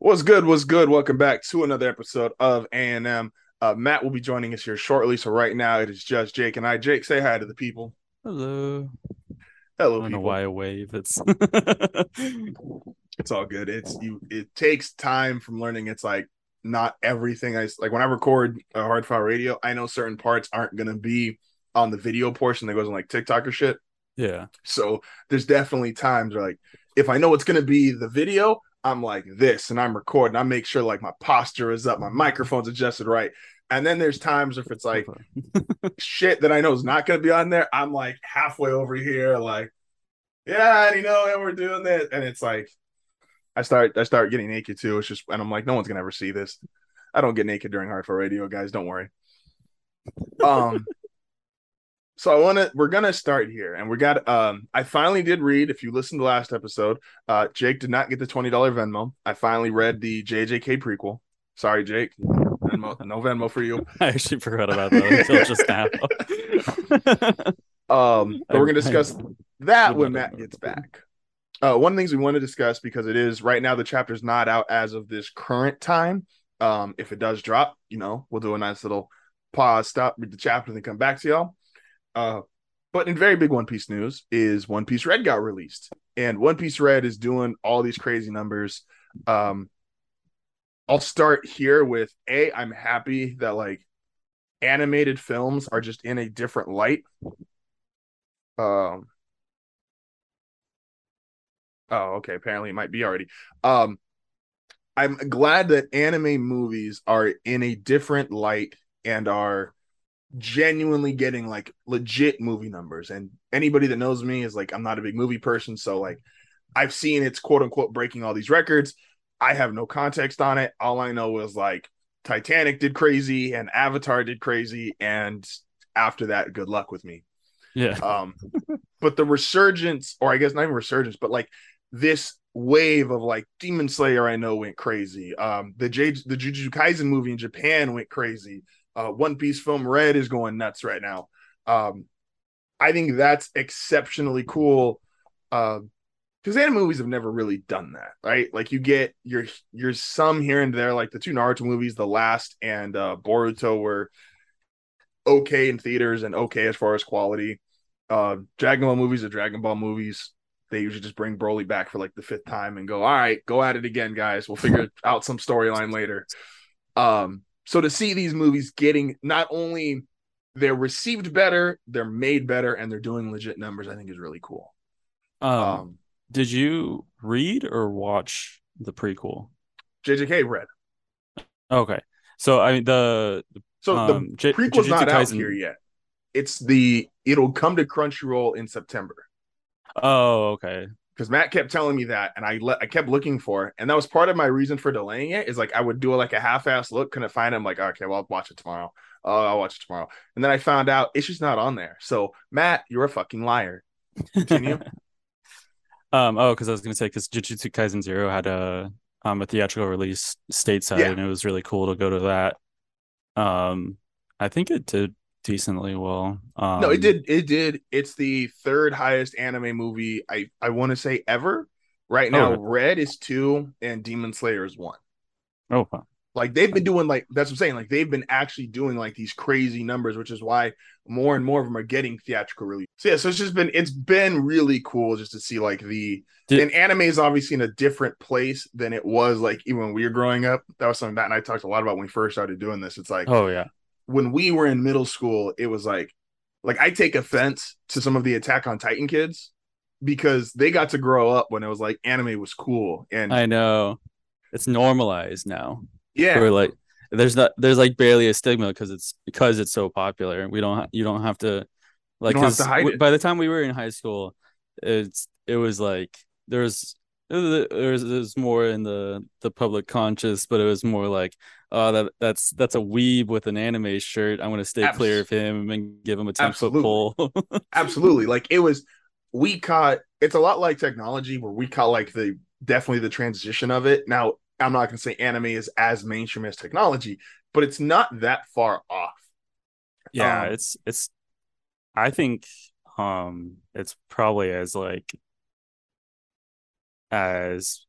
What's good? What's good? Welcome back to another episode of A&M. Uh, Matt will be joining us here shortly. So right now it is just Jake and I. Jake, say hi to the people. Hello. Hello, I don't know why I wave. It's It's all good. It's you. It takes time from learning. It's like not everything. I like when I record a hard file radio. I know certain parts aren't gonna be on the video portion that goes on like TikTok or shit. yeah. So there's definitely times where like if I know it's gonna be the video, I'm like this and I'm recording. I make sure like my posture is up, my microphone's adjusted right. And then there's times if it's like shit that I know is not gonna be on there, I'm like halfway over here, like, yeah, and you know, and we're doing this. And it's like I start I start getting naked too. It's just and I'm like, no one's gonna ever see this. I don't get naked during hard for radio, guys. Don't worry. Um so I want to we're gonna start here, and we got um I finally did read. If you listened to last episode, uh Jake did not get the twenty dollar Venmo. I finally read the JJK prequel. Sorry, Jake. Venmo, no Venmo for you. I actually forgot about that until just now. Um, but we're gonna discuss that when Matt gets back. Uh, one of the things we want to discuss because it is right now the chapter's not out as of this current time. Um, if it does drop, you know, we'll do a nice little pause, stop, read the chapter, and then come back to y'all. Uh, but in very big One Piece news is One Piece Red got released, and One Piece Red is doing all these crazy numbers. Um, I'll start here with a. I'm happy that like animated films are just in a different light. Um. Oh, okay. Apparently, it might be already. Um, I'm glad that anime movies are in a different light and are genuinely getting like legit movie numbers. And anybody that knows me is like, I'm not a big movie person, so like, I've seen it's quote unquote breaking all these records. I have no context on it. All I know is like Titanic did crazy and Avatar did crazy, and after that, good luck with me. yeah. Um, but the resurgence, or I guess not even resurgence, but like this wave of like Demon Slayer, I know went crazy. Um, the J the Jujutsu Kaisen movie in Japan went crazy. Uh, One Piece film Red is going nuts right now. Um, I think that's exceptionally cool. Uh, because anime movies have never really done that, right? Like you get your your some here and there, like the two Naruto movies, The Last and uh, Boruto were okay in theaters and okay as far as quality. Uh, Dragon Ball movies are Dragon Ball movies. They usually just bring Broly back for like the fifth time and go, all right, go at it again, guys. We'll figure out some storyline later. Um, so to see these movies getting not only they're received better, they're made better, and they're doing legit numbers, I think is really cool. Um, Um, did you read or watch the prequel? JJK read. Okay. So I mean the So Um, the J- prequel's Jujutsu not out here yet. It's the it'll come to Crunchyroll in September. oh okay. Because Matt kept telling me that, and I let I kept looking for it, and that was part of my reason for delaying it. Is like I would do like a half-ass look, couldn't find him. Like, okay, well, I'll watch it tomorrow. Oh, I'll watch it tomorrow, and then I found out it's just not on there. So Matt, you're a fucking liar. Continue. um oh because I was gonna say because Jujutsu Kaisen Zero had a um a theatrical release stateside Yeah. and it was really cool to go to that. Um I think it did decently well. Um no, it did. It did. It's the third highest anime movie I I want to say ever. Right now, Okay. Red is two, and Demon Slayer is one. Oh wow. Like they've been doing like that's what I'm saying. Like they've been actually doing like these crazy numbers, which is why more and more of them are getting theatrical release. So yeah, so it's just been it's been really cool just to see like the Did- and anime is obviously in a different place than it was like even when we were growing up. That was something that and I talked a lot about when we first started doing this. It's like Oh yeah. When we were in middle school, it was like like I take offense to some of the Attack on Titan kids because they got to grow up when it was like anime was cool and I know. It's normalized now. yeah We're like there's not there's like barely a stigma because it's because it's so popular. We don't ha- you don't have to like have to 'cause hide w- it. by the time we were in high school, it's it was like there was there was, there was more in the the public conscious, but it was more like oh that that's that's a weeb with an anime shirt. I'm gonna stay Abs- clear of him and give him a ten foot Absolutely. pole. absolutely like it was we caught it's a lot like technology where we caught like the definitely the transition of it now i'm not going to say anime is as mainstream as technology but it's not that far off yeah, Um, it's it's I think um it's probably as like as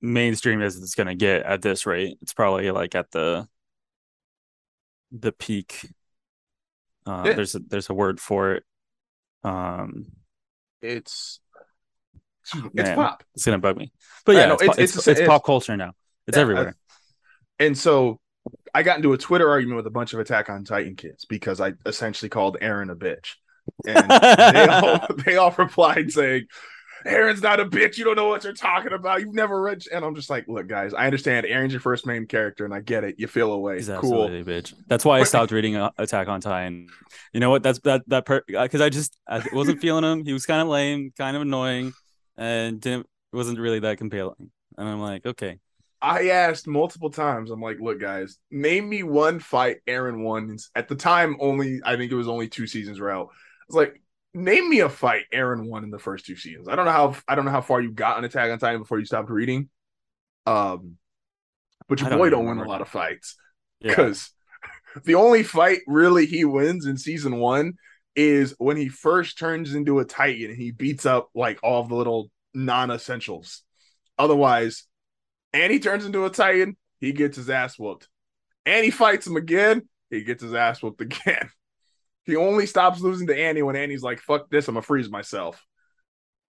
mainstream as it's gonna get at this rate. It's probably like at the the peak. Uh, Yeah. There's a there's a word for it. Um, It's excuse it's Man. pop. it's gonna bug me, but Yeah, yeah, no, it's, it's- it's, it's- it's, it's- pop culture now. It's Yeah, everywhere. And so I got into a Twitter argument with a bunch of Attack on Titan kids because I essentially called Eren a bitch. And they all they all replied saying, Eren's not a bitch. You don't know what you're talking about. You've never read. And I'm just like, look, guys, I understand Eren's your first main character, and I get it. You feel away. He's cool. absolutely a bitch. That's why I stopped reading uh, Attack on Titan. You know what? That's that that per because I just I wasn't feeling him. He was kind of lame, kind of annoying, and didn't wasn't really that compelling. And I'm like, okay, I asked multiple times. I'm like, look, guys, name me one fight Eren won. At the time, only I think it was only two seasons were out. I was like, name me a fight Eren won in the first two seasons. I don't know how I don't know how far you got on Attack on Titan before you stopped reading. Um, but your I don't boy don't win a lot of fights yeah, because the only fight really he wins in season one is when he first turns into a Titan and he beats up like all the little non-essentials. Otherwise, and he turns into a Titan, he gets his ass whooped. And he fights him again, he gets his ass whooped again. He only stops losing to Annie when Annie's like, fuck this, I'm gonna freeze myself.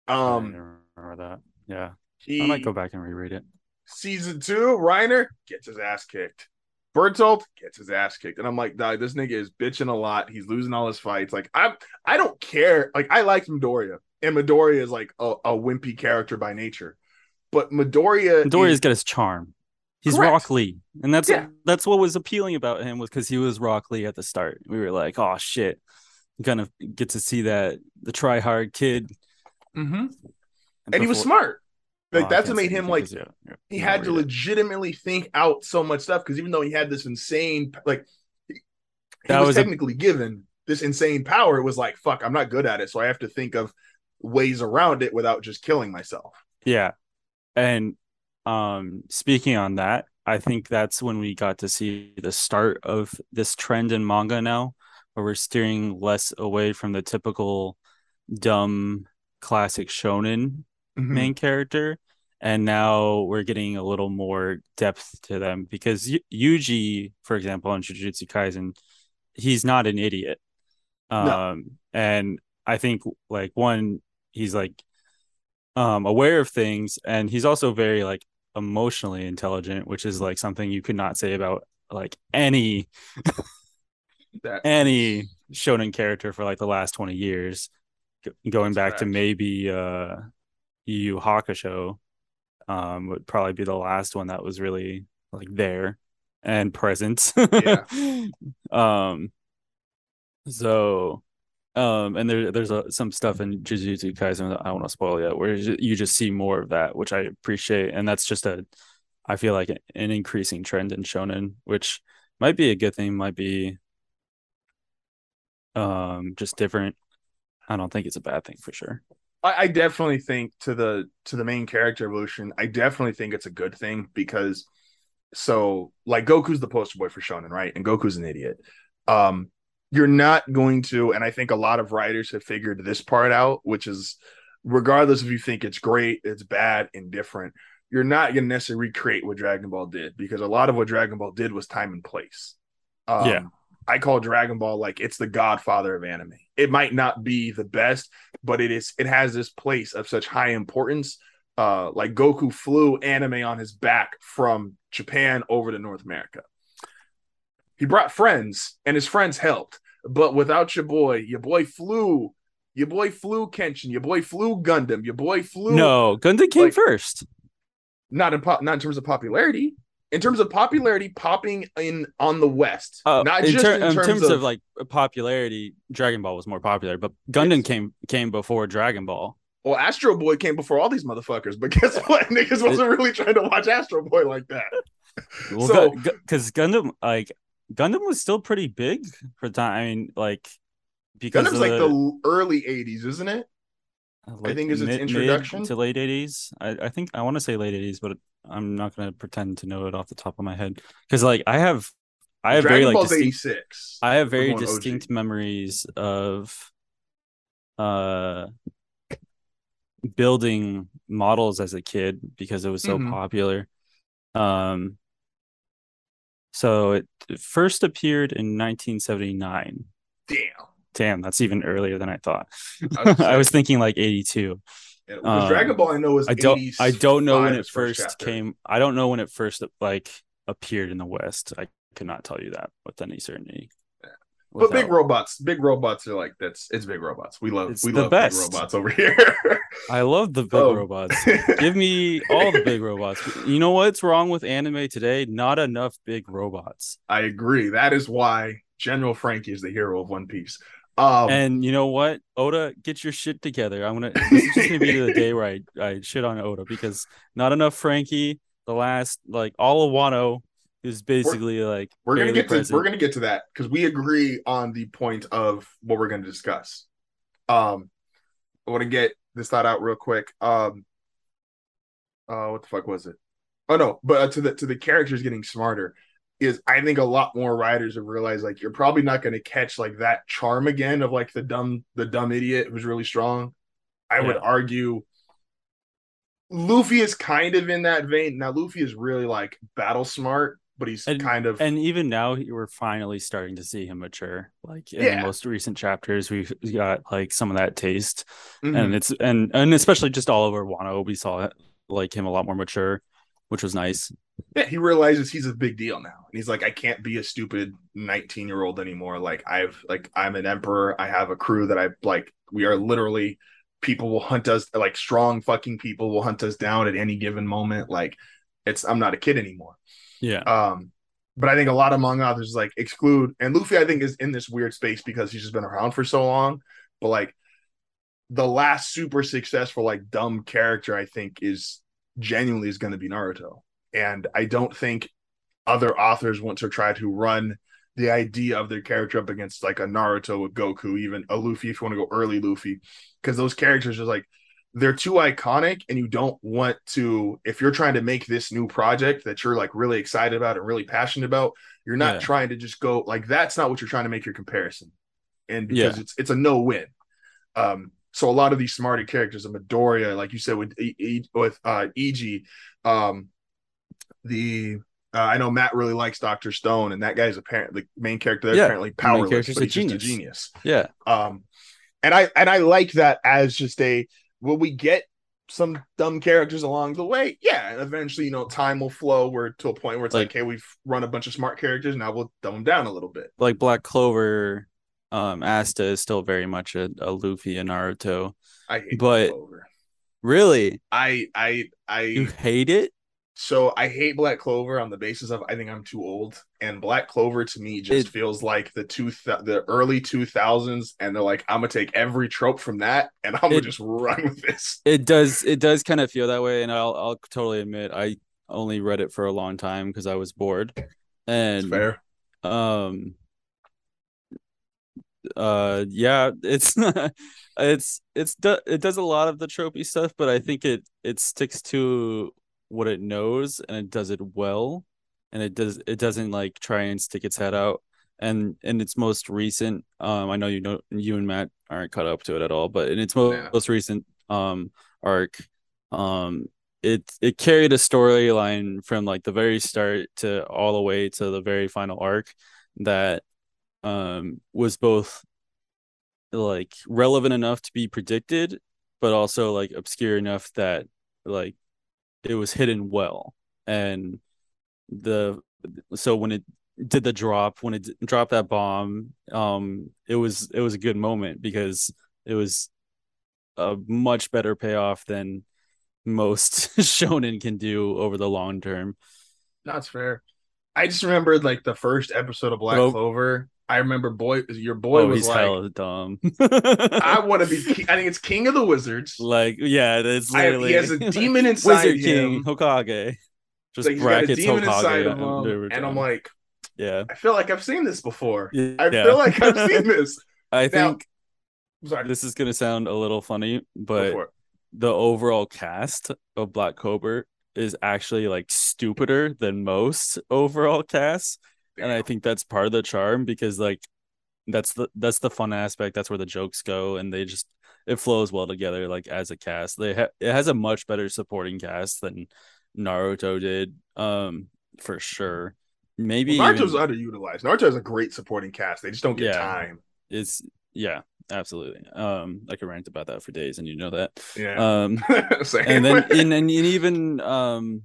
Um remember that. Yeah, he I might go back and reread it. season two, Reiner gets his ass kicked. Bertolt gets his ass kicked. And I'm like, dog, this nigga is bitching a lot. He's losing all his fights. Like, I'm I don't care. Like, I like Midoriya. And Midoriya is like a, a wimpy character by nature. But Midoriya Midoriya's is- got his charm. He's Correct. Rock Lee, and that's Yeah. that's what was appealing about him was because he was Rock Lee at the start. We were like, oh shit, gonna get to see that the try hard kid, Mhm. and he was smart. Like Oh, that's what made him like yeah, yeah, he had to it. legitimately think out so much stuff because even though he had this insane like he, he That was, was a- technically given this insane power it was like fuck i'm not good at it so i have to think of ways around it without just killing myself Yeah. And um speaking on that, I think that's when we got to see the start of this trend in manga now, where we're steering less away from the typical dumb classic shonen Mm-hmm. main character. And now we're getting a little more depth to them because Yu- Yuji, for example, in Jujutsu Kaisen, he's not an idiot. Um, No. and I think like one, he's like um aware of things, and he's also very like emotionally intelligent, which is like something you could not say about like any any shonen character for like the last 20 years. Go- going That's back to maybe uh Yu Yu Hakusho um would probably be the last one that was really like there and present. Yeah. um so um and there there's a, some stuff in Jujutsu Kaisen that I don't want to spoil yet where you you just see more of that which I appreciate and that's just a I feel like an increasing trend in shonen which might be a good thing might be um just different. I don't think it's a bad thing for sure. I, I definitely think to the to the main character evolution i definitely think it's a good thing because so like goku's the poster boy for shonen right? And goku's an idiot. Um you're not going to and i think a lot of writers have figured this part out which is regardless if you think it's great it's bad indifferent you're not going to necessarily recreate what dragon ball did because a lot of what dragon ball did was time and place. Um, Yeah. i call dragon ball like it's the godfather of anime. It might not be the best but it is it has this place of such high importance. Uh like goku flew anime on his back from japan over to north america he brought friends and his friends helped but without your boy your boy flew your boy flew kenshin your boy flew gundam your boy flew no gundam came like- first. not in pop not in terms of popularity in terms of popularity popping in on the west uh, not in, just ter- in, in terms, terms, of, of, like popularity dragon ball was more popular but gundam Yes. came came before dragon ball. Well astro boy came before all these motherfuckers but guess what? Niggas wasn't really trying to watch astro boy like that. Well So- because gundam like gundam was still pretty big for time i mean like because Gundam's of like the, the early 80s isn't it like, think is its mid- mid introduction. to late 80s I, I think i want to say late 80s but i'm not going to pretend to know it off the top of my head because like i have i have dragon very like distinct 86 I have very going OG. distinct memories of uh building models as a kid because it was so Mhm. popular. Um, so it first appeared in 1979. Damn. Damn, that's even earlier than I thought. I was I was thinking like 82. Yeah, Um, Dragon Ball I know was I don't I don't know when it first chapter. came. I don't know when it first like appeared in the West. I could not tell you that with any certainty. But big robots, big robots are like that's it's big robots. We love It's we the love best. big robots over here. I love the big Oh. robots. Give me all the big robots. You know what's wrong with anime today? Not enough big robots. I agree. That is why General Franky is the hero of One Piece. Um, And you know what, Oda, get your shit together. I'm gonna. This is just gonna be the day where I I shit on Oda because not enough Franky. The last like all of Wano is basically like we're gonna get to we're gonna get to that because we agree on the point of what we're gonna discuss. Um, I want to get this thought out real quick. Um, uh, what the fuck was it? Oh no, but uh, to the to the characters getting smarter is I think a lot more writers have realized like you're probably not going to catch like that charm again of like the dumb the dumb idiot who's really strong. I would argue Luffy is kind of in that vein. Now Luffy is really like battle smart, but he's And- kind of and even now we're finally starting to see him mature. Like in Yeah. the most recent chapters, we've got like some of that taste. Mhm. and it's and and especially just all over Wano, we saw like him a lot more mature, which was nice. Yeah, he realizes he's a big deal now. And he's like, I can't be a stupid 19 year old anymore. Like I've like I'm an emperor. I have a crew that I like we are literally people will hunt us like strong fucking people will hunt us down at any given moment. Like it's I'm not a kid anymore. Yeah, Um but I think a lot of manga authors like exclude and Luffy I think is in this weird space because he's just been around for so long. But like the last super successful like dumb character I think is genuinely is going to be Naruto. And I don't think other authors want to try to run the idea of their character up against like a Naruto, a Goku, even a Luffy if you want to go early Luffy, because those characters are like they're too iconic and you don't want to if you're trying to make this new project that you're like really excited about and really passionate about, you're not Yeah. trying to just go like that's not what you're trying to make your comparison. And because Yeah. it's it's a no win. Um so a lot of these smarter characters, a Midoriya, like you said with with uh EG, um the uh, I know Matt really likes Doctor Stone, and that guy's apparently the main character. Yeah, apparently powerless, but a he's just a genius. genius. yeah, Um, and I and I like that as just a will we get some dumb characters along the way? Yeah, and eventually, you know, time will flow where to a point where it's like, Like- hey, we've run a bunch of smart characters, now we'll dumb them down a little bit. like Black Clover, um, Asta is still very much a, a Luffy and Naruto. I hate But- Black Clover. Really, I I I you hate it? So I hate Black Clover on the basis of I think I'm too old, and Black Clover to me just It- feels like the two th- the early two thousands, and they're like I'm gonna take every trope from that, and I'm gonna just run with this. It does. It does kind of feel that way, and I'll I'll totally admit I only read it for a long time because I was bored, and fair. um uh yeah it's it's it's do- it does a lot of the tropey stuff but i think it it sticks to what it knows and it does it well and it does it doesn't like try and stick its head out and in its most recent um i know you know you and matt aren't caught up to it at all but in its mo- Yeah. most recent um arc um it it carried a storyline from like the very start to all the way to the very final arc that um was both like relevant enough to be predicted but also like obscure enough that like it was hidden well and the so when it did the drop when it d- dropped that bomb um it was it was a good moment because it was a much better payoff than most shonen can do over the long term That's fair. I just remembered like the first episode of Black Bro- Clover. I remember boy, your boy oh was he's like, hella dumb I want to be. King. I think it's King of the Wizards. like yeah it's I, he has a demon inside Wizard him. King Hokage just Like, he's got a brackets demon Hokage inside of him, and I'm like, yeah I feel like I've seen this before. yeah I feel like I've seen this. I Now- think I'm sorry. this is gonna sound a little funny but the overall cast of Black Cobra is actually like stupider than most overall casts and I think that's part of the charm because like that's the that's the fun aspect that's where the jokes go and they just it flows well together like as a cast. They ha- it has a much better supporting cast than Naruto did, um, for sure. Maybe well, Naruto's even, underutilized. Naruto has a great supporting cast. They just don't get Yeah. time. it's yeah, absolutely. Um, I could rant about that for days, and you know that. Yeah. Um, and then and, and even um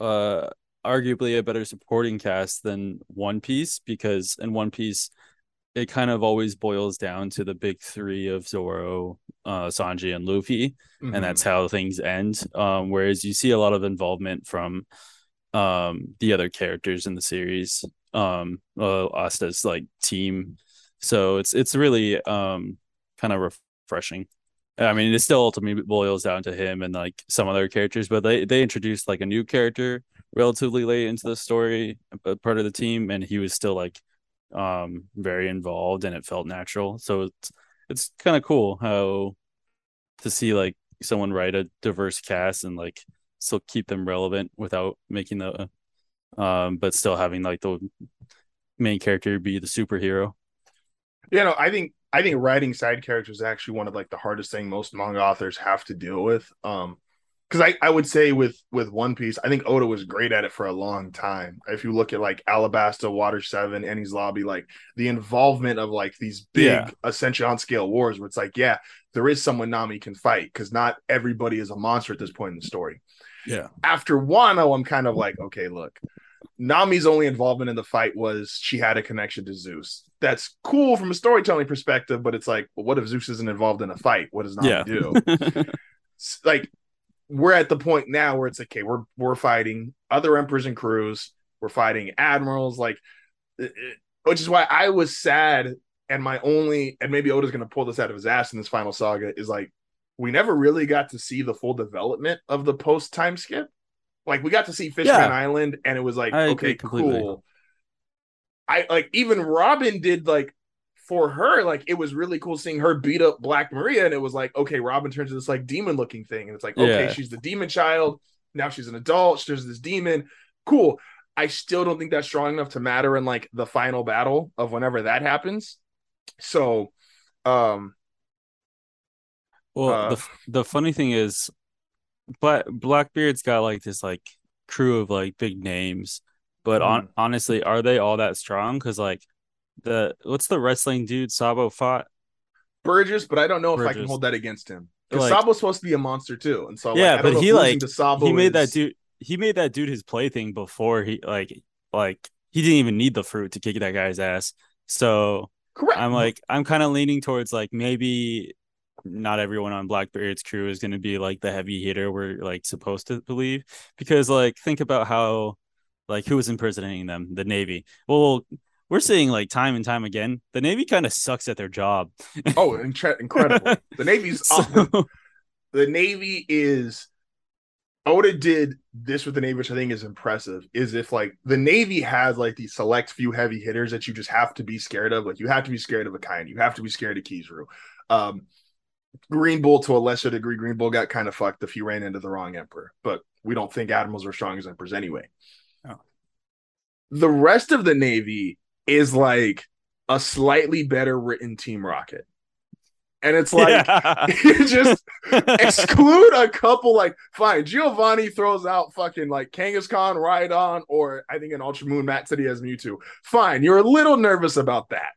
uh arguably a better supporting cast than One Piece because in One Piece it kind of always boils down to the big three of Zoro, uh, Sanji, and Luffy, Mhm. and that's how things end. Um, whereas you see a lot of involvement from um the other characters in the series, um, uh, Asta's like team. So it's it's really um kind of refreshing. I mean, it still ultimately boils down to him and like some other characters, but they they introduced like a new character relatively late into the story, part of the team, and he was still like um very involved, and it felt natural. So it's it's kind of cool how to see like someone write a diverse cast and like still keep them relevant without making the um, but still having like the main character be the superhero. You know, I think I think writing side characters is actually one of like the hardest thing most manga authors have to deal with. Um because I, I would say with with One Piece, I think Oda was great at it for a long time. If you look at like Alabasta, Water Seven, Enies Lobby, like the involvement of like these big Yeah. Ascension scale wars, where it's like, yeah, there is someone Nami can fight because not everybody is a monster at this point in the story. Yeah. After Wano, I'm kind of like, okay, look, Nami's only involvement in the fight was she had a connection to Zeus. That's cool from a storytelling perspective, but it's like, well, what if Zeus isn't involved in a fight? What does Nami Yeah. do? Like we're at the point now where it's like, okay we're we're fighting other emperors and crews we're fighting admirals like it- it- which is why i was sad and my only and maybe oda's going to pull this out of his ass in this final saga is like we never really got to see the full development of the post time skip like we got to see fishman Yeah. island and it was like I okay cool i like even robin did like for her, like it was really cool seeing her beat up Black Maria, and it was like, okay, Robin turns into this like demon looking thing, and it's like, okay, Yeah. she's the demon child. Now she's an adult. There's this demon. Cool. I still don't think that's strong enough to matter in like the final battle of whenever that happens. So, um, Well, Uh, the the funny thing is, but Blackbeard's got like this like crew of like big names, but on Mm-hmm. honestly, are they all that strong? Because like the what's the wrestling dude Sabo fought? Burgess, but I don't know if I can hold that against him because Like- Sabo's supposed to be a monster too, and so like, Yeah, I but he, like, to Sabo he made that dude. He made that dude his plaything before he like like he didn't even need the fruit to kick that guy's ass. So correct. I'm like I'm kind of leaning towards like maybe not everyone on Blackbeard's crew is going to be like the heavy hitter we're like supposed to believe because like think about how like who was imprisoning them the Navy. Well, we're seeing like time and time again the Navy kind of sucks at their job. oh, incre- incredible. the Navy's So, the Navy is Oda did this with the Navy, which I think is impressive. Is if like the Navy has like these select few heavy hitters that you just have to be scared of. Like you have to be scared of Akainu. You have to be scared of Kizaru. Um, Green Bull to a lesser degree, Green Bull got kind of fucked if he ran into the wrong emperor. But we don't think admirals are strong as emperors anyway. Oh. The rest of the Navy is like a slightly better written Team Rocket. And it's like yeah. you just exclude a couple like fine giovanni throws out fucking like kangaskhan Rhydon, or i think an ultra moon matt said he has mewtwo fine you're a little nervous about that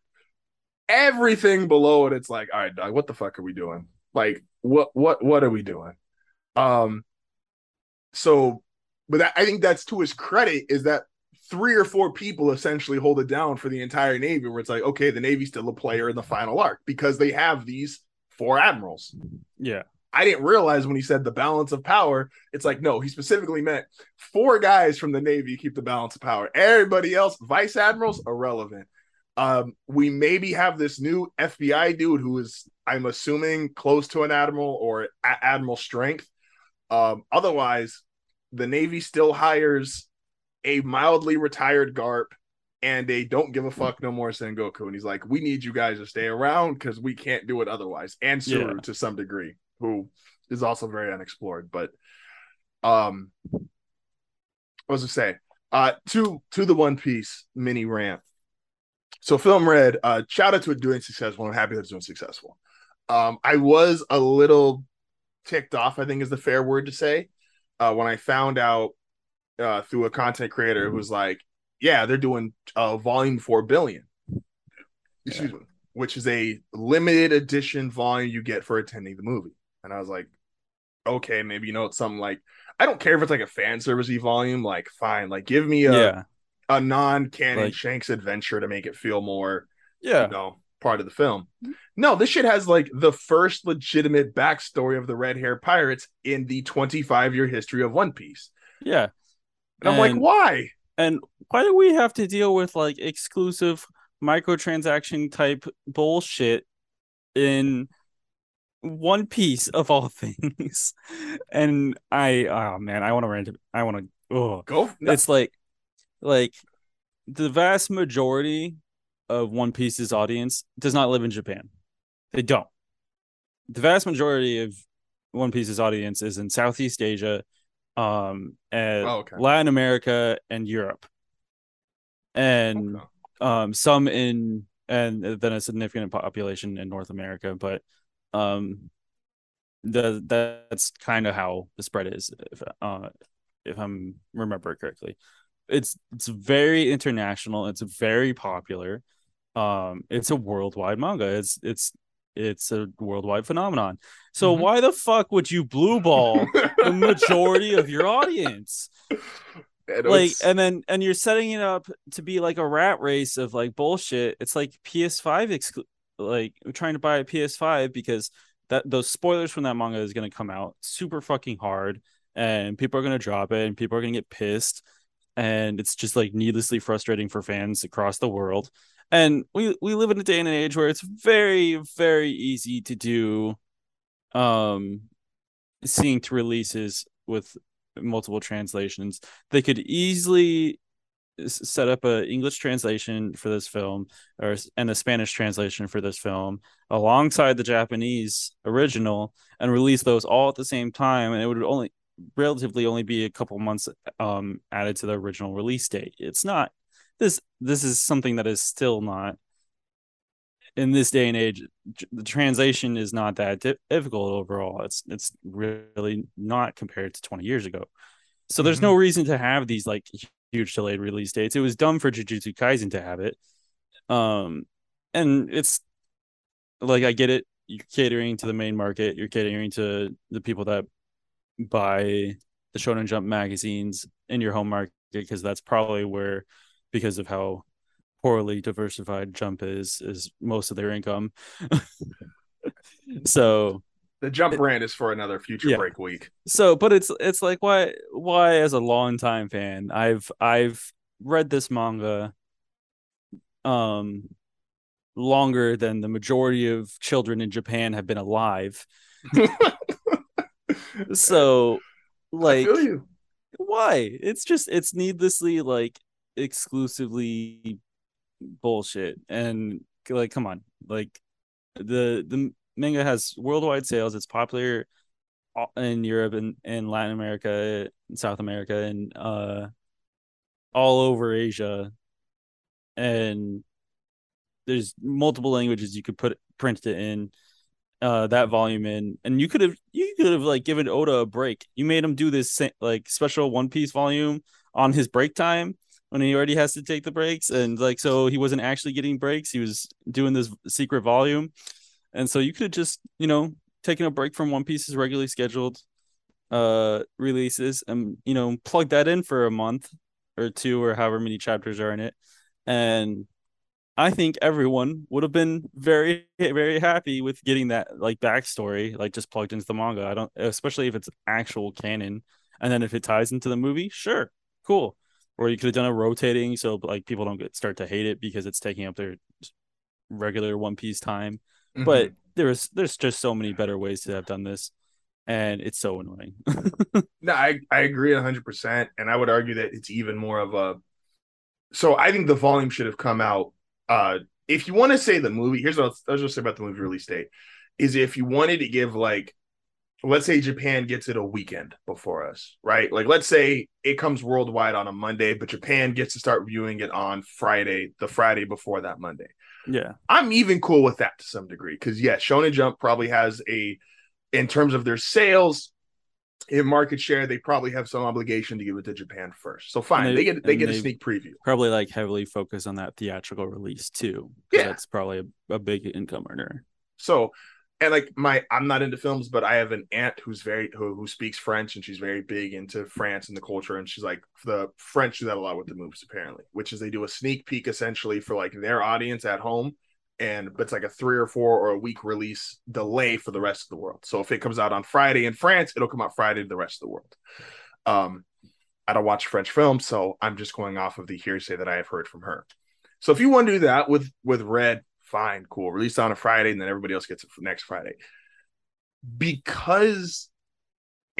everything below it it's like all right dog what the fuck are we doing like what what what are we doing um so but that, i think that's to his credit is that three or four people essentially hold it down for the entire navy where it's like okay the navy's still a player in the final arc because they have these four admirals yeah. I didn't realize when he said the balance of power, it's like, no, he specifically meant four guys from the Navy keep the balance of power. Everybody else, vice admirals, irrelevant. Um, we maybe have this new FBI dude who is, I'm assuming, close to an admiral or a- admiral strength. Um, otherwise, the Navy still hires a mildly retired Garp and a don't give a fuck no more Sengoku. And he's like, we need you guys to stay around because we can't do it otherwise. And Tsuru Yeah. to some degree, who is also very unexplored. But um what was I say? Uh to to the One Piece mini rant. So film red, uh shout out to it doing successful. I'm happy that it's doing successful. Um, I was a little ticked off, I think is the fair word to say, uh, when I found out uh, through a content creator who was like, yeah, they're doing uh, volume 4 billion. Excuse yeah. me. Which is a limited edition volume you get for attending the movie. And I was like, okay, maybe you know it's something like I don't care if it's like a fan servicey volume, like fine, like give me a yeah. A non-canon like, Shanks adventure to make it feel more yeah, you know, part of the film. Mm-hmm. No, this shit has like the first legitimate backstory of the red hair pirates in the 25 year history of One Piece. Yeah. And, and I'm like, why? And why do we have to deal with like exclusive microtransaction type bullshit in one Piece of all things? and I, oh man, I want to rant. I want to. Oh, go. No. It's like, like the vast majority of One Piece's audience does not live in Japan. They don't. The vast majority of One Piece's audience is in Southeast Asia, um, and oh, okay. Latin America and Europe, and okay. um, some in and then a significant population in North America. But um, the that's kind of how the spread is, if uh, if I'm remember correctly. It's it's very international. It's very popular. Um it's a worldwide manga. It's it's it's a worldwide phenomenon. So mm-hmm. why the fuck would you blue ball the majority of your audience? Like and then and you're setting it up to be like a rat race of like bullshit. It's like ps5 exclu- like trying to buy a ps5 because that those spoilers from that manga is going to come out super fucking hard and people are going to drop it and people are going to get pissed and it's just like needlessly frustrating for fans across the world. And we we live in a day and an age where it's very very easy to do um synced releases with multiple translations. They could easily set up a english translation for this film or and a spanish translation for this film alongside the japanese original and release those all at the same time and it would only relatively only be a couple months um added to the original release date. It's not this this is something that is still not in this day and age the translation is not that difficult overall. It's it's really not compared to 20 years ago. So there's mm-hmm. no reason to have these like huge delayed release dates. It was dumb for jujutsu kaisen to have it. Um and it's like i get it. You're catering to the main market. You're catering to the people that buy the shonen jump magazines in your home market because that's probably where because of how poorly diversified Jump is is most of their income. so the Jump brand is for another future yeah. break week. So, but it's it's like why why as a longtime fan, I've I've read this manga um longer than the majority of children in Japan have been alive. so like why? It's just it's needlessly like exclusively bullshit. And like come on. Like the the manga has worldwide sales. It's popular in europe and, and latin america and south america and uh all over asia. And there's multiple languages you could put print it in uh that volume in and you could have you could have like given oda a break. You made him do this like special one piece volume on his break time when he already has to take the breaks and like so he wasn't actually getting breaks. He was doing this secret volume. And so you could have just you know taken a break from one piece's regularly scheduled uh releases and you know plug that in for a month or two or however many chapters are in it. And i think everyone would have been very very happy with getting that like backstory like just plugged into the manga. I don't especially if it's actual canon. And then if it ties into the movie sure cool. Or you could have done a rotating so like people don't get start to hate it because it's taking up their regular one piece time. Mm-hmm. but there's there's just so many better ways to have done this and it's so annoying. No i i agree 100% and i would argue that it's even more of a so i think the volume should have come out uh if you want to say the movie here's what i was, just say about the movie release date is if you wanted to give like let's say Japan gets it a weekend before us, right? Like let's say it comes worldwide on a Monday, but Japan gets to start viewing it on Friday, the Friday before that Monday. Yeah. I'm even cool with that to some degree because yeah, Shonen Jump probably has a in terms of their sales in market share, they probably have some obligation to give it to Japan first. So fine, they, they, get they get a sneak preview. Probably like heavily focus on that theatrical release too. Yeah, that's probably a, a big income earner. So and like my i'm not into films but i have an aunt who's very who, who speaks french and she's very big into france and the culture and she's like the french do that a lot with the movies apparently which is they do a sneak peek essentially for like their audience at home and but it's like a three or four or a week release delay for the rest of the world so if it comes out on friday in france it'll come out friday to the rest of the world um i don't watch french films so i'm just going off of the hearsay that i have heard from her so if you want to do that with with red fine, cool. Release on a Friday, and then everybody else gets it next Friday. Because,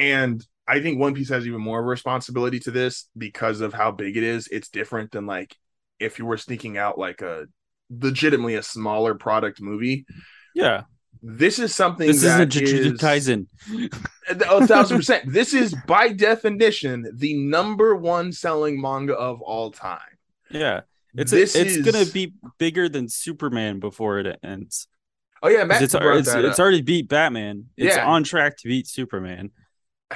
and I think One Piece has even more of a responsibility to this because of how big it is. It's different than like if you were sneaking out like a legitimately a smaller product movie. Yeah. This is something this that is a Jujutsu Kaisen. A thousand percent. This is by definition the number one selling manga of all time. Yeah. It's a, it's is... gonna be bigger than Superman before it ends. Oh yeah, Matt it's, it's, it's already beat Batman. It's yeah. on track to beat Superman.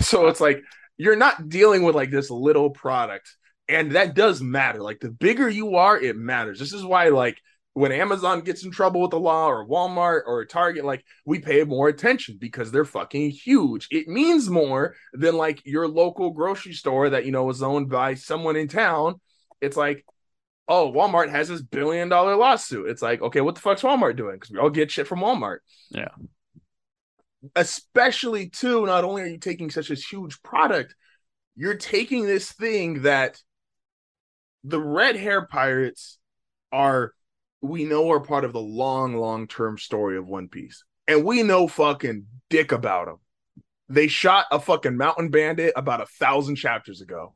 So it's like you're not dealing with like this little product, and that does matter. Like the bigger you are, it matters. This is why like when Amazon gets in trouble with the law or Walmart or Target, like we pay more attention because they're fucking huge. It means more than like your local grocery store that you know is owned by someone in town. It's like oh, Walmart has this billion dollar lawsuit. It's like, okay, what the fuck's Walmart doing? Because we all get shit from Walmart. Yeah. Especially too, not only are you taking such a huge product, you're taking this thing that the red hair pirates are we know are part of the long, long term story of One Piece. And we know fucking dick about them. They shot a fucking mountain bandit about a thousand chapters ago.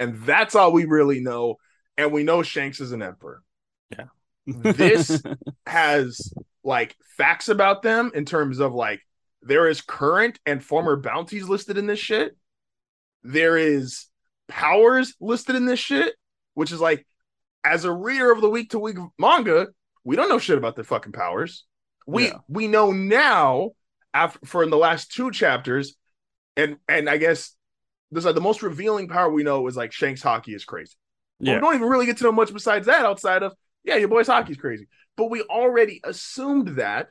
And that's all we really know and we know Shanks is an emperor. Yeah. this has like facts about them in terms of like there is current and former bounties listed in this shit. There is powers listed in this shit, which is like as a reader of the week to week manga, we don't know shit about their fucking powers. We yeah. we know now after for in the last two chapters, and and I guess this like the most revealing power we know is like Shanks Haki is crazy. Yeah. we don't even really get to know much besides that outside of, yeah, your boy's Haki's crazy. But we already assumed that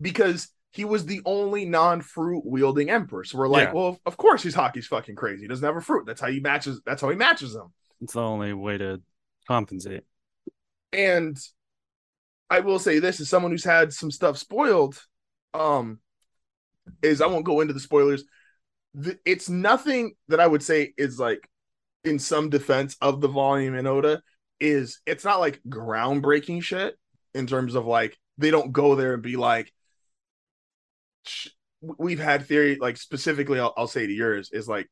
because he was the only non-fruit wielding emperor. So we're like, yeah. well, of course he's Haki's fucking crazy. He doesn't have a fruit. That's how he matches. That's how he matches them. It's the only way to compensate. And I will say this as someone who's had some stuff spoiled, um, is I won't go into the spoilers. it's nothing that I would say is like in some defense of the volume in Oda is it's not like groundbreaking shit in terms of like they don't go there and be like we've had theory like specifically I'll, I'll say to yours is like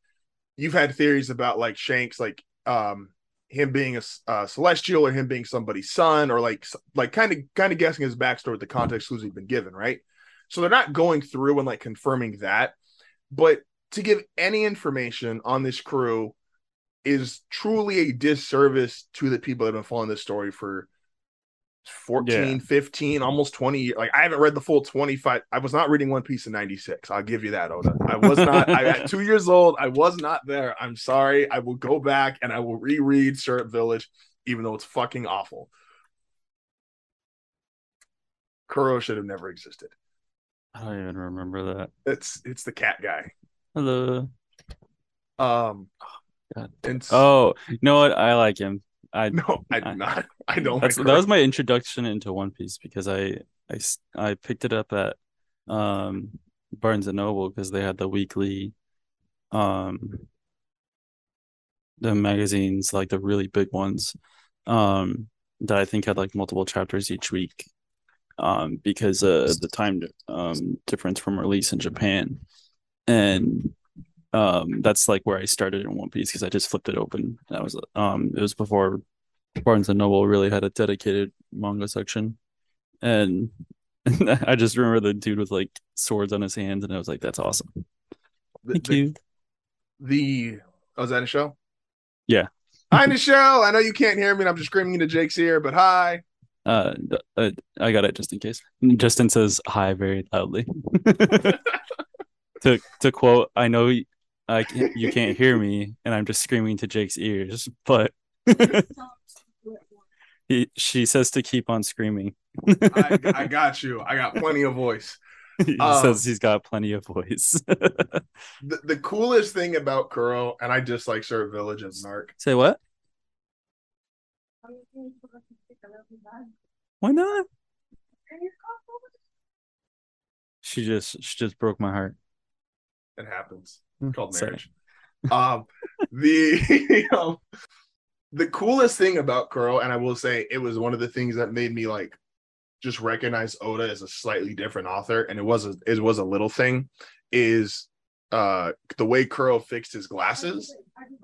you've had theories about like Shanks like um him being a, a, uh, celestial or him being somebody's son or like like kind of kind of guessing his backstory with the context clues he's been given right? So they're not going through and like confirming that but to give any information on this crew is truly a disservice to the people that have been following this story for 14 yeah. 15 almost 20 like i haven't read the full 25 i was not reading one piece in 96 i'll give you that oda. I was not i at two years old i was not there i'm sorry i will go back and i will reread syrup village even though it's fucking awful. Kuro should have never existed. I don't even remember that. It's it's the cat guy. Hello. Um and oh, you know what? I like him. I no, I do not. I don't. Like that was my introduction into One Piece because I I I picked it up at um Barnes and Noble because they had the weekly um the magazines like the really big ones um that I think had like multiple chapters each week um because uh the time um difference from release in Japan and um that's like where i started in one piece because i just flipped it open that was um it was before barnes and noble really had a dedicated manga section and i just remember the dude with like swords on his hands and i was like that's awesome Thank the, you. the oh, is that a show? Yeah. Hi, Nichelle. I know you can't hear me. and I'm just screaming into Jake's ear, but hi. Uh, uh, I got it just in case. Justin says hi very loudly. to to quote, I know I can't, you can't hear me, and I'm just screaming to Jake's ears, but he, she says to keep on screaming. I, I got you. I got plenty of voice. he Um, says he's got plenty of voice. The, the coolest thing about Kuro, and I just like Syrup Village and Narc. Say what? Why not? She just she just broke my heart. It happens. It's called marriage. um, the um, the coolest thing about Kuro, and I will say it was one of the things that made me like just recognize Oda as a slightly different author, and it was a it was a little thing, is uh the way Kuro fixed his glasses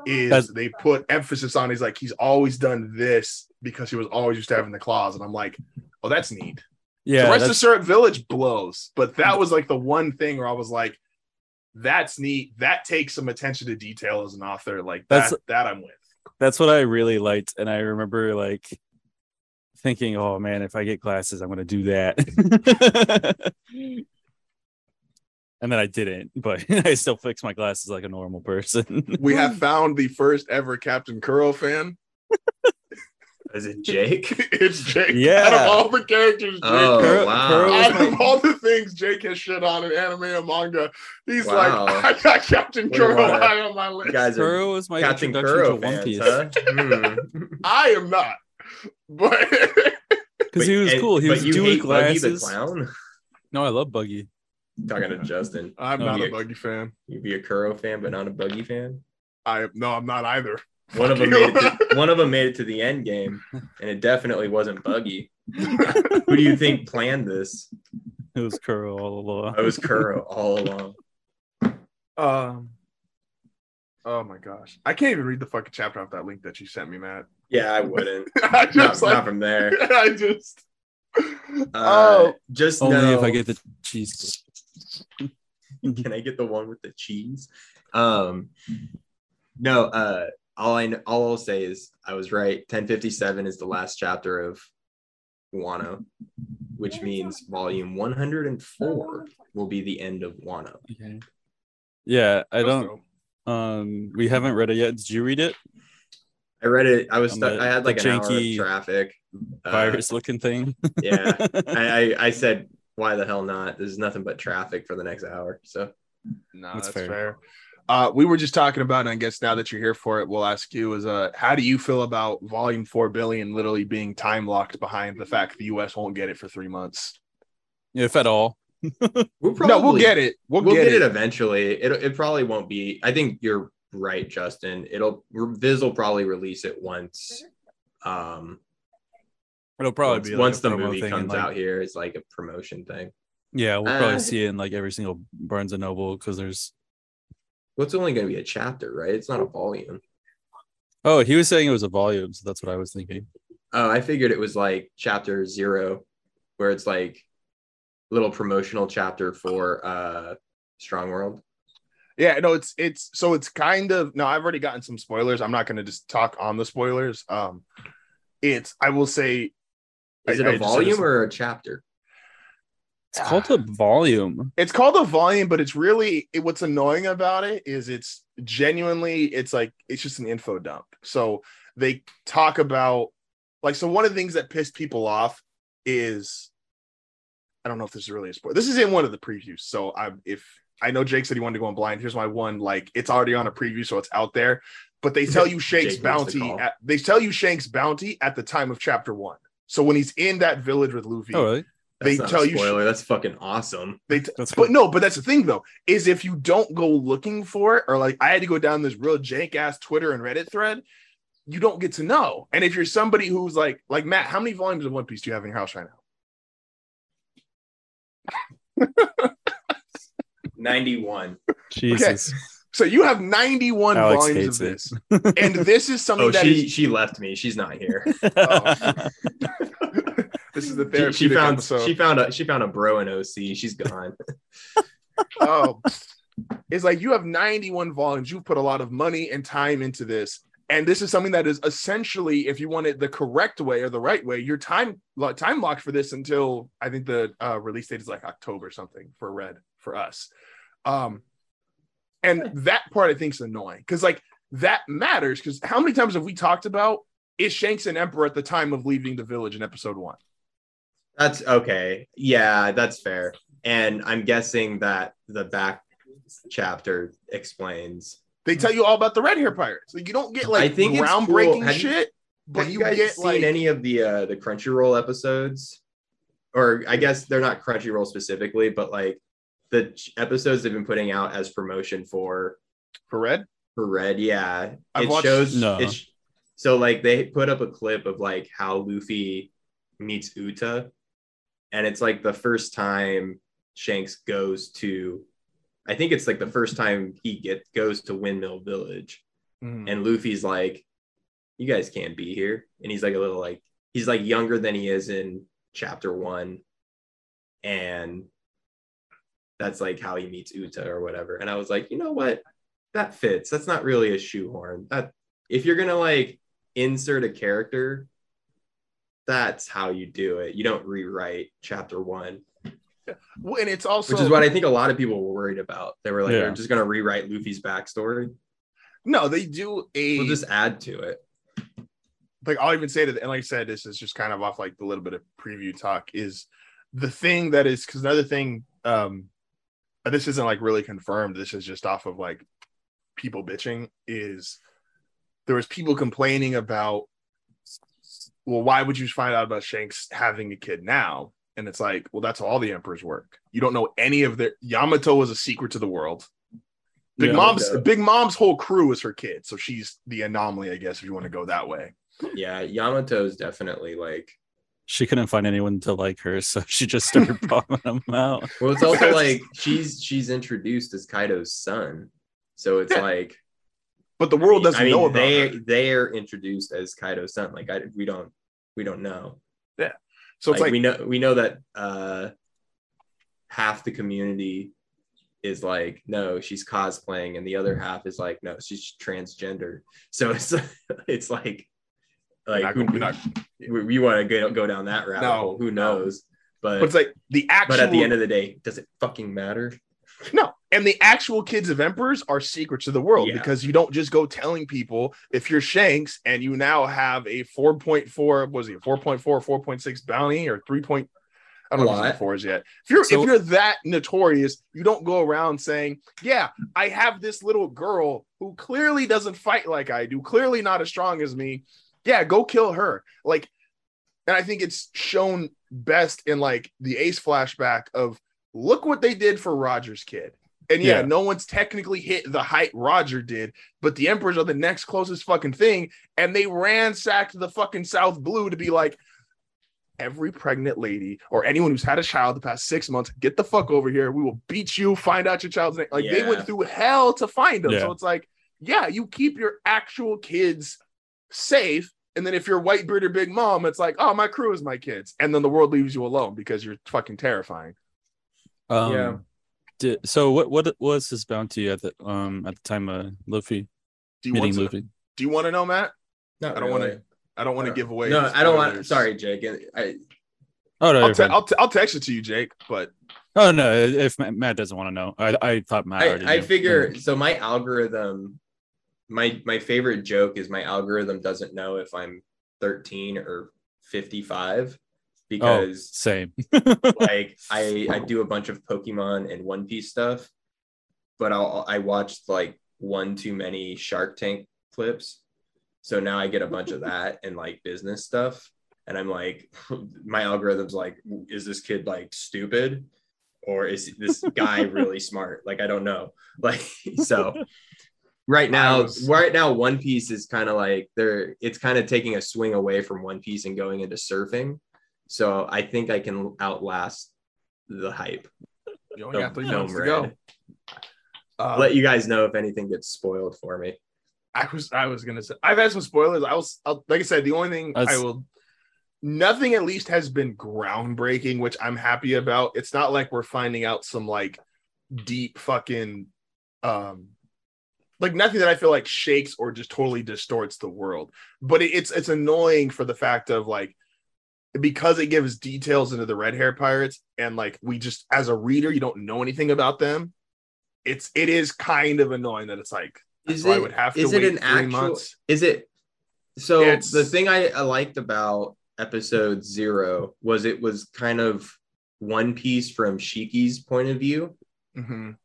is That's- they put emphasis on he's like he's always done this because he was always used to having the claws, and I'm like, oh, that's neat. Yeah, the rest of that's- Syrup Village blows, but that was like the one thing where I was like, "That's neat. That takes some attention to detail as an author. Like that. That's- that I'm with." that's what I really liked, and I remember like thinking, "Oh man, if I get glasses, I'm gonna do that." and then I didn't, but I still fix my glasses like a normal person. We have found the first ever Captain Kuro fan. Is it Jake? it's Jake. Yeah. Out of all the characters, Jake. Oh Kuro- wow! Kuro was out of all the things Jake has shit on in anime and manga, he's Wow. like, I got Captain What Kuro high on my you list. guys are Kuro was my Captain introduction Kuro to One fans, Piece huh? Hmm. I am not, but because he was and- cool. He was you doing hate Buggy the glasses. clown. No, I love Buggy. Talking to Justin, I'm not a you- Buggy fan. You'd be a Kuro fan, but not a Buggy fan. I no, I'm not either. One of them made it. To, one of them made it to the end game, and it definitely wasn't Buggy. Who do you think planned this? It was Kuro all along. It was Kuro all along. Um. Oh my gosh, I can't even read the fucking chapter off that link that you sent me, Matt. Yeah, I wouldn't. I just not like, from there. I just. Uh, oh, just Only know, if I get the cheese. Can I get the one with the cheese? Um, no. Uh, all I kn- all I'll say is I was right. 1057 is the last chapter of Wano, which means volume 104 will be the end of Wano. Okay. Yeah, I don't. Um, we haven't read it yet. Did you read it? I read it. I was On stuck. the- I had the like an hour of janky traffic. Uh, Virus looking thing. yeah. I, I I said why the hell not? There's nothing but traffic for the next hour. So No, That's that's, fair. fair. Uh, we were just talking about, and I guess now that you're here for it, we'll ask you: is uh, how do you feel about Volume Four billion literally being time locked behind the fact the U.S. won't get it for three months? if at all. we'll probably, no, we'll get it. We'll, we'll get, it. eventually. It it probably won't be. I think you're right, Justin. It'll Viz will probably release it once. Um, It'll probably once, be like once the movie comes like- out here. It's like a promotion thing. Yeah, we'll probably Uh, see it in like every single Barnes and Noble because there's. What's only going to be a chapter, right? It's not a volume. Oh, he was saying it was a volume, so that's what I was thinking. Oh, I figured it was like chapter zero, where it's like little promotional chapter for uh Strong World. Yeah, no, it's it's so it's kind of no. I've already gotten some spoilers. I'm not going to just talk on the spoilers. Um, it's I will say, Is I- it I a just said volume or a chapter? It's called a volume. it's called a volume, but it's really it, what's annoying about it is it's genuinely it's like it's just an info dump. So they talk about like so one of the things that pissed people off is I don't know if this is really a spoiler. This is in one of the previews. So I if I know Jake said he wanted to go on blind. Here's my one like it's already on a preview, so it's out there. But they tell you Shanks' Jake bounty. call. At, they tell you Shanks' bounty at the time of chapter one. So when he's in that village with Luffy, Oh, really? That's They not tell a you- spoiler. That's fucking awesome. they t- That's cool. but no, but that's the thing though, is if you don't go looking for it, or like I had to go down this real jank ass Twitter and Reddit thread, you don't get to know. And if you're somebody who's like, like Matt, how many volumes of One Piece do you have in your house right now? 91. Jesus. So you have 91 Alex volumes of hates this, and this is something Oh, that she is- she left me. She's not here. Oh. this is the she, therapeutic she found episode. she found a she found a bro in OC. She's gone. oh, is like you have 91 volumes. You've put a lot of money and time into this. And this is something that is essentially, if you want it the correct way or the right way, your time time locked for this until I think the uh, release date is like October something for Red for us. Um, and that part I think is annoying because like that matters because how many times have we talked about is Shanks an emperor at the time of leaving the village in episode one? That's okay. Yeah, that's fair. And I'm guessing that the back chapter explains. They tell you all about the red hair pirates. Like you don't get like I think it's groundbreaking cool. Have you- shit, but Have you, you guys get seen like any of the uh the Crunchyroll episodes? Or I guess they're not Crunchyroll specifically, but like the ch- episodes they've been putting out as promotion for for red. for Red. Yeah, I've it watched- shows. No. It sh- so like they put up a clip of like how Luffy meets Uta, and it's like the first time Shanks goes to. I think it's like the first time he get goes to Windmill Village, Mhm. and Luffy's like, "You guys can't be here," and he's like a little like he's like younger than he is in chapter one, and that's like how he meets Uta or whatever. And I was like, you know what, that fits. That's not really a shoehorn. That if you're gonna like insert a character, that's how you do it. You don't rewrite chapter one, Well, and it's also which is what I think a lot of people were worried about. They were like, Yeah. they're just gonna rewrite Luffy's backstory. no, they do a We'll just add to it. like I'll even say that, and like I said, this is just kind of off like the little bit of preview talk is the thing that is because another thing, um, this isn't like really confirmed. This is just off of like people bitching. Is there was people complaining about, well, why would you find out about Shanks having a kid now? And it's like, well, that's how all the emperors work. You don't know any of their Yamato was a secret to the world. Big Yeah. Mom's Yeah. Big Mom's whole crew is her kid, so she's the anomaly, I guess, if you want to go that way. Yeah, Yamato's definitely like. She couldn't find anyone to like her, so she just started bombing them out. Well, it's also like she's she's introduced as Kaido's son, so it's Yeah. like But the world doesn't I mean, know about they her. they're introduced as Kaido's son. Like I, we don't we don't know. Yeah. So it's like, like, we know we know that uh half the community is like no she's cosplaying and the other half is like no she's transgender so it's it's like like not who, not- we, we want to go, go down that route. No, hole who no. knows but but it's like the actual but at the end of the day does it fucking matter no, and the actual kids of emperors are secrets of the world Yeah. because you don't just go telling people if you're Shanks and you now have a 4.4 was it 4.4 4.6 bounty or 3. Point, I don't A know if it's in lot. fours yet. If you're So- if you're that notorious, you don't go around saying, "Yeah, I have this little girl who clearly doesn't fight like I do, clearly not as strong as me. Yeah, go kill her." Like, and I think it's shown best in like the Ace flashback of look what they did for Roger's kid. And yeah, Yeah. no one's technically hit the height Roger did, but the Emperors are the next closest fucking thing. And they ransacked the fucking South Blue to be like, every pregnant lady or anyone who's had a child the past six months, get the fuck over here. We will beat you, find out your child's name. Like they went through hell to find them. Yeah. So it's like, yeah, you keep your actual kids safe. And then if you're white bearded big mom, it's like, oh, my crew is my kids. And then the world leaves you alone because you're fucking terrifying. Um, Yeah. Did, so what what was his bounty at the um at the time of Luffy Do you meeting want to, Luffy? do you want to know, Matt? No, I don't want to. I don't want to Uh, give away. no i don't want sorry jake I, Oh no, I'll, te- I'll, te- I'll text it to you, Jake. But oh no, if Matt Matt doesn't want to know, I I thought Matt already. I, I knew. figure so my algorithm my my favorite joke is my algorithm doesn't know if i'm 13 or 55 Oh, because same. like I I do a bunch of Pokemon and One Piece stuff, but I'll I watched like one too many Shark Tank clips, so now I get a bunch of that and like business stuff, and I'm like, my algorithm's like, is this kid like stupid, or is this guy really smart? Like I don't know, like so. Right now, was- right now, One Piece is kind of like they're. It's kind of taking a swing away from One Piece and going into surfing. So I think I can outlast the hype. you only got of three months to go. Red. Um, let you guys know if anything gets spoiled for me. I was I was gonna say I've had some spoilers. I was I'll, like I said, the only thing That's- I will nothing at least has been groundbreaking, which I'm happy about. It's not like we're finding out some like deep fucking um like nothing that I feel like shakes or just totally distorts the world. But it, it's it's annoying for the fact of like because it gives details into the red hair pirates and like we just as a reader you don't know anything about them. It's it is kind of annoying that it's like Is so I it would have to is it an actual? months. Is it? So It's- the thing I, I liked about episode zero was it was kind of One Piece from Shiki's point of view, Mhm.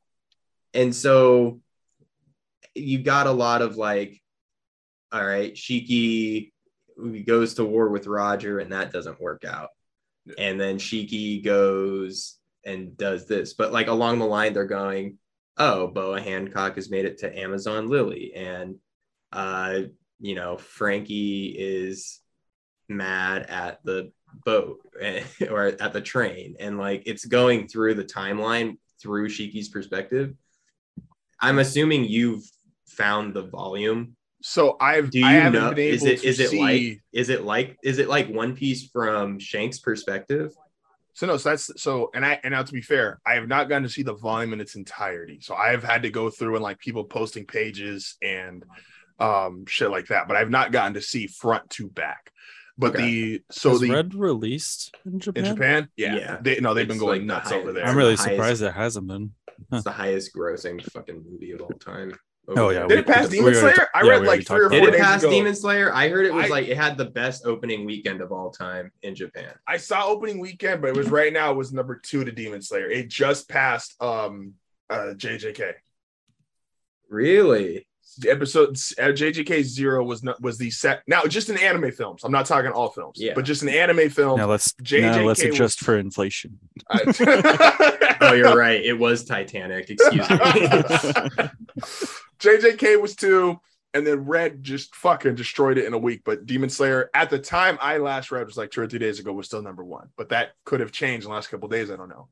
and so you got a lot of like, all right, Shiki goes to war with Roger, and that doesn't work out, Yeah. and then Shiki goes and does this, but like along the line, they're going, oh, Boa Hancock has made it to Amazon Lily, and uh, you know, Franky is mad at the boat or at the train, and like it's going through the timeline through Shiki's perspective. I'm assuming you've found the volume. So I've Do I you haven't know? been able Is it to is it see like is it like is it like One Piece from Shanks' perspective? So no, so that's so and I and now to be fair, I have not gotten to see the volume in its entirety. So I have had to go through and like people posting pages and um shit like that, but I've not gotten to see front to back. But Okay. the so Was the Red released in Japan? in Japan, yeah, Yeah. they no, they've been going like the nuts high- over there. I'm really Highest- surprised it hasn't been. It's the highest grossing fucking movie of all time. Oh, yeah, Did it pass we Demon already Slayer? ta- I yeah, read like three or talked four Did it days pass ago. Demon Slayer? I heard it was I- like it had the best opening weekend of all time in Japan. I saw opening weekend, but it was right now. It was number two to Demon Slayer. It just passed um uh JJK. Really? The episode uh, JJK zero was not was the set now just in anime films. I'm not talking all films, Yeah. but just an anime film. Now let's JJK now let's was- for inflation. I- Oh, you're right. It was Titanic. Excuse me. JJK was two, and then Red just fucking destroyed it in a week. But Demon Slayer, at the time I last read, was like two or three days ago, was still number one. But that could have changed in the last couple days. I don't know.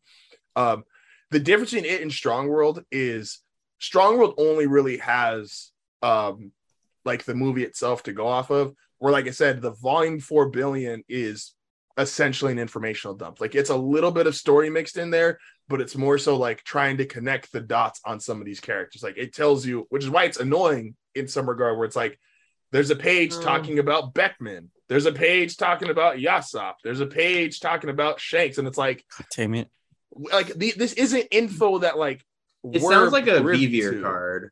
Um, the difference between it and Strong World is Strong World only really has um like the movie itself to go off of. Where, like I said, the volume four billion is essentially an informational dump. Like it's a little bit of story mixed in there, but it's more so like trying to connect the dots on some of these characters. Like it tells you, which is why it's annoying in some regard, where it's like there's a page Um. talking about Beckman, there's a page talking about Yasop, there's a page talking about Shanks, and it's like, Damn it. like the, this isn't info that like It we're sounds like a privy card.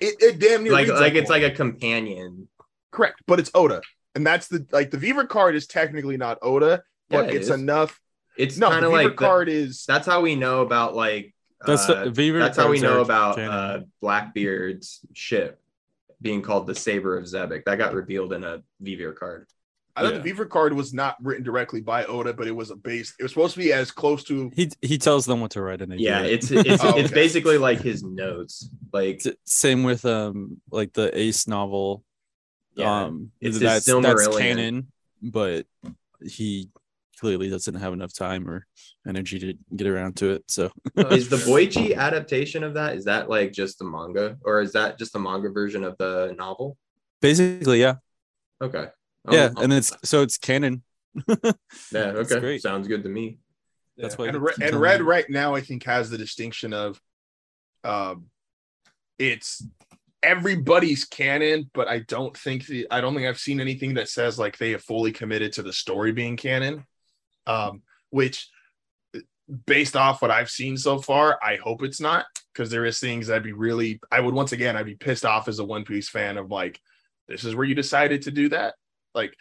It, it damn near Like reads like it's like a companion. correct, but it's Oda, and that's the like the Vivre card is technically not Oda, but Yeah, it it's is. enough. It's No, kind of Vivre like the- card is that's how we know about like That's uh, the Vivre that's how we know about uh, Blackbeard's ship being called the Saber of Xebec. That got revealed in a Vivre card. I thought Yeah. the Vivre card was not written directly by Oda, but it was a base. It was supposed to be as close to He he tells them what to write and they Yeah, it. it's it's Oh, it's basically like his notes. Like same with um like the Ace novel. yeah, um it's his that's that's canon, but he clearly doesn't have enough time or energy to get around to it. So is the Boichi adaptation of that? Is that like just the manga, or is that just the manga version of the novel? basically, yeah, Okay. I'll- yeah, I'll- and it's so it's canon. yeah. Okay. great. Sounds good to me. That's why and, Re- and Red right now I think has the distinction of um it's everybody's canon, but I don't think the I don't think I've seen anything that says like they have fully committed to the story being canon. Um, which based off what I've seen so far, I hope it's not because there is things I'd be really I would once again I'd be pissed off as a One Piece fan of like this is where you decided to do that. Like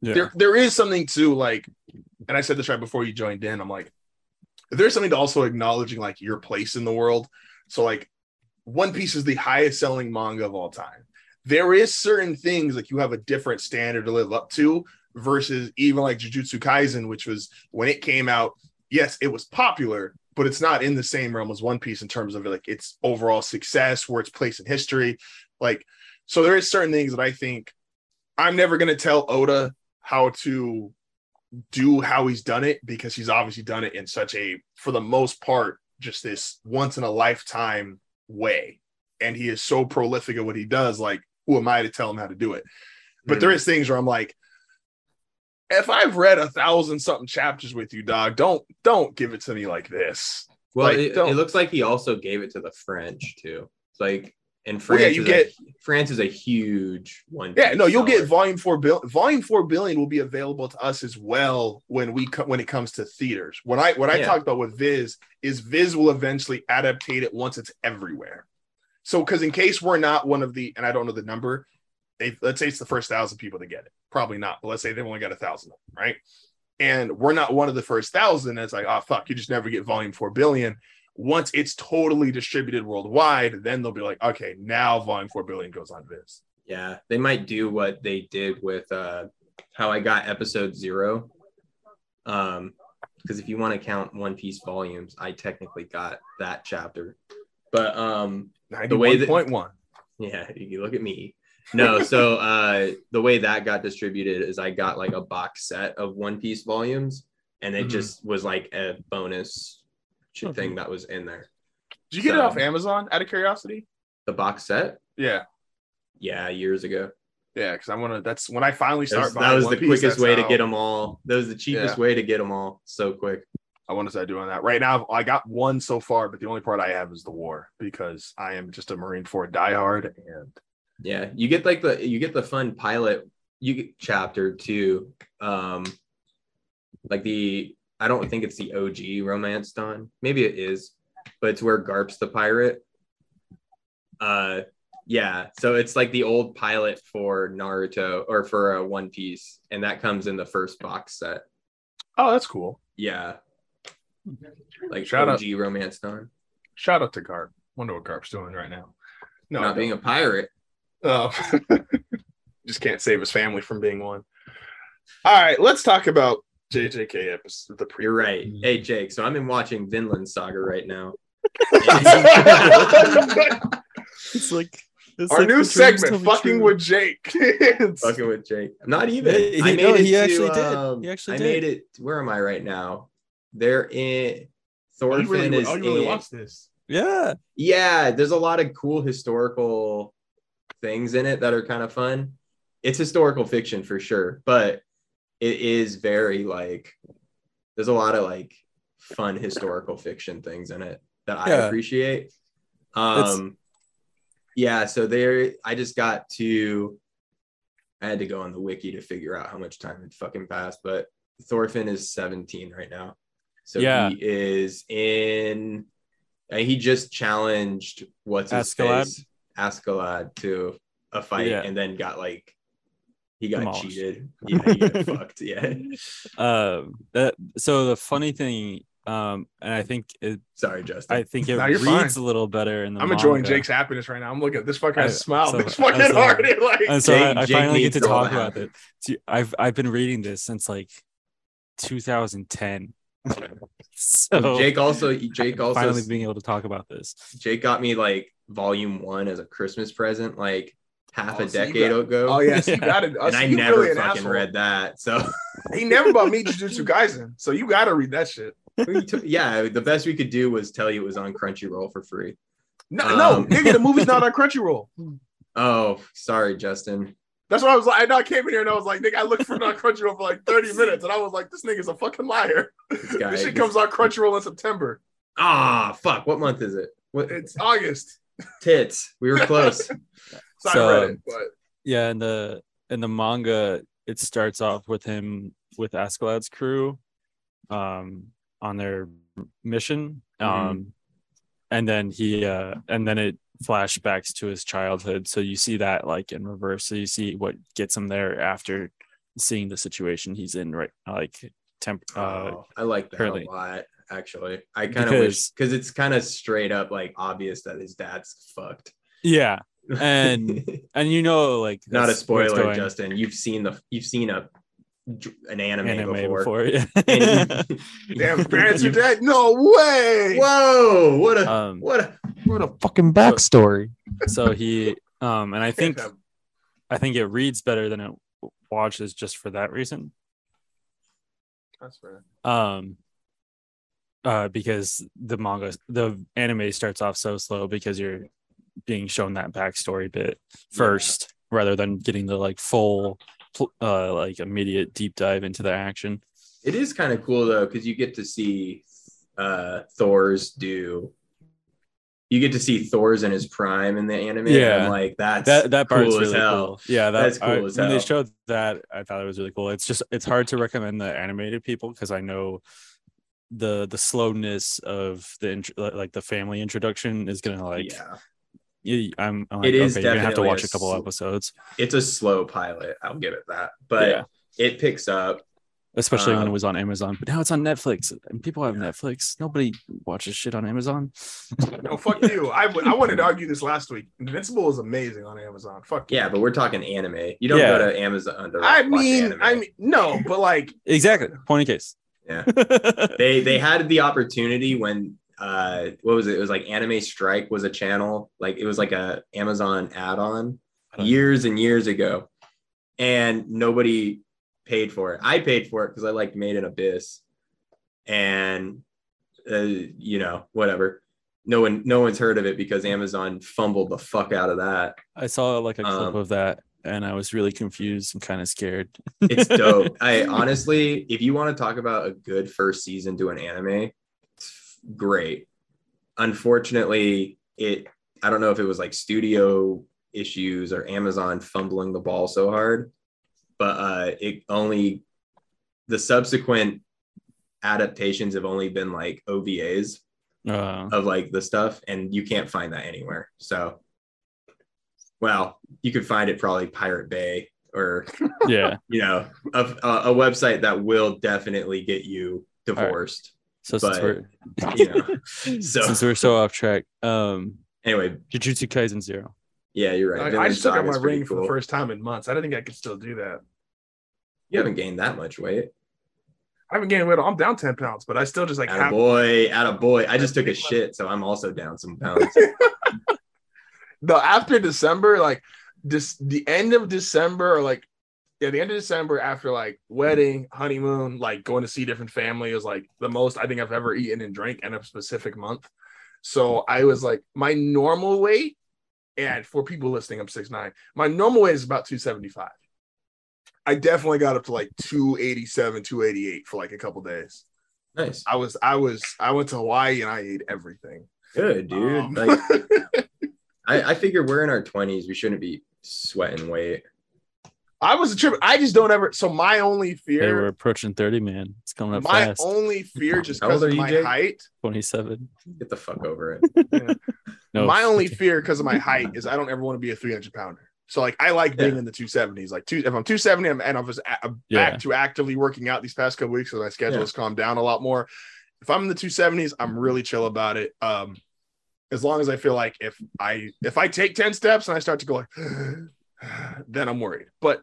Yeah. there there is something to like, and I said this right before you joined in. I'm like, there's something to also acknowledging like your place in the world. So like, One Piece is the highest selling manga of all time. There is certain things like you have a different standard to live up to versus even like Jujutsu Kaisen, which was when it came out. Yes, it was popular, but it's not in the same realm as One Piece in terms of like its overall success, where its place in history. Like, so there is certain things that I think I'm never going to tell Oda how to do how he's done it because he's obviously done it in such a, for the most part, just this once in a lifetime way. And he is so prolific at what he does. Like, who am I to tell him how to do it? But Hmm. there is things where I'm like, if I've read a thousand something chapters with you, dog, don't don't give it to me like this. Well, Like, it, it looks like he also gave it to the French too. Like, and Well, France yeah, you is get- a, France is a huge one. Yeah, no, you'll get volume four bill. Volume four billion will be available to us as well when we co- when it comes to theaters. What I what I Yeah. talked about with Viz is Viz will eventually adaptate it once it's everywhere. So, because in case we're not one of the, and I don't know the number, they let's say it's the first thousand people to get it. Probably not, but let's say they've only got a thousand, right? And we're not one of the first thousand. It's like, oh fuck, you just never get volume four billion. Once it's totally distributed worldwide, then they'll be like, okay, now volume four billion goes on Viz. Yeah, they might do what they did with uh how I got episode zero. Um, because if you want to count One Piece volumes, I technically got that chapter. But um, The way that- 91.1. yeah, you look at me. No, so uh the way that got distributed is I got like a box set of One Piece volumes, and it Mhm. just was like a bonus Okay. thing that was in there. Did you get it off Amazon out of curiosity? The box set, Yeah. yeah, years ago. Yeah, because I want to. That's when I finally That start. was, buying that was the Piece, quickest way to get them all. That was the cheapest Yeah. way to get them all so quick. I want to start doing that right now. I got one so far, but the only part I have is the war because I am just a Marineford diehard, and Yeah, you get like the you get the fun pilot you get chapter too. Um like the I don't think it's the OG romance Dawn. Maybe it is, but it's where Garp's the pirate. Uh yeah, so it's like the old pilot for Naruto or for uh, One Piece, and that comes in the first box set. oh, that's cool. Yeah, like Shout out- OG romance Dawn. Shout out to Garp. Wonder what Garp's doing right now. No, Not being a pirate. Oh, just can't save his family from being one. All right, let's talk about JJK episode. The pre. You're right. Hey Jake, so I'm in watching Vinland Saga right now. It's like it's Our like new the segment, fucking true. with Jake. Fucking with Jake. Not even. He- I he- made no, it he to, actually did. um, He actually I did. made it. Where am I right now? They're in. Thorfinn you really, is oh, you really in. watched this? Yeah. Yeah, there's a lot of cool historical things in it that are kind of fun. It's historical fiction for sure, but it is very like. There's a lot of like fun historical fiction things in it that I Yeah. appreciate. Um, yeah, so there, I just got to. I had to go on the wiki to figure out how much time had fucking passed, but Thorfinn is 17 right now. So Yeah. he is in. and he just challenged what's his face, Askeladd to a fight, Yeah. and then got like he got Demolished. cheated. Yeah, he got fucked. Yeah. Um. That. So the funny thing, um, and I think it, Sorry, Justin. I think it No, reads fine. a little better in the. I'm enjoying. Jake's happiness right now. I'm looking at this fucker I- has a smile. so- this fucking I'm so- already like. And so Jake- I, I finally get to talk the about it. See, I've I've been reading this since like 2010. so Jake also Jake also finally being able to talk about this. Jake got me like volume one as a Christmas present like half Oh, a so decade got- ago. Oh yes, you Yeah. got it. And I never fucking read that. So He never bought me Jujutsu Kaisen, so you got to read that shit. yeah, the best we could do was tell you it was on Crunchyroll for free. No, no, Um, nigga, the movie's not on Crunchyroll. Oh, sorry, Justin. That's why I was like, I know I came in here and I was like, nigga, I looked for it on Crunchyroll for like 30 minutes, and I was like, this nigga's a fucking liar. This guy. This shit comes on Crunchyroll in September. Ah, fuck. What month is it? What It's August. tits? We were close. So, So- I read it, but Yeah, in the in the manga, it starts off with him with Askeladd's crew, um, on their mission. Um, and then he uh and then it flashbacks to his childhood. So you see that like in reverse. So you see what gets him there after seeing the situation he's in right like temp uh Oh, I like that currently. a lot. Actually, I kind of wish Because- because it's kind of straight up like obvious that his dad's fucked. yeah. And- And you know like not a that's where it's spoiler. Justin. You've seen the you've seen a an anime, anime before. before. yeah. You- damn, parents are dead. No way. Whoa! What a um what a What a fucking backstory. so he um and I think I think it reads better than it watches just for that reason. That's fair. Um uh because the manga the anime starts off so slow because you're being shown that backstory bit first rather than getting the like full pl- uh like immediate deep dive into the action. It is kind of cool though because you get to see uh Thors do you get to see Thors in his prime in the anime. Yeah. and like that's that that part's cool as really hell. cool. Yeah, that, That's cool I- when they showed that, I thought it was really cool. It's just it's hard to recommend the animated people because I know the the slowness of the like the family introduction is gonna like yeah, you, I'm, I'm like, It is okay, you're gonna have to watch a a couple episodes, it's a slow pilot. I'll give it that, but Yeah. it picks up. especially when it Um, was on Amazon. But now it's on Netflix, and people have Netflix. Nobody watches shit on Amazon. No, fuck you. I, w- I wanted to argue this last week. Invincible is amazing on Amazon. Fuck you. Yeah, but we're talking anime. You don't Yeah. go to Amazon. To I watch mean, anime. I mean, no, but like, exactly. Point in case. Yeah. they they had the opportunity when uh what was it? It was like Anime Strike was a channel, like it was like a Amazon add-on Uh-huh. years and years ago, and nobody paid for it. I paid for it because I liked Made in Abyss, and uh, you know whatever. No one no one's heard of it because Amazon fumbled the fuck out of that. I saw like a clip Um, of that, and I was really confused and kind of scared. It's dope. I honestly, if you want to talk about a good first season to an anime, great. Unfortunately, it I don't know if it was like studio issues or Amazon fumbling the ball so hard, but uh it only the subsequent adaptations have only been like OVAs Uh, of like the stuff and you can't find that anywhere. So well, you could find it probably Pirate Bay or yeah. you know a, a, a website that will definitely get you divorced So since we're you know so since we're so off track, um, anyway Jujutsu Kaisen Zero. yeah you're right I, I just took out my pretty ring for the first time in months. I didn't think I could still do that. you haven't gained that much weight I haven't gained weight. I'm down 10 pounds, but I still just like at a have boy at a boy i just took a shit so i'm also down some pounds the after December, like this the end of December or like yeah, the end of December after like wedding, honeymoon, like going to see different family is like the most I think I've ever eaten and drank in a specific month. So I was like, my normal weight, and for people listening, I'm six nine. My normal weight is about 275. I definitely got up to like 287, 288 for like a couple days. nice I was, I was, I went to Hawaii and I ate everything. good dude Um, like I, I figure we're in our 20s we shouldn't be sweating weight I was a trip. I just don't ever. So my only Hey, we're fear, approaching 30, man. It's coming up my fast. only fear, just because of you, my Jake? height. 27. get the fuck over it No. My only fear, because of my height, is I don't ever want to be a 300 pounder. So like I like being Yeah. in the 270s. Like two, if I'm 270 I'm, and I was a- back Yeah. to actively working out these past couple weeks, so my schedule Yeah. has calmed down a lot more. If I'm in the 270s, I'm really chill about it. Um, as long as I feel like if I if I take 10 steps and I start to go like, then I'm worried. But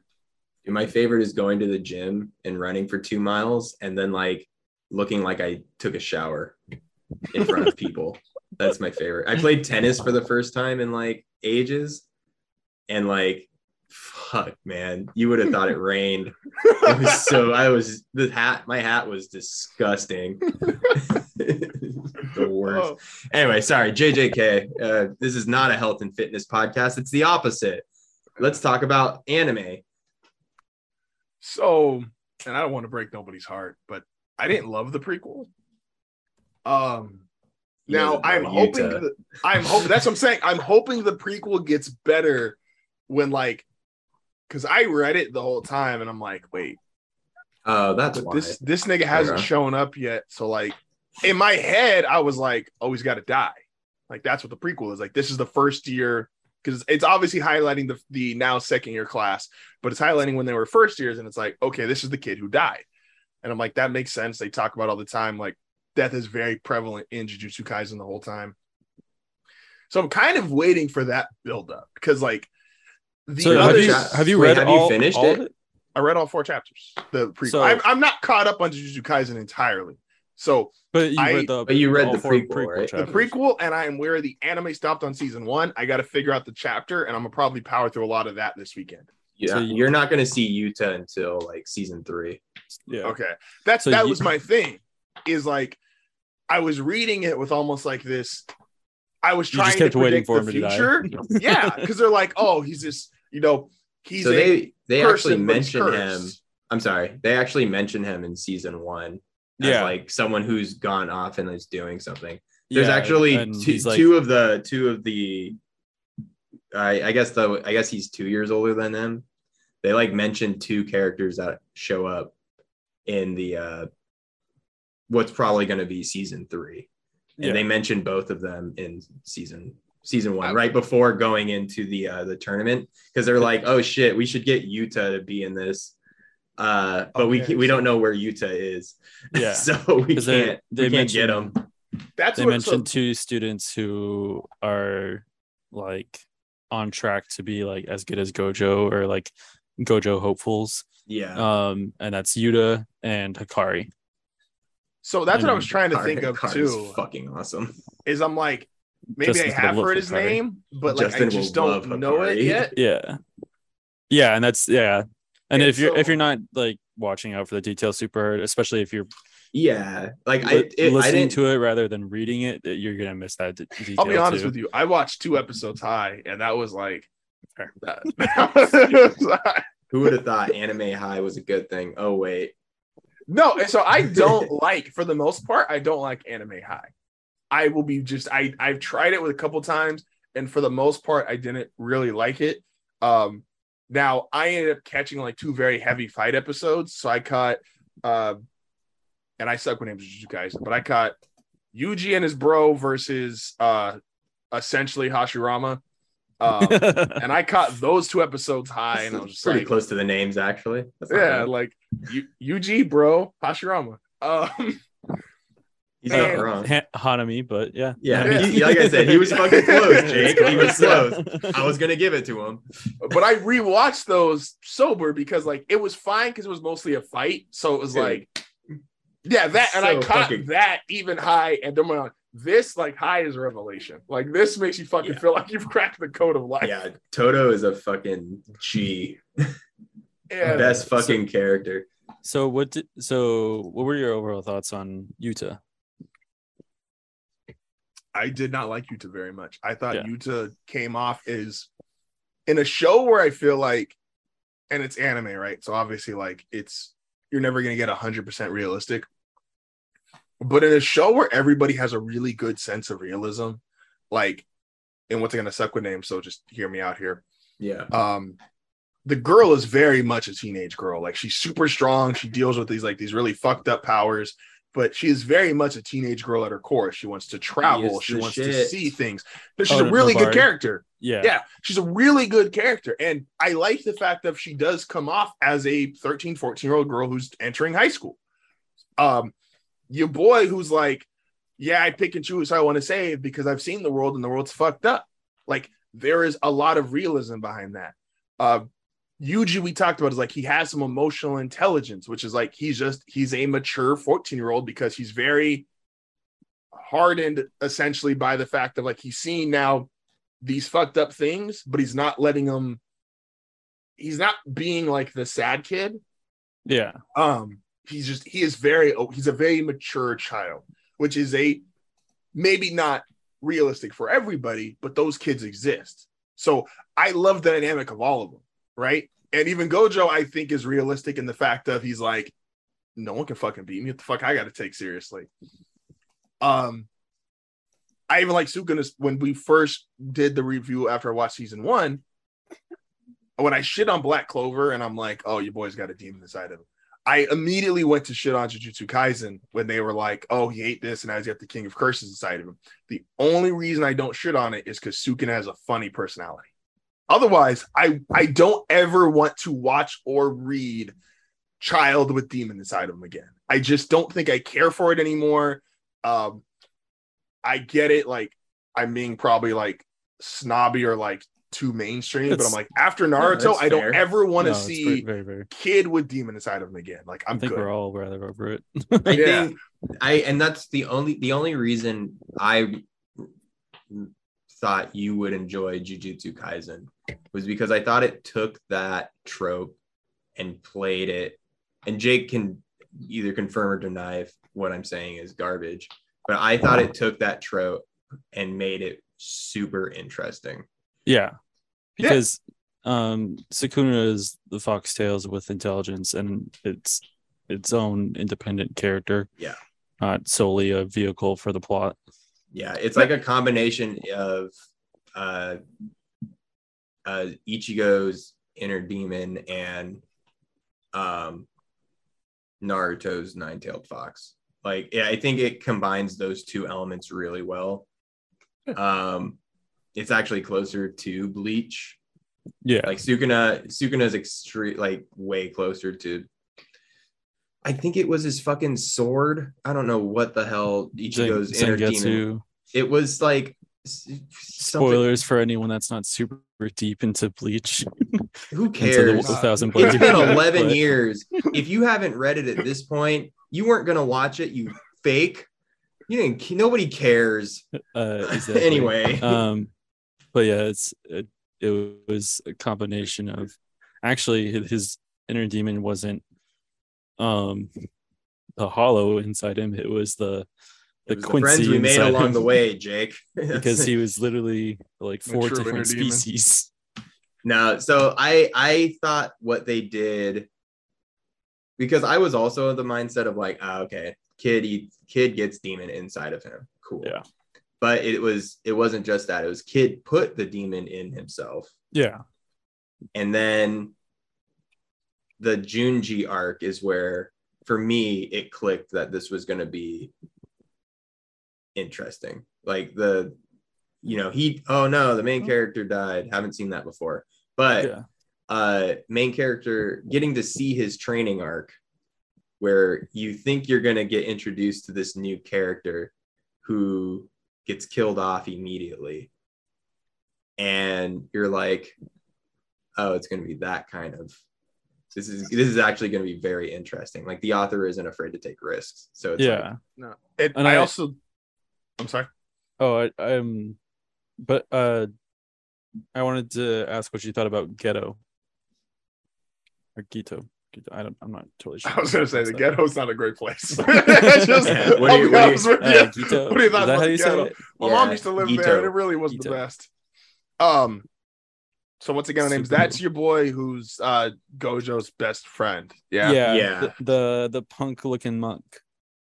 Dude, my favorite is going to the gym and running for two miles and then like looking like I took a shower in front of people. That's my favorite. I played tennis for the first time in like ages and like fuck man, you would have thought it rained. It was so I was the hat, my hat was disgusting. the worst. oh, Anyway, sorry, JJK. Uh, this is not a health and fitness podcast. It's the opposite. Let's talk about anime. So, and I don't want to break nobody's heart, but I didn't love the prequel. Um, now I'm hoping that, I'm hoping that's what I'm saying. I'm hoping the prequel gets better when like because I read it the whole time and I'm like, wait, uh, that's why. this this nigga hasn't Yeah. shown up yet. So like in my head, I was like, oh, he's got to die. Like that's what the prequel is. Like this is the first year because it's obviously highlighting the the now second year class, but it's highlighting when they were first years, and it's like, okay, this is the kid who died, and I'm like, that makes sense. They talk about all the time, like death is very prevalent in Jujutsu Kaisen the whole time. So I'm kind of waiting for that build up because like the So other have you, cha- have you Wait, read have you finished all of it? I read all four chapters. The prequel. So- I'm, I'm not caught up on Jujutsu Kaisen entirely. So But you I- read the But you read the four prequel, right? the prequel, and I am where the anime stopped on season one. I got to figure out the chapter, and I'm gonna probably power through a lot of that this weekend. Yeah, So you- you're not going to see Yuta until like season three. Yeah. Okay, that's So that you- was my thing. Is like I was reading it with almost like this. I was trying just kept to waiting predict for the him to future. yeah, because they're like, oh, he's this, you know, he's so a they they actually mention him. I'm sorry, they actually mention him in season one as Yeah. like someone who's gone off and is doing something. There's Yeah, actually two, like- two of the two of the. I I guess though I guess he's two years older than them. They like mentioned two characters that show up in the uh what's probably going to be season three, and Yeah. they mentioned both of them in season season one right before going into the uh the tournament because they're like oh shit we should get Yuta to be in this. Uh, but we Okay, we so- don't know where Yuta is, Yeah. so we 'Cause they- can't they we can't get mentioned- them. That's they what so- mentioned two students who are like on track to be like as good as Gojo or like Gojo hopefuls. Yeah, Um, and that's Yuta and Hakari. So that's what I was trying to Car- think of Car is too. fucking awesome. Is I'm like, maybe Justin's I have heard for his Hakari. name, but like Justin I just don't love know it yet. Yeah. Yeah, and that's yeah. And And if you're if you're not like watching out for the details super hard, especially if you're Yeah, like I, li- it, I listening didn't. to it rather than reading it, you're gonna miss that d- detail. I'll be honest too. with you. I watched two episodes high, and that was like that. Who would have thought anime high was a good thing? Oh wait, no, and so I don't like, for the most part, I don't like anime high. I will be just I I've tried it with a couple times, and for the most part, I didn't really like it. Um, now I ended up catching like two very heavy fight episodes, so I caught, uh, and I suck with names, you guys, but I caught Yuji and his bro versus uh, essentially Hashirama. Um, and I caught those two episodes high, and I was just pretty like, close to the names actually. That's not yeah, like U- UG, bro, Hashirama. Um, he's man. not wrong. Ha- Hanami, but yeah. Yeah, Yeah. he- like I said, he was fucking close, Jake. He was close. close. I was gonna give it to him. but I rewatched those sober because like it was fine because it was mostly a fight, so it was Dude. like, yeah, that, and I caught fucking- that even high, and then went on. This like high is revelation. Like this makes you fucking Yeah. feel like you've cracked the code of life. Yeah, Todo is a fucking G. And- Best fucking character. So what? Did, so what were your overall thoughts on Yuta? I did not like Yuta very much. I thought Yeah. Yuta came off as in a show where I feel like, and it's anime, right? So obviously, like it's you're never gonna get hundred percent realistic. But in a show where everybody has a really good sense of realism, like, and what's gonna suck with names, so just hear me out here. Yeah, Um, the girl is very much a teenage girl. Like she's super strong. She deals with these like these really fucked up powers, but she is very much a teenage girl at her core. She wants to travel. She wants to see things. But she's Oh, a really good character. Yeah. Yeah, she's a really good character. And I like the fact that she does come off as a 13, 14 year old girl who's entering high school. Um, your boy who's like, yeah, I pick and choose I want to save because I've seen the world and the world's fucked up. Like there is a lot of realism behind that. Uh, Yuji, we talked about is like he has some emotional intelligence, which is like he's just he's a mature 14 year old because he's very hardened essentially by the fact of like he's seen now these fucked up things, but he's not letting them. He's not being like the sad kid. Yeah. Um, he's just he is very oh, he's a very mature child, which is a maybe not realistic for everybody, but those kids exist. So I love the dynamic of all of them, right? And even Gojo, I think, is realistic in the fact of he's like, no one can fucking beat me. What the fuck I got to take seriously? Um, I even like Sukuna when we first did the review after I watched season one. When I shit on Black Clover and I'm like, oh, your boy's got a demon inside of him. I immediately went to shit on Jujutsu Kaisen when they were like, oh, he ate this and now he's got the King of Curses inside of him. The only reason I don't shit on it is because Sukuna has a funny personality. Otherwise, I I don't ever want to watch or read Child with Demon inside of him again. I just don't think I care for it anymore. Um, I get it, like I'm being probably like snobby or like too mainstream, but I'm like after Naruto, that's I don't fair. ever want to No, see very, very, very. kid with demon inside of him again. Like I'm I think good. we're all rather over it. I Yeah. think I and that's the only the only reason I thought you would enjoy Jujutsu Kaisen was because I thought it took that trope and played it. And Jake can either confirm or deny if what I'm saying is garbage. But I thought it took that trope and made it super interesting. Yeah. Yeah. Because um Sukuna is the Foxtails with intelligence and it's its own independent character. Yeah. Not solely a vehicle for the plot. Yeah, it's like a combination of uh uh Ichigo's inner demon and um Naruto's nine-tailed fox. Like yeah, I think it combines those two elements really well. Um it's actually closer to Bleach. Yeah. Like Sukuna Sukuna's extreme like way closer to I think it was his fucking sword. I don't know what the hell Ichigo's Zen- inner demon. It was like something- Spoilers for anyone that's not super deep into Bleach. Who cares? Thousand It's been 11 But- years. If you haven't read it at this point, you weren't gonna watch it. You fake. You didn't. Nobody cares. Uh, exactly. anyway, um but yeah it's it, it was a combination of actually his- his inner demon wasn't um the hollow inside him it was the the It was quincy friends we made along the way, Jake. because he was literally like four different inner demon. species No, so I I thought what they did because I was also of the mindset of like, ah, okay, kid he, kid gets demon inside of him. Cool. Yeah. But it was it wasn't just that. It was kid put the demon in himself. yeah And then the Junpei arc is where for me it clicked that this was going to be interesting. Like the you know, he oh no, the main character died. Haven't seen that before. But yeah uh main character getting to see his training arc where you think you're going to get introduced to this new character who gets killed off immediately and you're like oh it's going to be that kind of this is this is actually going to be very interesting like the author isn't afraid to take risks so it's yeah like, No. It, And I, I- also I'm sorry. oh I, i'm but uh i wanted to ask what you thought about ghetto or gito Gito. i don't i'm not totally sure I was gonna say the What's ghetto's not a great place. Just- Yeah, what do you- be what do you- honest with that? Uh, Gito. What do you thought Is that about how you say ghetto? it? My Yeah, mom used to live Gito. there, and it really wasn't the best. Um, so once again, the names Super that's your boy who's uh Gojo's best friend. Yeah, yeah, Yeah. The, the the punk looking monk,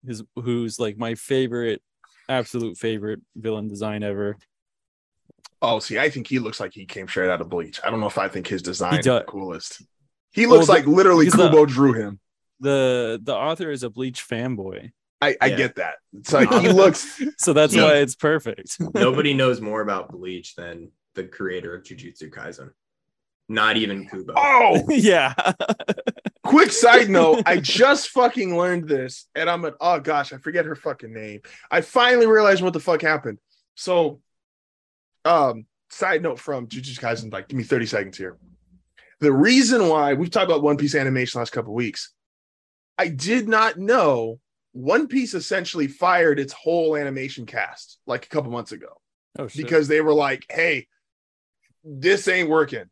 who's who's like my favorite, absolute favorite villain design ever. Oh, see, I think he looks like he came straight out of Bleach. I don't know if I think his design is the coolest. He looks Well, like literally he's the- Kubo drew him. the The author is a Bleach fanboy, I, I Yeah. get that. It's like he looks. so that's Yeah. why it's perfect. nobody knows more about bleach than the creator of jujutsu kaisen not even kubo Oh, yeah, quick side note. I just fucking learned this, and I'm at oh gosh, I forget her fucking name. I finally realized what the fuck happened. So, um, side note from Jujutsu Kaisen, like, give me 30 seconds here. The reason why we've talked about One Piece animation last couple weeks, I did not know One Piece essentially fired its whole animation cast like a couple months ago oh shit. because they were like, hey, this ain't working.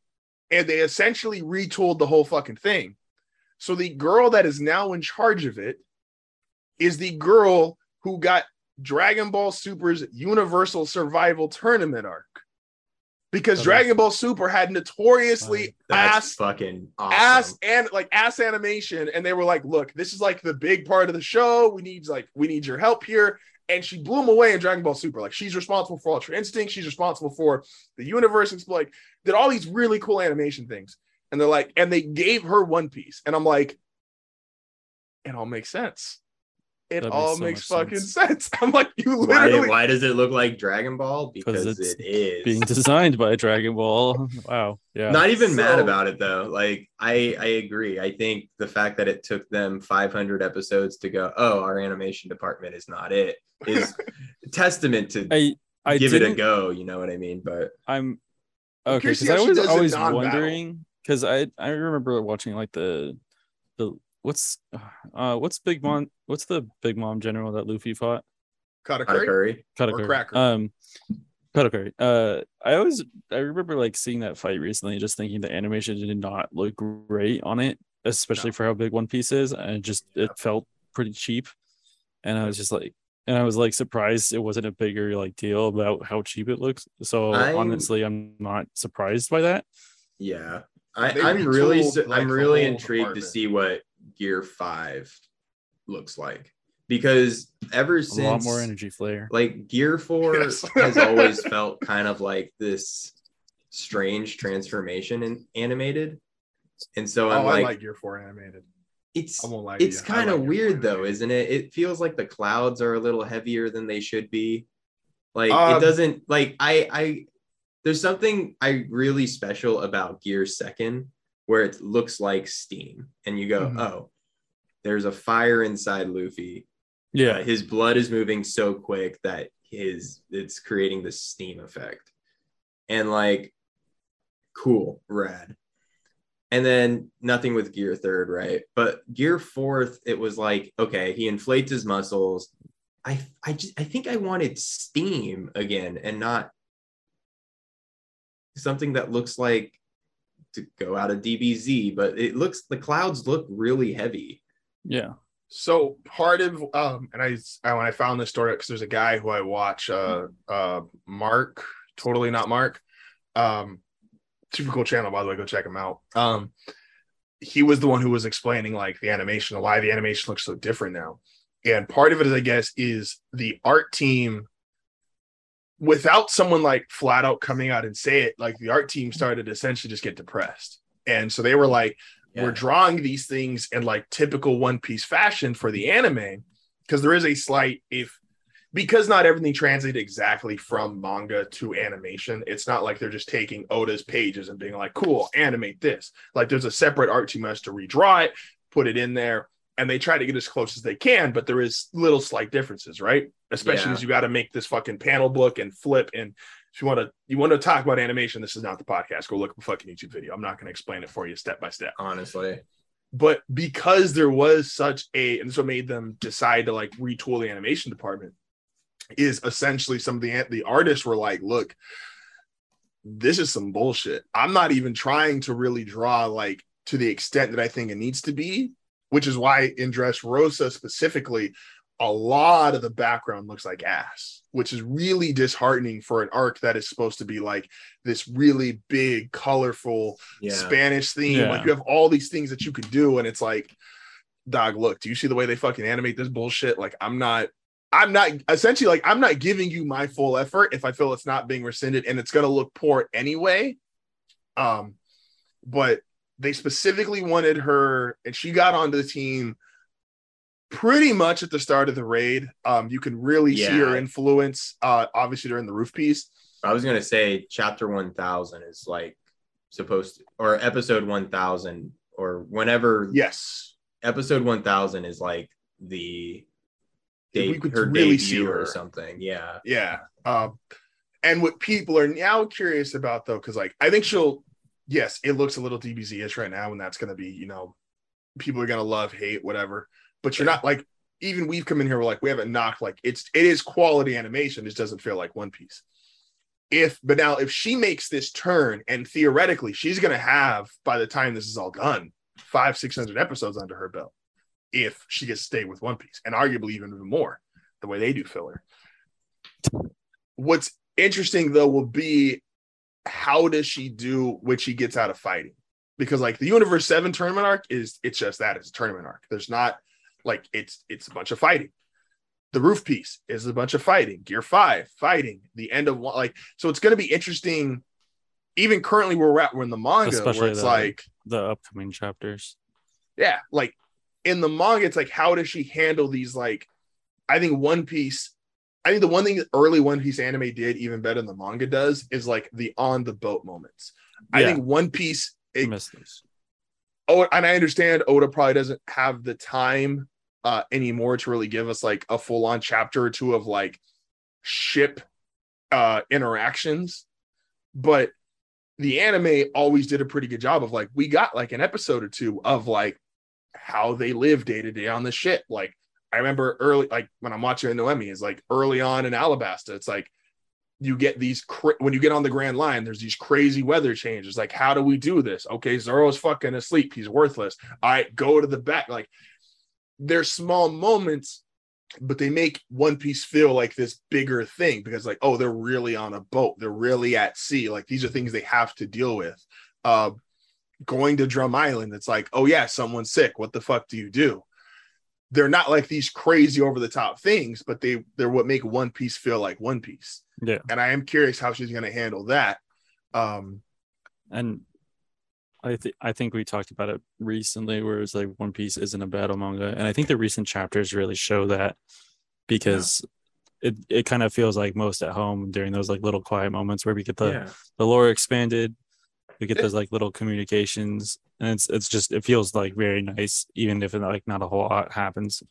And they essentially retooled the whole fucking thing. So the girl that is now in charge of it is the girl who got Dragon Ball Super's Universal Survival Tournament arc. Because Oh, Dragon Ball Super had notoriously ass fucking awesome. ass and like ass animation and they were like look this is like the big part of the show we need like we need your help here and she blew him away in dragon ball super. Like she's responsible for ultra instinct. She's responsible for the universe. It's like did all these really cool animation things. And they're like and they gave her one piece. And i'm like it all makes sense it That makes all so makes much fucking sense. i'm like you why, literally why does it look like dragon ball because it's it is being designed by Dragon Ball. Wow. Yeah. not even mad about it though like i i agree i think the fact that it took them 500 episodes to go oh our animation department is not it is testament to I I give it a go you know what i mean but I'm I'm okay because I was always wondering because I I remember watching like the the what's uh what's Big Mom what's the Big Mom general that Luffy fought Katakuri? Katakuri. Katakuri. Cracker. Um, Katakuri. Uh, I always I remember like seeing that fight recently, just thinking the animation did not look great on it, especially No. for how big One Piece is, and it just it felt pretty cheap. And I was just like, and I was like surprised it wasn't a bigger like deal about how cheap it looks. So I'm- honestly, I'm not surprised by that. Yeah, I, They I'm really, retooled, like, I'm really whole intrigued to see what Gear Five looks like because ever since A since lot more energy flare. like Gear 4 Yes. has always felt kind of like this strange transformation in animated. And so Oh, I'm I like, like Gear Four animated. it's I won't lie it's kind of Gear weird 4 though, isn't it? It feels like the clouds are a little heavier than they should be. Like Um, it doesn't like I I there's something I really special about Gear Second where it looks like steam and you go, Mhm. "Oh, there's a fire inside Luffy. Yeah. Uh, his blood is moving so quick that his it's creating the steam effect." And like cool, rad. And then nothing with gear third, right? But gear fourth, it was like, okay, he inflates his muscles. I I just I think I wanted steam again and not something that looks like to go out of DBZ, but it looks the clouds look really heavy. Yeah. So part of um, and I, I when I found this story because there's a guy who I watch, uh, uh, Mark, totally not Mark, um, super cool channel by the way, go check him out. Um, he was the one who was explaining like the animation, why the animation looks so different now, and part of it is I guess is the art team. Without someone like flat out coming out and say it, like the art team started to essentially just get depressed, and so they were like, we're drawing these things in like typical one piece fashion for the anime because there is a slight if because not everything translated exactly from manga to animation it's not like they're just taking oda's pages and being like cool animate this like there's a separate art team that has to redraw it put it in there and they try to get as close as they can but there is little slight differences right? Especially Yeah. as you got to make this fucking panel book and flip and if you want to you want to talk about animation this is not the podcast. Go look up a fucking youtube video. I'm not going to explain it for you step by step. Honestly. but because there was such a and so made them decide to like retool the animation department is essentially some of the the artists were like look this is some bullshit. I'm not even trying to really draw like to the extent that i think it needs to be which is why in Dressrosa specifically a lot of the background looks like ass which is really disheartening for an arc that is supposed to be like this really big colorful Yeah. Spanish theme. Yeah. Like you have all these things that you could do, and it's like, dog, look, do you see the way they fucking animate this bullshit? Like, I'm not, I'm not essentially like I'm not giving you my full effort if I feel it's not being rescinded and it's gonna look poor anyway. Um, but they specifically wanted her, and she got onto the team pretty much at the start of the raid. Um, you can really see her influence, uh, obviously during the roof piece. I was gonna say chapter one thousand is like supposed to, or episode one thousand, or whenever Yes, episode one thousand is like the We date could her really see her. or something. Yeah, Yeah. Um, and what people are now curious about though, because like I think she'll, yes, it looks a little DBZ ish right now, and that's gonna be, you know, people are gonna love, hate, whatever. But you're not like even we've come in here, we're like, we haven't knocked like it's it is quality animation, it just doesn't feel like One Piece. If but now if she makes this turn, and theoretically she's gonna have by the time this is all done, five, six hundred episodes under her belt, if she gets to stay with One Piece, and arguably even more, the way they do filler. What's interesting though will be how does she do what she gets out of fighting? Because like the Universe 7 tournament arc is it's just that it's a tournament arc. There's not like it's it's a bunch of fighting. The roof piece is a bunch of fighting. Gear 5 fighting. The end of one like so it's gonna be interesting. Even currently where we're at, we're in the manga Especially where it's the- like The upcoming chapters. yeah, like in the manga, it's like how does she handle these? Like, I think One Piece. I think the one thing early One Piece anime did even better than the manga does is like the on the boat moments. I think One Piece. It, those. oh, and I understand Oda probably doesn't have the time uh anymore to really give us like a full on chapter or two of like ship uh interactions, but the anime always did a pretty good job of like we got like an episode or two of like how they live day to day on the ship. Like I remember early, like when I'm watching Noemi, is like early on in Alabasta, it's like you get these cra- when you get on the Grand Line, there's these crazy weather changes. Like, how do we do this? Okay, Zoro's fucking asleep. He's worthless. Right, go to the back. Like, there's small moments, but they make One Piece feel like this bigger thing because, like, oh, they're really on a boat. They're really at sea. Like, these are things they have to deal with. Uh, going to Drum Island, it's like, oh yeah, someone's sick. What the fuck do you do? They're not like these crazy over the top things, but they they're what make One Piece feel like One Piece. Yeah. And I am curious how she's going to handle that. Um, and I think I think we talked about it recently, where it's like One Piece isn't a battle manga, and I think the recent chapters really show that because it it kind of feels like most at home during those like little quiet moments where we get the yeah. the lore expanded, we get those like little communications, and it's it's just it feels like very nice, even if like not a whole lot happens.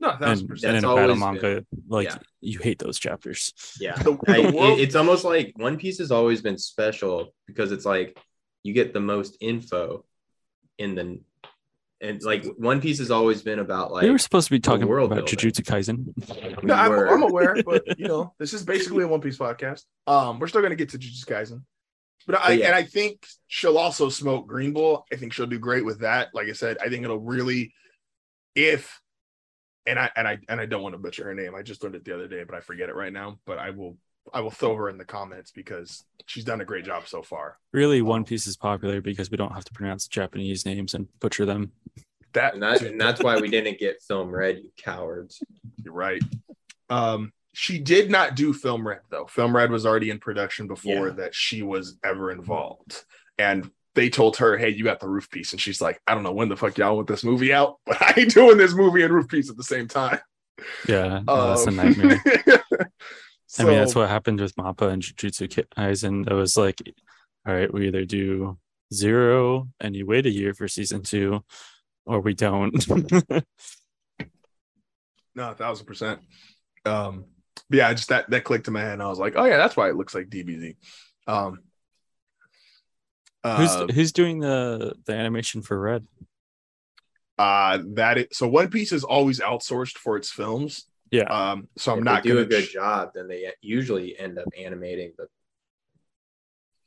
no, a thousand And, percent. and in That's a battle always manga, like yeah. you hate those chapters. Yeah. The- I- the it- it's almost like One Piece has always been special because it's like you get the most info in the and like One Piece has always been about like we were supposed to be talking world about building. Jujutsu Kaisen. No, I'm, I'm aware, but you know, this is basically a One Piece podcast. Um, we're still gonna get to Jujutsu Kaisen, but I But yeah. and I think she'll also smoke Green Bull. I think she'll do great with that. Like I said, I think it'll really, if, and I and I and I don't want to butcher her name. I just learned it the other day, but I forget it right now. But I will I will throw her in the comments because she's done a great job so far. Really, One Piece is popular because we don't have to pronounce Japanese names and butcher them. That, and, that, and that's why we didn't get film red, you cowards. You're right. Um, she did not do Film Red though. Film Red was already in production before Yeah. that she was ever involved, and they told her, "Hey, you got the roof piece," and she's like, "I don't know when the fuck y'all want this movie out, but I ain't doing this movie and roof piece at the same time." Yeah, no, that's a Um, nightmare. I mean, that's what happened with Mappa and Jujutsu Kaisen. It was like, all right, we either do zero and you wait a year for season two, or we don't. No, a thousand percent. Um, but yeah, just that that clicked in my head, and I was like, "Oh yeah, that's why it looks like DBZ." Um, who's uh, who's doing the the animation for Red? uh, that is, so One Piece is always outsourced for its films. Yeah. Um, so I'm if not they do gonna a good ch- job, then they usually end up animating the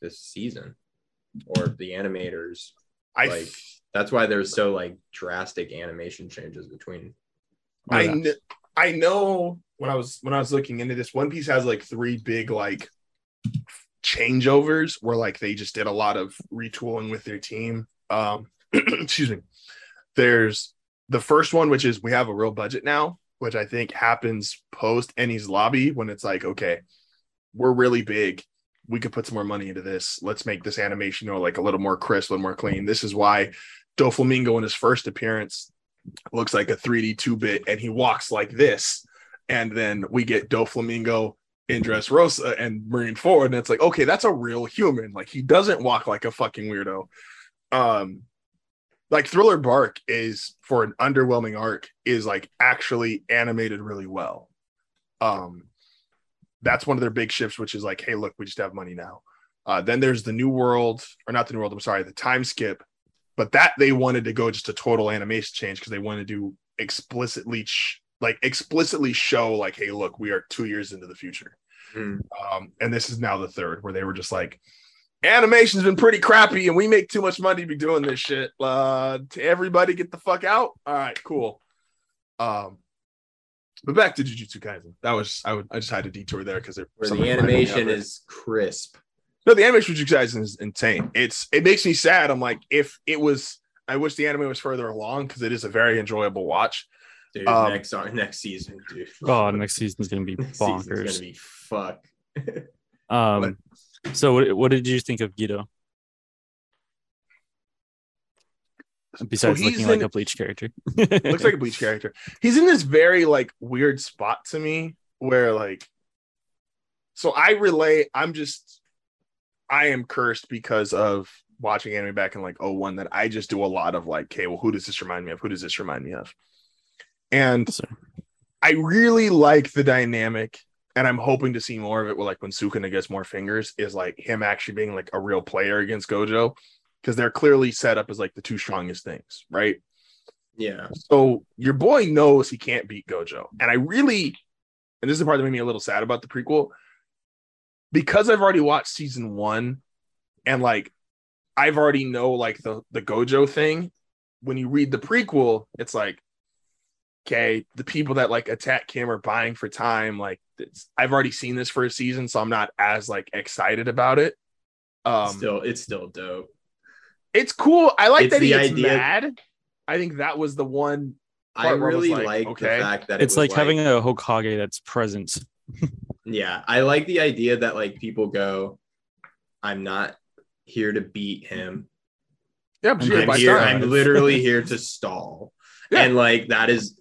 this season or the animators. I like, That's why there's so like drastic animation changes between. I kn- I know when I was when I was looking into this, One Piece has like three big like changeovers where like they just did a lot of retooling with their team. Um, excuse me. There's the first one, which is we have a real budget now, which I think happens post Enies Lobby when it's like, okay, we're really big. We could put some more money into this. Let's make this animation, you know, like a little more crisp, a little more clean. This is why Doflamingo in his first appearance looks like a 3D two bit, and he walks like this. And then we get Doflamingo in Dressrosa and Marineford, and it's like, okay, that's a real human. Like he doesn't walk like a fucking weirdo. Um, like Thriller Bark is for an underwhelming arc is like actually animated really well. Um, that's one of their big shifts, which is like, hey, look, we just have money now. Uh, then there's the New World, or not the New World. I'm sorry, the Time Skip but that they wanted to go just a total animation change because they wanted to do explicitly ch- like explicitly show like hey look we are two years into the future Mm. um and this is now the third where they were just like animation's been pretty crappy and we make too much money to be doing this shit uh to everybody get the fuck out all right cool um but back to jujutsu kaisen that was i would i just had to detour there because the reminded me of animation is crisp. No, the animation Jujutsu Kaisen is insane. It's it makes me sad. I'm like, if it was, I wish the anime was further along because it is a very enjoyable watch. Dude, Um, next next season, dude. Oh, next season's gonna be Next bonkers. gonna be fuck. Um, so what what did you think of Guido? Besides he's looking like a bleach character, Looks like a Bleach character. He's in this very like weird spot to me where like, so I relay. I'm just, I am cursed because of watching anime back in like 01 that I just do a lot of like, okay, well, who does this remind me of? Who does this remind me of? And So- I really like the dynamic, and I'm hoping to see more of it. With like when Sukuna gets more fingers, is like him actually being like a real player against Gojo, because they're clearly set up as like the two strongest things, right? Yeah. So your boy knows he can't beat Gojo, and I really, and this is the part that made me a little sad about the prequel, because I've already watched season one, and like I've already know like the the Gojo thing. When you read the prequel, it's like okay, the people that like attack him are buying for time. Like it's, I've already seen this for a season, so I'm not as like excited about it. Um, still, it's still dope. it's cool. I like It's that he the gets idea- mad. I think that was the one I part I really like, like okay. the fact that it It's was like, having a Hokage that's present. Yeah, I like the idea that like people go, I'm not here to beat him. Yeah, but you I'm here. I'm literally here to stall. Yeah. And like that is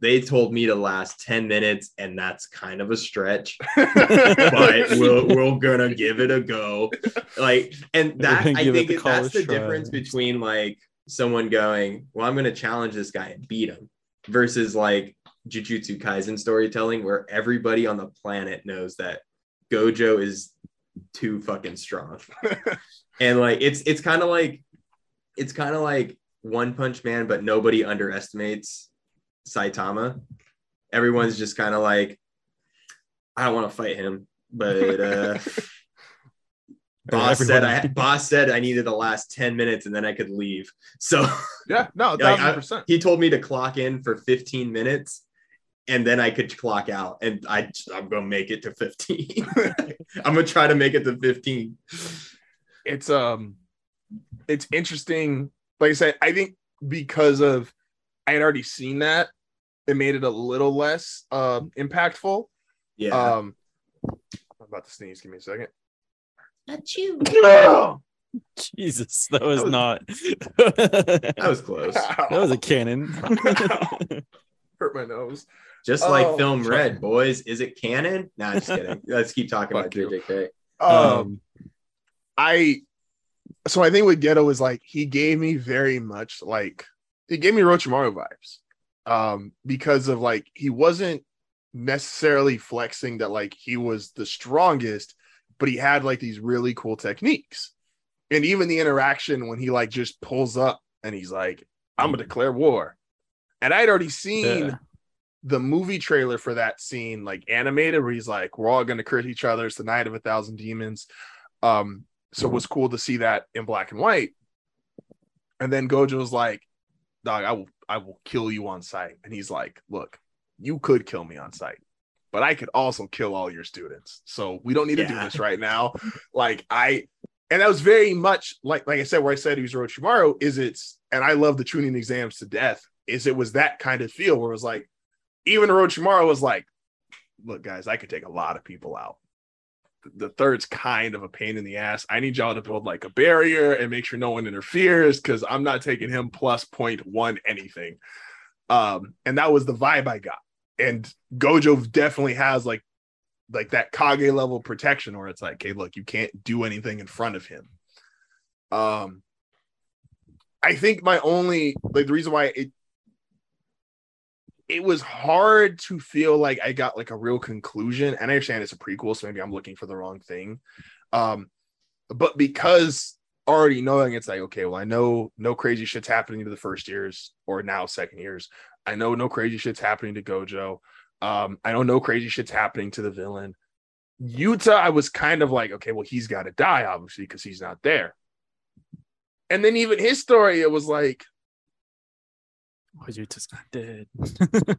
they told me to last 10 minutes, and that's kind of a stretch, but we'll, we're gonna give it a go. Like, and that I think the that's the try. difference between like someone going, Well, I'm gonna challenge this guy and beat him versus like Jujutsu Kaisen storytelling where everybody on the planet knows that Gojo is too fucking strong. and like it's it's kind of like it's kind of like One Punch Man, but nobody underestimates Saitama. Everyone's just kind of like, I don't want to fight him, but uh, boss said I boss said I needed the last ten minutes and then I could leave. So yeah, no, Like, thousand I- percent. he told me to clock in for 15 minutes and then I could clock out and I I'm gonna make it to 15. I'm gonna try to make it to 15. It's um, it's interesting. Like I said, I think because of I had already seen that, it made it a little less um impactful. Yeah. Um, I'm about to sneeze. Give me a second. Not you. No! Jesus, that was was- not. That was close. that was a cannon. hurt my nose. Just like Oh, film sorry. red, boys. Is it canon? Nah, just kidding. Let's keep talking about Fuck you. JJK. Um, I so I think with Ghetto is like he gave me very much like he gave me Orochimaru vibes. Um, because of like he wasn't necessarily flexing that like he was the strongest, but he had like these really cool techniques. And even the interaction when he like just pulls up and he's like, I'm gonna declare war. And I'd already seen Yeah. the movie trailer for that scene, like animated, where he's like, "We're all gonna curse each other. It's the night of a thousand demons." Um, so it was cool to see that in black and white. And then Gojo was like, "Dog, I will, I will kill you on sight." And he's like, "Look, you could kill me on sight, but I could also kill all your students. So we don't need to do this right now." Like I, and that was very much like, like I said, where I said he was Orochimaru. Is it's, and I love the Chunin exams to death. Is it was that kind of feel where it was like, even Orochimaru was like, look, guys, I could take a lot of people out. The third's kind of a pain in the ass. I need y'all to build like a barrier and make sure no one interferes because I'm not taking him plus point one anything. Um, and that was the vibe I got. And Gojo definitely has like like that Kage level protection where it's like, hey, look, you can't do anything in front of him. Um, I think my only like the reason why it it was hard to feel like I got like a real conclusion. And I understand it's a prequel, so maybe I'm looking for the wrong thing. Um, but because already knowing it's like, okay, well, I know no crazy shit's happening to the first years or now second years. I know no crazy shit's happening to Gojo. Um, I know no crazy shit's happening to the villain. Yuta, I was kind of like, okay, well, he's got to die, obviously, because he's not there. And then even his story, it was like, Oh, you're just not dead.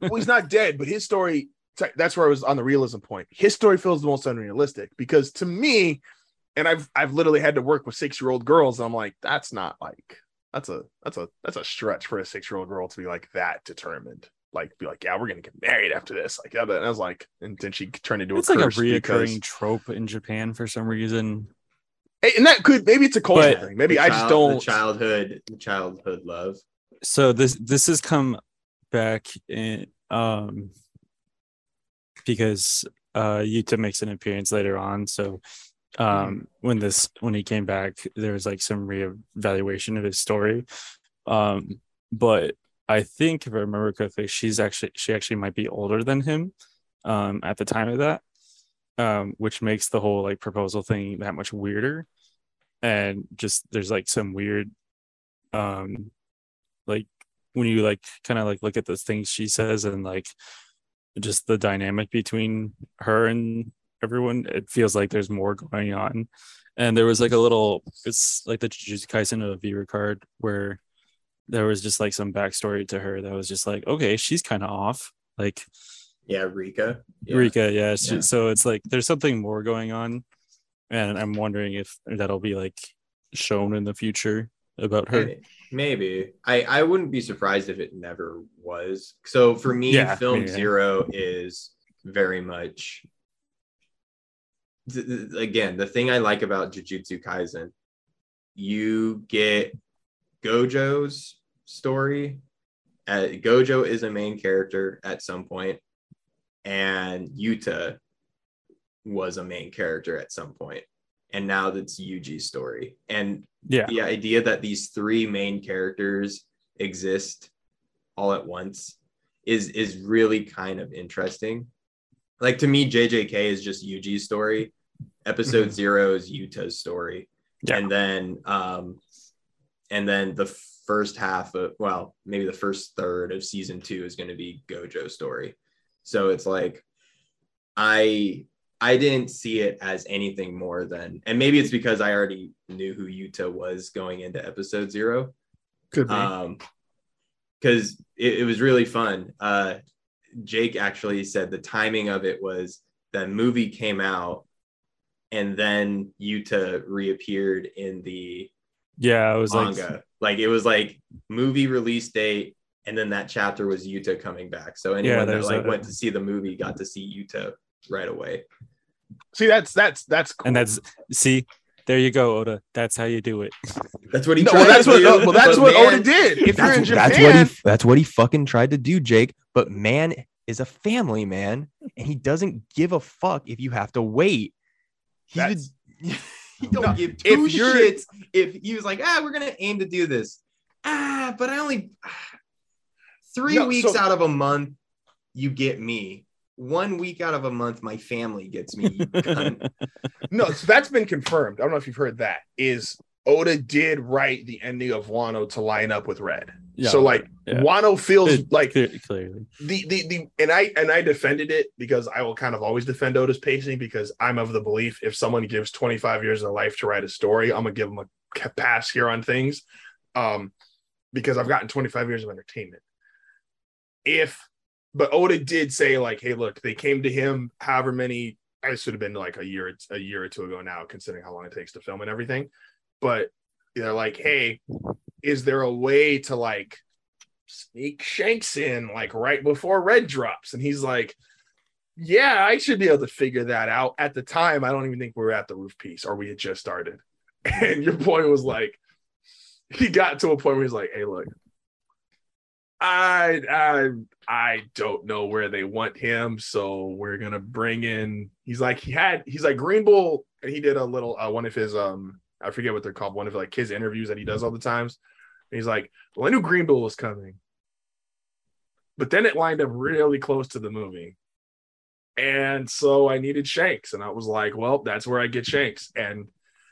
well, he's not dead, but his story that's where I was on the realism point. His story feels the most unrealistic because to me, and I've I've literally had to work with six year old girls, and I'm like, that's not like that's a that's a that's a stretch for a six year old girl to be like that determined. Like be like, yeah, we're gonna get married after this. Like, yeah, but and I was like, and then she turned into a it's a like a reoccurring because- trope in Japan for some reason. Hey, and that could maybe it's a cultural But thing. Maybe The I just don't. the childhood, the childhood love. So this this has come back in um because uh Yuta makes an appearance later on. So um when this when he came back there was like some reevaluation of his story. Um but I think if I remember correctly she's actually she actually might be older than him um at the time of that um which makes the whole like proposal thing that much weirder. And just there's like some weird um like when you like kind of like look at the things she says and like just the dynamic between her and everyone it feels like there's more going on and there was like a little it's like the Jujutsu Kaisen of viewer card where there was just like some backstory to her that was just like okay she's kind of off like Yeah, Rika. Yeah. Rika yeah, she- Yeah. so it's like there's something more going on and I'm wondering if that'll be like shown in the future about her Maybe. I I wouldn't be surprised if it never was. So for me, Yeah, film zero is very much th- th- again the thing I like about Jujutsu Kaisen. You get Gojo's story. Uh, Gojo is a main character at some point, and Yuta was a main character at some point, and now that's Yuji's story. And Yeah. the idea that these three main characters exist all at once is is really kind of interesting. Like to me, JJK is just Yuji's story. Episode zero is Yuta's story, Yeah. and then um, and then the first half of well, maybe the first third of season two is going to be Gojo's story. So it's like I I didn't see it as anything more than, and maybe it's because I already knew who Yuta was going into episode zero. Could be. Um, because it, it was really fun. Uh, Jake actually said the timing of it was the movie came out, and then Yuta reappeared in the Yeah, I was manga. like, Like, it was like movie release date, and then that chapter was Yuta coming back. So anyone that like a- went to see the movie got to see Yuta right away. See, that's that's that's cool. and that's see, there you go, Oda. That's how you do it. That's what he no, tried well, that's to what do, no, well, that's but what man, Oda did. If you're That's, in that's what he that's what he fucking tried to do, Jake. But man is a family man, and he doesn't give a fuck if you have to wait. He did, That's- he don't No, give if two you're- shits if he was like, ah, we're gonna aim to do this. Ah, but I only three No, weeks so- out of a month, you get me. One week out of a month, my family gets me. no, so that's been confirmed. I don't know if you've heard that. Is Oda did write the ending of Wano to line up with Red. Yeah, so like yeah. Wano feels It- like clearly. the the the and I and I defended it because I will kind of always defend Oda's pacing because I'm of the belief if someone gives 25 years of life to write a story, I'm gonna give them a pass here on things, um, because I've gotten 25 years of entertainment. If but Oda did say like, hey, look, they came to him however many. I should have been like a year a year or two ago now, considering how long it takes to film and everything. But they're like, hey, is there a way to like sneak Shanks in like right before Red drops? And he's like, Yeah, I should be able to figure that out. At the time, I don't even think we were at the roof piece or we had just started. And your point was like, he got to a point where he's like, Hey, look, I I I don't know where they want him, so we're gonna bring in. He's like he had he's like Green Bull, and he did a little uh, one of his um I forget what they're called, one of like his interviews that he does all the times. And he's like, well, I knew Green Bull was coming, but then it lined up really close to the movie, and so I needed Shanks, and I was like, well, that's where I get Shanks, and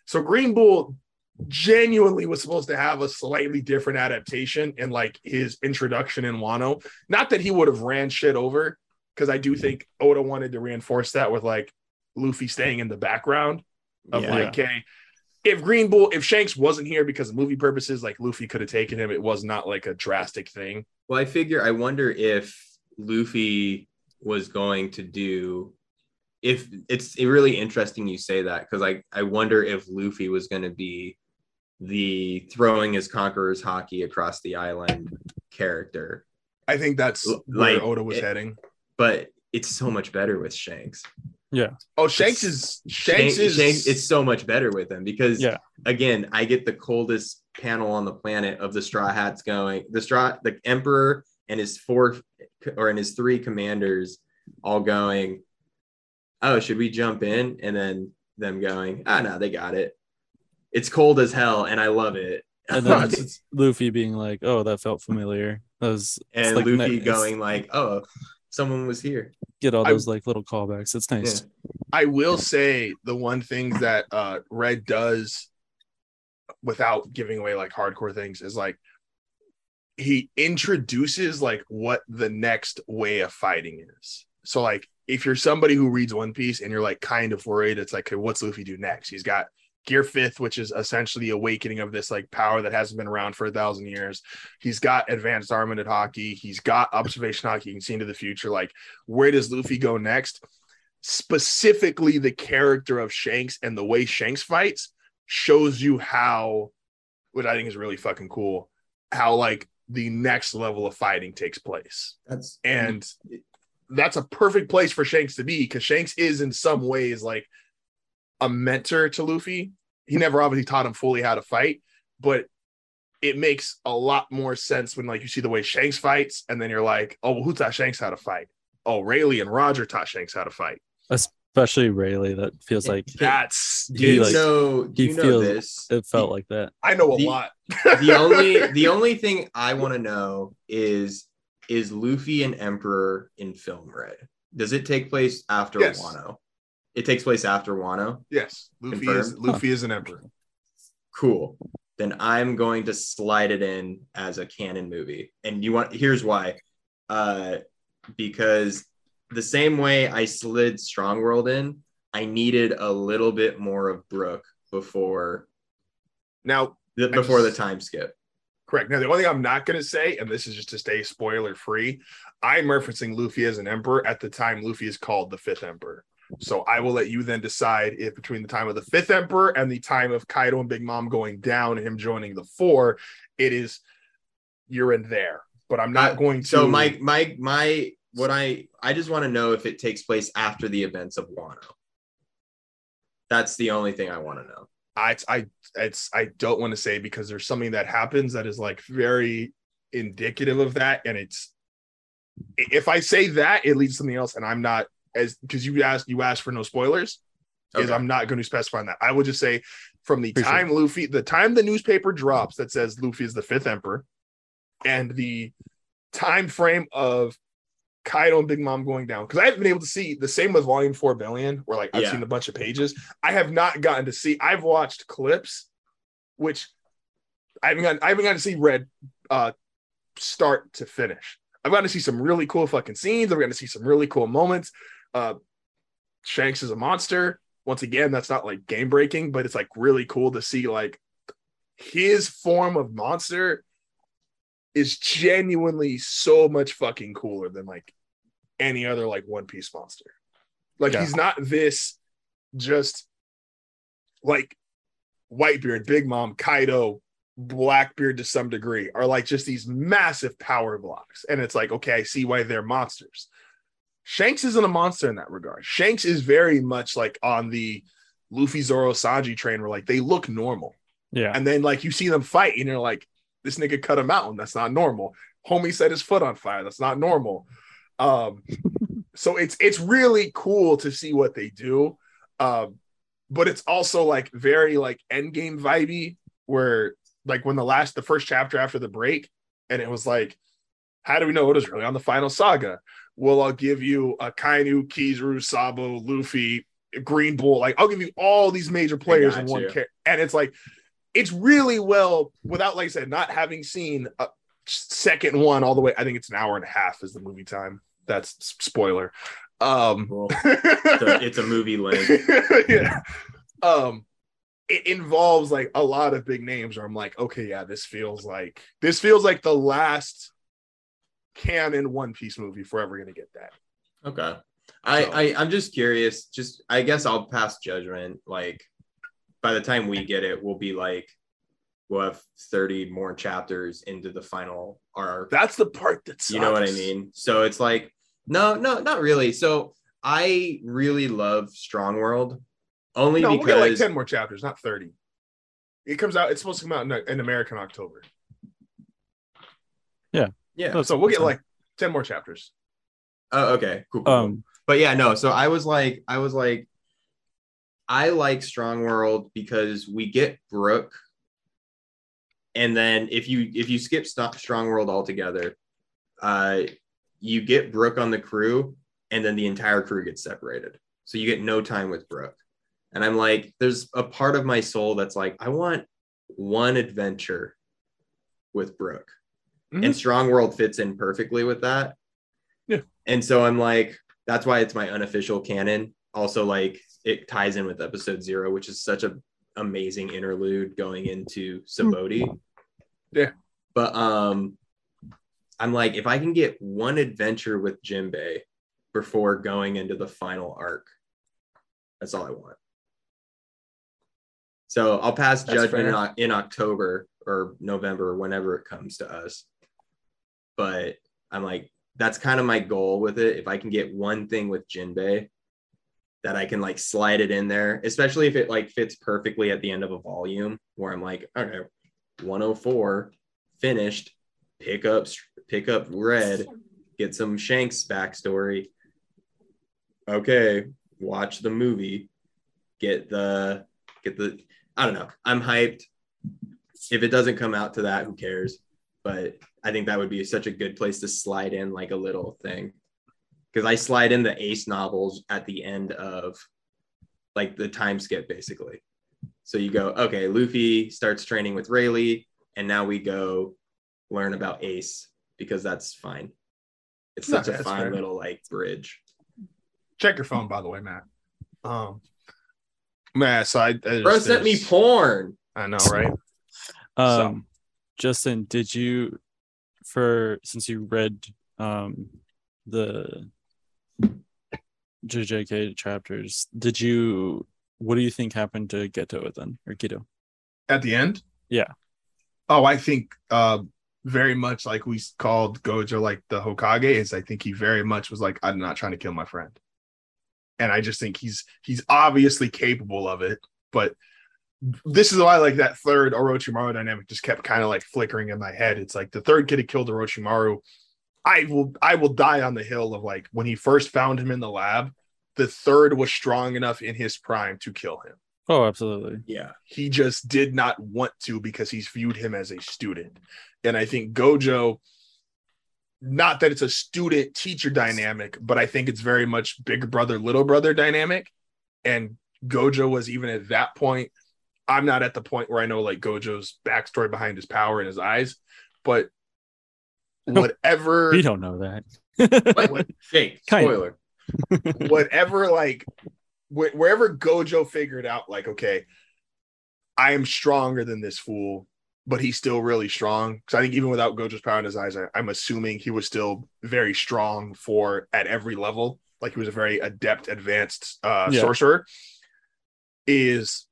so Green Bull genuinely was supposed to have a slightly different adaptation in like his introduction in Wano. Not that he would have ran shit over, because I do think Oda wanted to reinforce that with like Luffy staying in the background of Yeah. like, okay, if Green Bull, if Shanks wasn't here because of movie purposes, like Luffy could have taken him. It was not like a drastic thing. Well, I figure I wonder if Luffy was going to do if it's really interesting you say that because I I wonder if Luffy was going to be the throwing his conqueror's Haki across the island character, I think that's L- where Oda was it- heading. but it's so much better with Shanks. Yeah. Oh, Shanks is Shanks is Shanks, it's so much better with him because Yeah. again, I get the coldest panel on the planet of the straw hats going, the straw, the emperor and his four or and his three commanders all going, Oh, should we jump in? And then them going, Ah, no, they got it. It's cold as hell, and I love it. And then it's- Luffy being like, "Oh, that felt familiar." That was and like Luffy ni- it's- going like, Oh, someone was here. get all I- those like little callbacks. It's nice. I will say the one thing that uh Red does without giving away like hardcore things is like he introduces like what the next way of fighting is. So like if you're somebody who reads One Piece and you're like kind of worried, it's like, okay, what's Luffy do next? He's got Gear Fifth, which is essentially the awakening of this like power that hasn't been around for a thousand years. He's got advanced armamented Haki. He's got observation Haki. You can see into the future. Like, where does Luffy go next? Specifically, the character of Shanks and the way Shanks fights shows you how, what I think is really fucking cool, how like the next level of fighting takes place. That's And that's a perfect place for Shanks to be because Shanks is in some ways like a mentor to Luffy. He never obviously taught him fully how to fight, but it makes a lot more sense when like you see the way Shanks fights, and then you're like, oh, well, who taught Shanks how to fight? Oh, Rayleigh and Roger taught Shanks how to fight. Especially Rayleigh, that feels like That's do you like- know? Do he you know feels- this? it felt like that. I know a The- lot. the only the only thing I want to know is is Luffy an emperor in film red? Does it take place after Yes. Wano? It takes place after Wano. yes, Luffy is Confirmed. Luffy is an emperor. Cool. Then I'm going to slide it in as a canon movie. And you want here's why. Uh because the same way I slid Strong World in, I needed a little bit more of Brook before Now, the, before the time skip. correct. Now, the only thing I'm not going to say, and this is just to stay spoiler free, I'm referencing Luffy as an emperor at the time Luffy is called the fifth emperor. So I will let you then decide if between the time of the fifth emperor and the time of Kaido and Big Mom going down, and him joining the four, it is you're in there. But I'm not Uh, going to. So my my my what I I just want to know if it takes place after the events of Wano. That's the only thing I want to know. I I it's I don't want to say because there's something that happens that is like very indicative of that, and it's if I say that it leads to something else, and I'm not as because you asked you asked for no spoilers, is I'm not going to specify that. I would just say from the Appreciate time Luffy, the time the newspaper drops that says Luffy is the fifth emperor, and the time frame of Kaido and Big Mom going down because I haven't been able to see the same with Volume Four Billion, where like I've Yeah. seen a bunch of pages. I have not gotten to see. I've watched clips, which I haven't gotten. I haven't gotten to see Red uh, start to finish. I've gotten to see some really cool fucking scenes. I've gotten to see some really cool moments. Uh, Shanks is a monster. Once again, that's not like game breaking, but it's like really cool to see like his form of monster is genuinely so much fucking cooler than like any other like One Piece monster. Like Yeah. he's not this just like Whitebeard, Big Mom, Kaido, Blackbeard to some degree are like just these massive power blocks. And it's like, okay, I see why they're monsters. Shanks isn't a monster in that regard. Shanks is very much like on the Luffy Zoro Sanji train where like they look normal. Yeah. And then like you see them fight and you're like, this nigga cut a mountain. That's not normal. Homie set his foot on fire. That's not normal. Um, so it's it's really cool to see what they do. Um, but it's also like very like endgame vibey, where like when the last the first chapter after the break, and it was like, how do we know it is really on the final saga? Well, I'll give you Akainu, Kizaru, Sabo, Luffy, Green Bull. Like I'll give you all these major players in one character, and it's like it's really well without like I said, not having seen a second one all the way. I think it's an hour and a half is the movie time. That's spoiler. Um, Cool. It's a, it's a movie length. yeah. Um, it involves like a lot of big names where I'm like, okay, yeah, this feels like this feels like the last canon One Piece movie if we're ever gonna get that. Okay. I, So- I I'm just curious. Just I guess I'll pass judgment. Like by the time we get it, we'll be like we'll have 30 more chapters into the final arc. That's the part that's you know what I mean? So it's like no, no, not really. So I really love Strong World only No, we'll get like 10 more chapters, not 30. It comes out, it's supposed to come out in, in America in October. yeah. Yeah, so we'll get like 10 more chapters. Oh, okay. Cool. cool, cool. Um, but yeah, no. So I was like, I was like, I like Strong World because we get Brook, and then if you if you skip St- Strong World altogether, uh, you get Brook on the crew, and then the entire crew gets separated. So you get no time with Brook, and I'm like, there's a part of my soul that's like, I want one adventure with Brook, Mhm. and Strong World fits in perfectly with that. Yeah. And so I'm like, that's why it's my unofficial canon. Also, like it ties in with episode zero, which is such a amazing interlude going into Sabaody. Yeah. But um I'm like, if I can get one adventure with Jimbei before going into the final arc, that's all I want. So I'll pass That's judgment in, in October or November whenever it comes to us. But I'm like, that's kind of my goal with it. If I can get one thing with Jinbei that I can like slide it in there, especially if it like fits perfectly at the end of a volume where I'm like, okay, 104 finished, pick up pick up red, get some Shanks backstory. Okay, watch the movie, get the get the I don't know. I'm hyped. If it doesn't come out to that, who cares? But I think that would be such a good place to slide in like a little thing. Because I slide in the Ace novels at the end of like the time skip, basically. So you go, okay, Luffy starts training with Rayleigh, and now we go learn about Ace because that's fine. It's such Okay, a that's fine fair. little like bridge. Check your phone, by the way, Matt. Um, Matt, so I, I just- Bro sent me porn. I know, right? Um, Justin, did you, for since you read um the JJK chapters, did you? What do you think happened to Geto then, or Geto? At the end, Yeah. Oh, I think uh, very much like we called Gojo like the Hokage is. I think he very much was like, I'm not trying to kill my friend, and I just think he's he's obviously capable of it. But this is why like that third Orochimaru dynamic just kept kind of like flickering in my head. It's like the third kid who killed Orochimaru. I will I will die on the hill of like when he first found him in the lab. The third was strong enough in his prime to kill him Oh, absolutely. Yeah. he just did not want to because he's viewed him as a student. And I think Gojo, not that it's a student teacher dynamic, but I think it's very much big brother, little brother dynamic. And Gojo was even at that point. I'm not at the point where I know like Gojo's backstory behind his power in his eyes, but whatever We don't know that. What? Jake, Kind- spoiler. whatever like wh- wherever gojo figured out like okay i am stronger than this fool but he's still really strong because i think even without gojo's power in his eyes I, i'm assuming he was still very strong for at every level like he was a very adept advanced uh Yeah. sorcerer is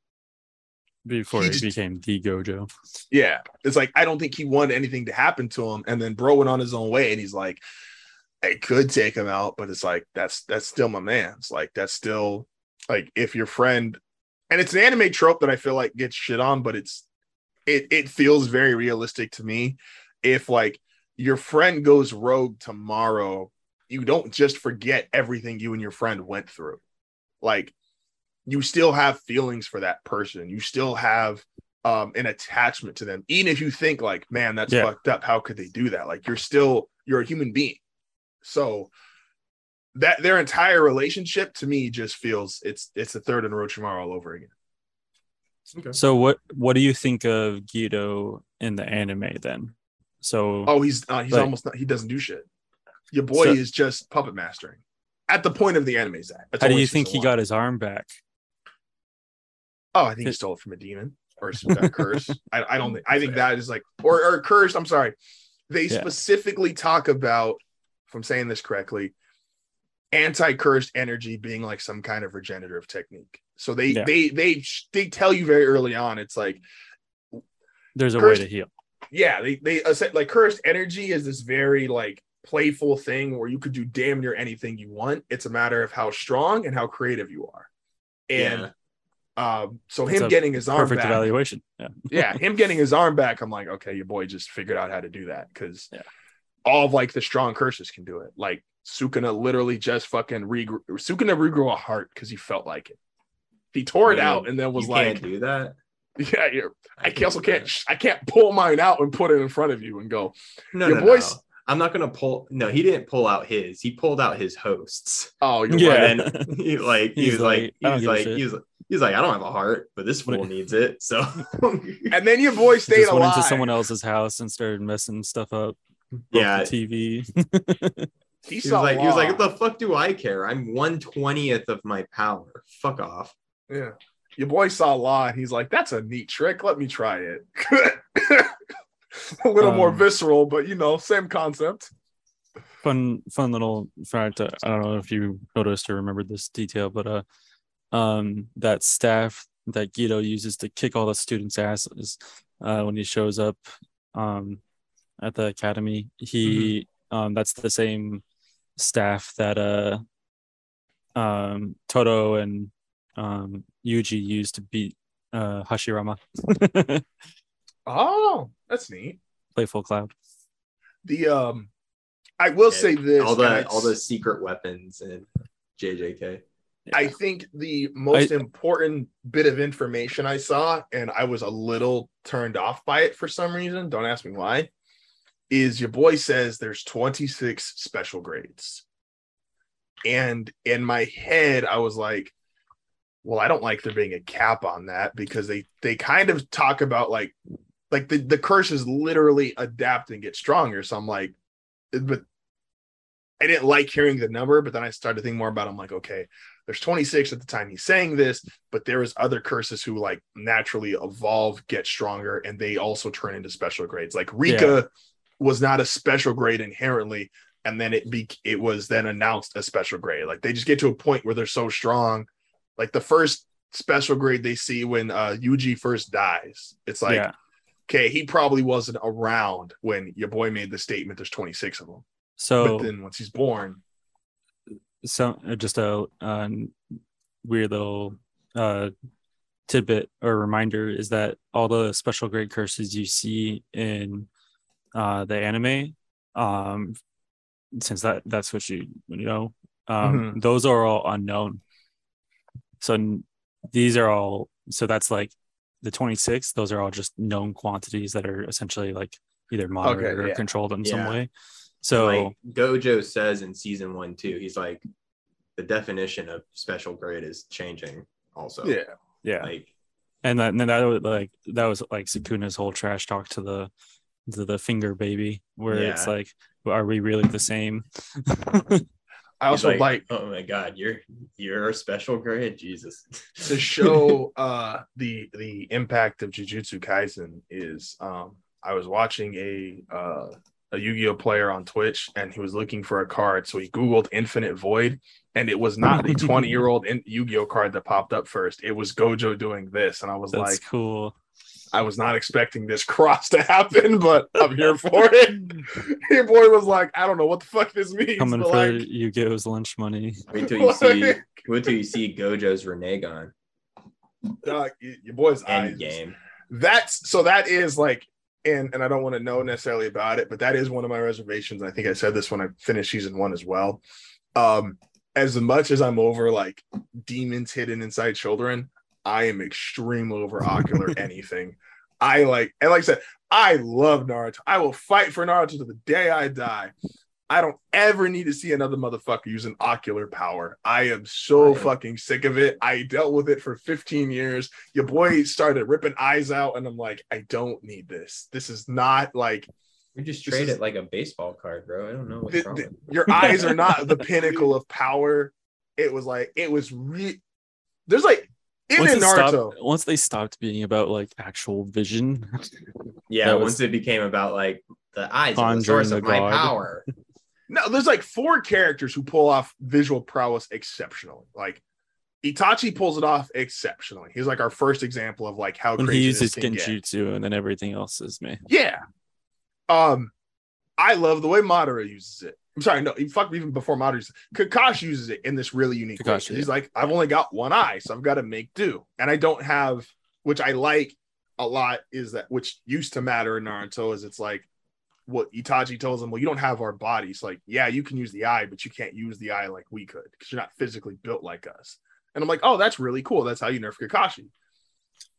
Before He just- became the Gojo. yeah. It's like i don't think he wanted anything to happen to him. And then bro went on his own way and he's like it could take him out but it's like that's that's still my man. It's like that's still like if your friend and it's an anime trope that i feel like gets shit on but it's it it feels very realistic to me. If like your friend goes rogue tomorrow you don't just forget everything you and your friend went through. Like you still have feelings for that person you still have um an attachment to them even if you think like man that's Yeah. fucked up how could they do that like you're still you're a human being so that their entire relationship to me just feels it's it's the third in Orochimaru all over again Okay. So what what do you think of Geto in the anime then? So oh he's uh, he's Like- almost not he doesn't do shit your boy So- is just puppet mastering at the point of the anime's at That's how do you think he while. got his arm back? Oh, I think he stole it from a demon or some kind of curse. I, I don't think. I think that is like or or cursed. I'm sorry. They Yeah. specifically talk about, if I'm saying this correctly, anti-cursed energy being like some kind of regenerative technique. So they Yeah. they they they tell you very early on. It's like There's a Cursed- way to heal. yeah, they they like cursed energy is this very like playful thing where you could do damn near anything you want. It's a matter of how strong and how creative you are. And um, so It's him getting his arm Perfect back, evaluation. Yeah. yeah, him getting his arm back, I'm like, okay, your boy just figured out how to do that because Yeah. all of like the strong curses can do it. Like Sukuna literally just fucking regrew Sukuna regrew a heart because he felt like it. He tore it You- out and then was you like, can't do that. yeah, you're, I can't also can't that. I can't pull mine out and put it in front of you and go, No, Your no, boy's- no. I'm not gonna pull. No, he didn't pull out his. He pulled out his hosts. oh, you're Yeah. right. And he like he was like, like, he was like he was he's like I don't have a heart, but this What- fool needs it. So And then your boy stayed Just went into someone else's house and started messing stuff up. yeah, the TV. He he was like he was like, what the fuck do I care? I'm one twentieth of my power. Fuck off. yeah. Your boy saw law and he's like, that's a neat trick. Let me try it. a little more Um, visceral, but you know, same concept. fun fun little fact i don't know if you noticed or remembered this detail but uh um that staff that Geto uses to kick all the students asses uh, when he shows up um, at the academy. He um, that's the same staff that uh, um, Todo and um, Yuji used to beat uh, Hashirama. Oh, that's neat. Playful Cloud. The um, I will Yeah, say this. all the all the secret weapons and JJK. I think the most important bit of information I saw, and I was a little turned off by it for some reason. Don't ask me why. Is your boy says there's 26 special grades. And in my head, I was like, well, I don't like there being a cap on that because they they kind of talk about like like the, the curses literally adapt and get stronger. So I'm like, but I didn't like hearing the number, but then I started to think more about it. I'm like, okay, there's 26 at the time he's saying this, but there is other curses who like naturally evolve, get stronger, and they also turn into special grades. Like Rika was not a special grade inherently, and then it be it was then announced a special grade. Like they just get to a point where they're so strong. Like the first special grade they see when uh Yuji first dies, it's like, yeah. okay, he probably wasn't around when your boy made the statement. There's 26 of them, So but then once he's born, so uh, just a uh, weird little uh tidbit or reminder is that all the special grade curses you see in uh the anime um since that that's what you you know um those are all unknown. So these are all so that's like the 26 those are all just known quantities that are essentially like either monitored or yeah. controlled in some way so like Gojo says in season one too, he's like the definition of special grade is changing also. yeah. yeah Like and then, then that was like that was like Sukuna's whole trash talk to the to the finger baby, where it's like, are we really the same? I he's also like oh my god, you're you're a special grade, Jesus. to show uh the the impact of Jujutsu Kaisen is um I was watching a uh a Yu-Gi-Oh player on Twitch and he was looking for a card so he googled Infinite Void and it was not the 20-year-old Yu-Gi-Oh card that popped up first it was Gojo doing this and I was That's like cool. I was not expecting this cross to happen but I'm here for it your boy was like I don't know what the fuck this means Coming but for like Yu-Gi-Oh's lunch money. Wait till you see wait till you see Gojo's Renegon uh, your boy's eyes end game. that's so that is like and and I don't want to know necessarily about it, but that is one of my reservations. I think I said this when I finished season one as well. Um, as much as I'm over like demons hidden inside children, I am extremely over ocular anything. I like and like I said, I love Naruto. I will fight for Naruto to the day I die. I don't ever need to see another motherfucker using ocular power. I am so Right. fucking sick of it. I dealt with it for 15 years. Your boy started ripping eyes out, and I'm like, I don't need this. This is not like We just This trade is- it like a baseball card, bro. I don't know what's the- wrong. the- your eyes are not the pinnacle of power. It was like it was re- there's like even Once, in Naruto. stopped, once they stopped being about like actual vision, Yeah, That was- once it became about like the eyes are the source the of my power. No, there's like four characters who pull off visual prowess exceptionally. Like Itachi pulls it off exceptionally. He's like our first example of like how when crazy he uses genjutsu, and then everything else is me. Yeah. Um, I love the way Madara uses it. I'm sorry, no, fuck even before Madara uses it. Kakashi uses it in this really unique way. He's like, I've only got one eye, so I've got to make do. And I don't have, which I like a lot, is that which used to matter in Naruto, is it's like what Itachi tells him, well, you don't have our bodies. Like, yeah, you can use the eye, but you can't use the eye like we could because you're not physically built like us. And I'm like, oh, that's really cool. That's how you nerf Kakashi.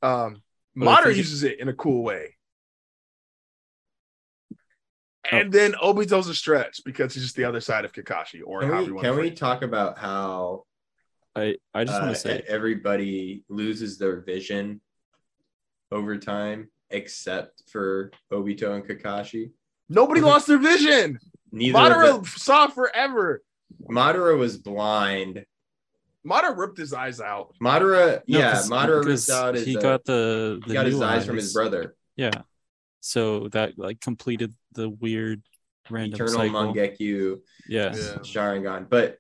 Um, But I Madara think it- uses it in a cool way. Oh. And then Obito's a stretch because he's just the other side of Kakashi, or Can we can we talk about how I I just uh, want to say everybody loses their vision over time, except for Obito and Kakashi? Nobody lost their vision. Neither of Madara them- saw forever. Madara was blind. Madara ripped his eyes out. Madara, No, yeah, 'cause- Madara because ripped out his, he uh, got the, the he got his new eyes from his brother. Yeah, so that like completed the weird random Eternal cycle. Mangekyo Yeah. Yeah. Sharingan. But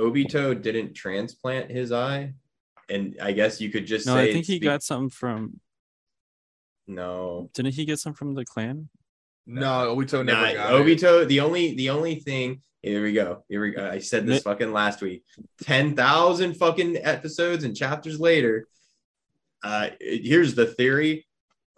Obito didn't transplant his eye. And I guess you could just No, say I think he it's got something from. No. Didn't he get some from the clan? No, Obito never Nah, got it. Obito, the only the only thing here we go. Here we go. I said this fucking last week. Ten thousand fucking episodes and chapters later. Uh here's the theory.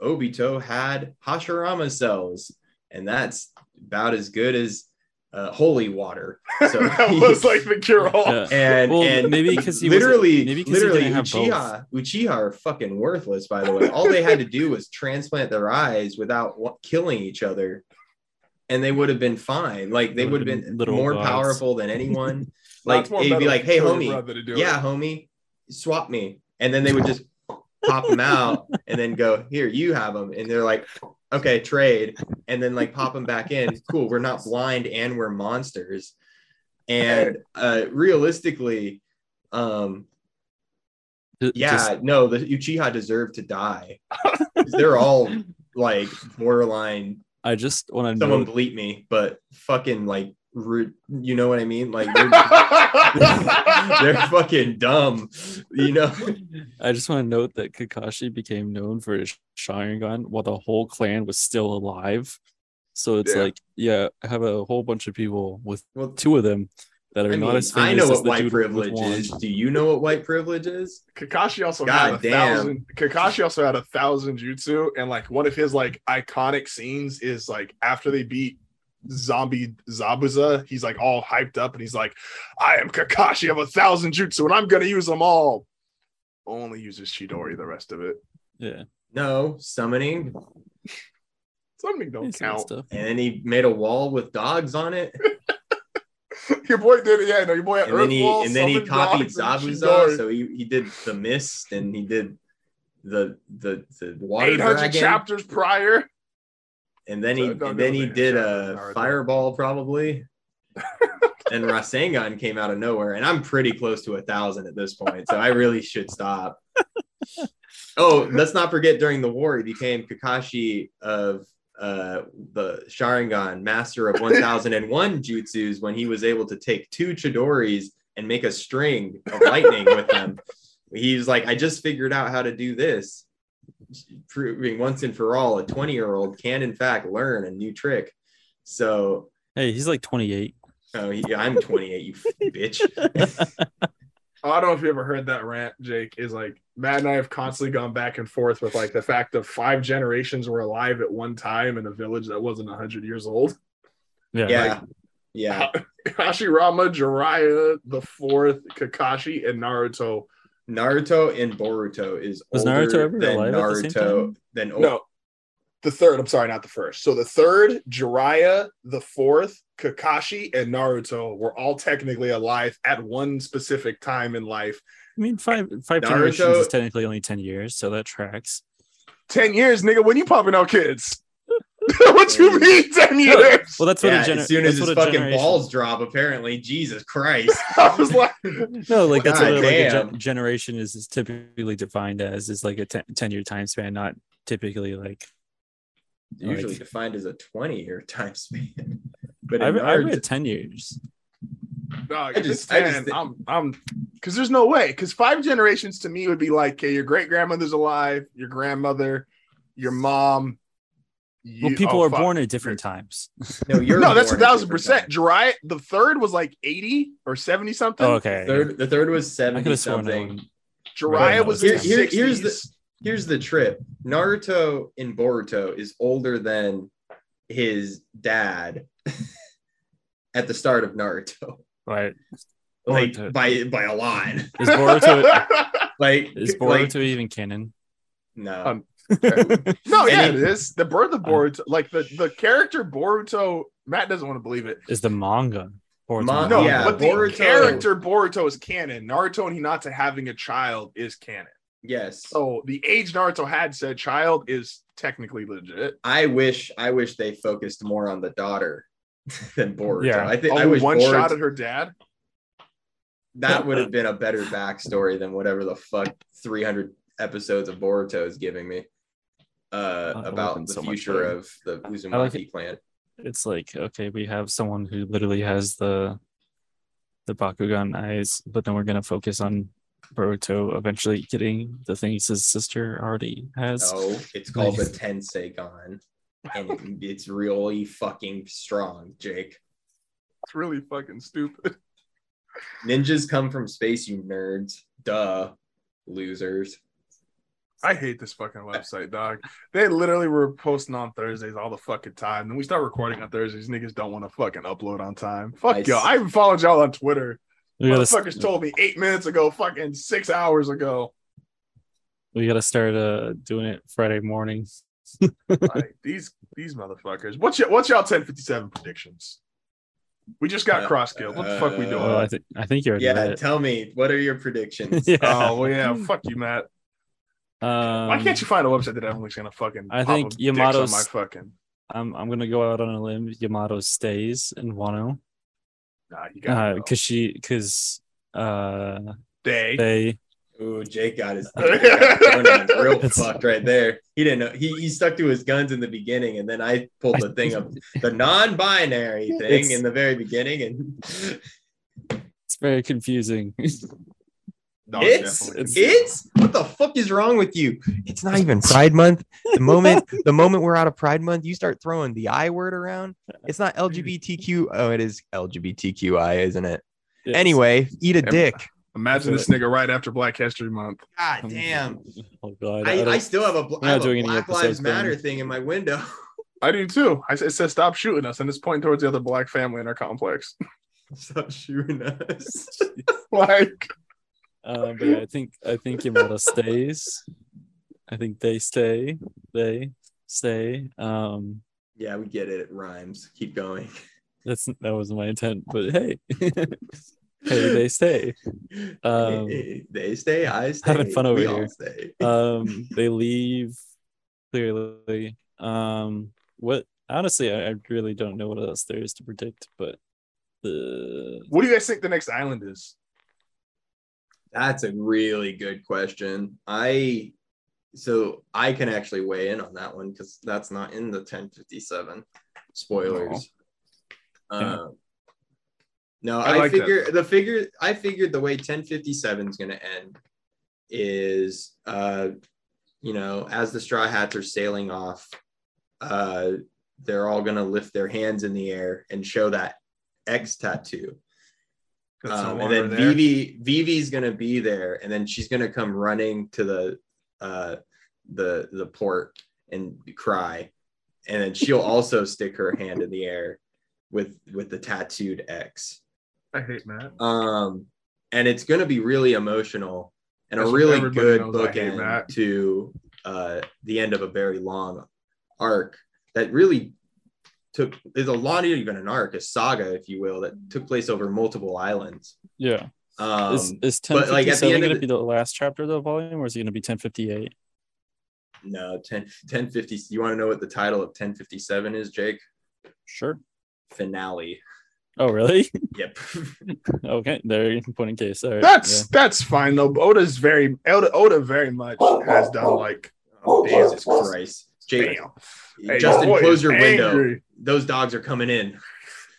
Obito had Hashirama cells, and that's about as good as uh, holy water. So that was like the cure all. Yeah. and Well, and maybe 'cause he wasn't- literally maybe 'cause he literally Uchiha Uchiha are fucking worthless by the way. All they had to do was transplant their eyes without wa- killing each other, and they would have been fine. Like they would Would've been been more gods. powerful than anyone. Like it's more it'd be like, hey homie, brother to do yeah it. homie, swap me, and then they would just pop them out and then go here you have them, and they're like. Okay, trade, and then like pop them back in. Cool, we're not blind and we're monsters. And uh realistically, um, yeah, just- no, the Uchiha deserve to die. They're all like borderline. I just want to Someone know. bleep me, but fucking like, you know what I mean? Like they're, they're fucking dumb, you know. I just want to note that Kakashi became known for his Sharingan while the whole clan was still alive. So it's Yeah. like, yeah, I have a whole bunch of people with Well, two of them that are I, not mean, as famous I know as what the white dude with privilege is. Do you know what white privilege is? Kakashi also God had a damn. thousand. Kakashi also had a thousand jutsu, and like one of his like iconic scenes is like after they beat zombie Zabuza, he's like all hyped up, and he's like, "I am Kakashi. of a thousand jutsu, and I'm gonna use them all." Only uses Chidori the rest of it. Yeah, No, summoning, Something don't he's count. stuff. and then he made a wall with dogs on it, Your boy did it. Yeah, no, your boy had and then he Wall, and then he copied Zabuza. So he, he did the mist, and he did the the the water 800 dragon. chapters prior. And then he and then he did a fireball probably. And Rasengan came out of nowhere and I'm pretty close to a thousand at this point so I really should stop. Oh let's not forget during the war he became Kakashi of uh the Sharingan master of 1001 jutsus when he was able to take two Chidoris and make a string of lightning with them. He's like I just figured out how to do this proving once and for all a 20 year old can in fact learn a new trick so Hey, he's like 28. oh, he, i'm 28 you bitch I don't know if you ever heard that rant, Jake. Is like Matt and I have constantly gone back and forth with like the fact of five generations were alive at one time in a village that wasn't hundred years old. Yeah. yeah yeah Hashirama, Jiraiya, the fourth, Kakashi, and Naruto. Naruto and boruto is Was older Naruto ever than alive at the same naruto time? than No, the third. I'm sorry, not the first. So the third, Jiraiya, the fourth, Kakashi, and Naruto were all technically alive at one specific time in life. I mean, five five Naruto- generations is technically only 10 years, so that tracks. Ten years, nigga. When you popping out kids? what you mean, ten years? Well, that's what yeah, a gener- as soon as his what fucking generation- balls drop apparently jesus christ I was like, No, like that's God what like a damn. gen- generation is, is typically defined as is like a 10, 10 year time span, not typically like. usually like- defined as a 20 year time span but I've, I read 10 years. Dog, I if it's just- I 10, just thi- I'm I'm because there's no way. Because five generations to me would be like, okay, your great grandmother's alive, your grandmother, your mom. Well, people oh, are fuck. born at different times. no you're No, that's a thousand percent. Jiraiya, the third was like 80 or 70 something. Oh, okay. third the third was 70 could have sworn that something one. Jiraiya was no, in it's the Here- here's the- here's the trip naruto in boruto is older than his dad at the start of naruto Right. like Boruto. by by a lot Is Boruto like is like, Boruto even canon? no Um, no, yeah, And it is. The birth of oh. Boruto, like the, the character Boruto, Matt doesn't want to believe it. Is the manga? Boruto Ma- No, yeah, but the character Boruto is canon. Naruto and Hinata having a child is canon. yes So the age Naruto had said child is technically legit. i wish i wish they focused more on the daughter than boruto Yeah. i think Oh, i wish one Boruto- shot at her dad. that would have been a better backstory than whatever the fuck 300 episodes of boruto is giving me uh about the so future of the I like uzumaki clan It's like okay, we have someone who literally has the the Byakugan eyes, but then we're gonna focus on Boruto eventually getting the things his sister already has. No, it's called the Tenseigan, and it's really fucking strong, Jake. It's really fucking stupid. Ninjas come from space, you nerds. Duh, losers. I hate this fucking website, dog. They literally were posting on Thursdays all the fucking time. Then we start recording on Thursdays. Niggas don't want to fucking upload on time. Fuck Nice. y'all. I even followed y'all on Twitter. We gotta, Motherfuckers told me eight minutes ago, fucking six hours ago. we gotta start uh doing it Friday mornings. Like these these motherfuckers. What's your what's y'all 1057 predictions? We just got Uh, cross killed. What the fuck we doing? Oh, I think I think you're. Yeah, tell me, what are your predictions? yeah. Oh well, yeah. Fuck you, Matt. Um, Why can't you find a website that everyone's gonna fucking? I pop think up dicks on Yamato's- my fucking. I'm I'm gonna go out on a limb. Yamato stays in Wano Nah, you got because Uh, she because uh day. they Ooh, Jake got his Conan real fucked right there. He didn't know he, he stuck to his guns in the beginning, and then I pulled the thing of the non-binary thing It's- in the very beginning, and it's very confusing. No, it's it's- it's what the fuck is wrong with you? It's not even Pride Month. The moment the moment we're out of Pride Month, you start throwing the I word around. It's not LGBTQ. Oh, it is LGBTQI, isn't it? Yes. Anyway, eat a dick. Imagine this nigga right after Black History Month. God damn! Oh god. I, don't- I still have a, bl- we're I have a doing Black Lives Matter Brandon. thing in my window. I do too. I it says stop shooting us, and it's pointing towards the other black family in our complex. Stop shooting us. like, Um, but yeah, I think I think Yamato stays. I think they stay. They stay. Um, yeah, we get it. It rhymes. Keep going. that's that was my intent. But hey, hey, they stay. Um, they stay. I stay. having fun over we all here. stay. Um, they leave clearly. Um, what? Honestly, I, I really don't know what else there is to predict. But the what do you guys think the next island is? That's a really good question. I so I can actually weigh in on that one because that's not in the 1057 spoilers. Yeah. Um, no, I I, like that, figure the figure I figured the way 1057 is going to end is uh you know as the straw hats are sailing off uh they're all going to lift their hands in the air and show that X tattoo No um, and then there. Vivi Vivi's gonna be there, and then she's gonna come running to the uh, the the port and cry, and then she'll also stick her hand in the air with with the tattooed X. I hate Matt. Um, and it's gonna be really emotional and That's a really good bookend to uh, the end of a very long arc that really took is a lot even an arc, a saga, if you will, that took place over multiple islands. yeah, Um, is is ten but, like, fifty at the seven end going to the- be the last chapter of the volume, or is it going to be ten fifty eight? no, 10, 1050. You want to know what the title of 1057 is, Jake? Sure. Finale. Oh, really? Yep. okay, there you point in case. All right. That's that's fine though. Oda's very Oda, Oda very much has done like oh, Jesus Christ. Jake. Hey, Justin, boy close your window. Those dogs are coming in.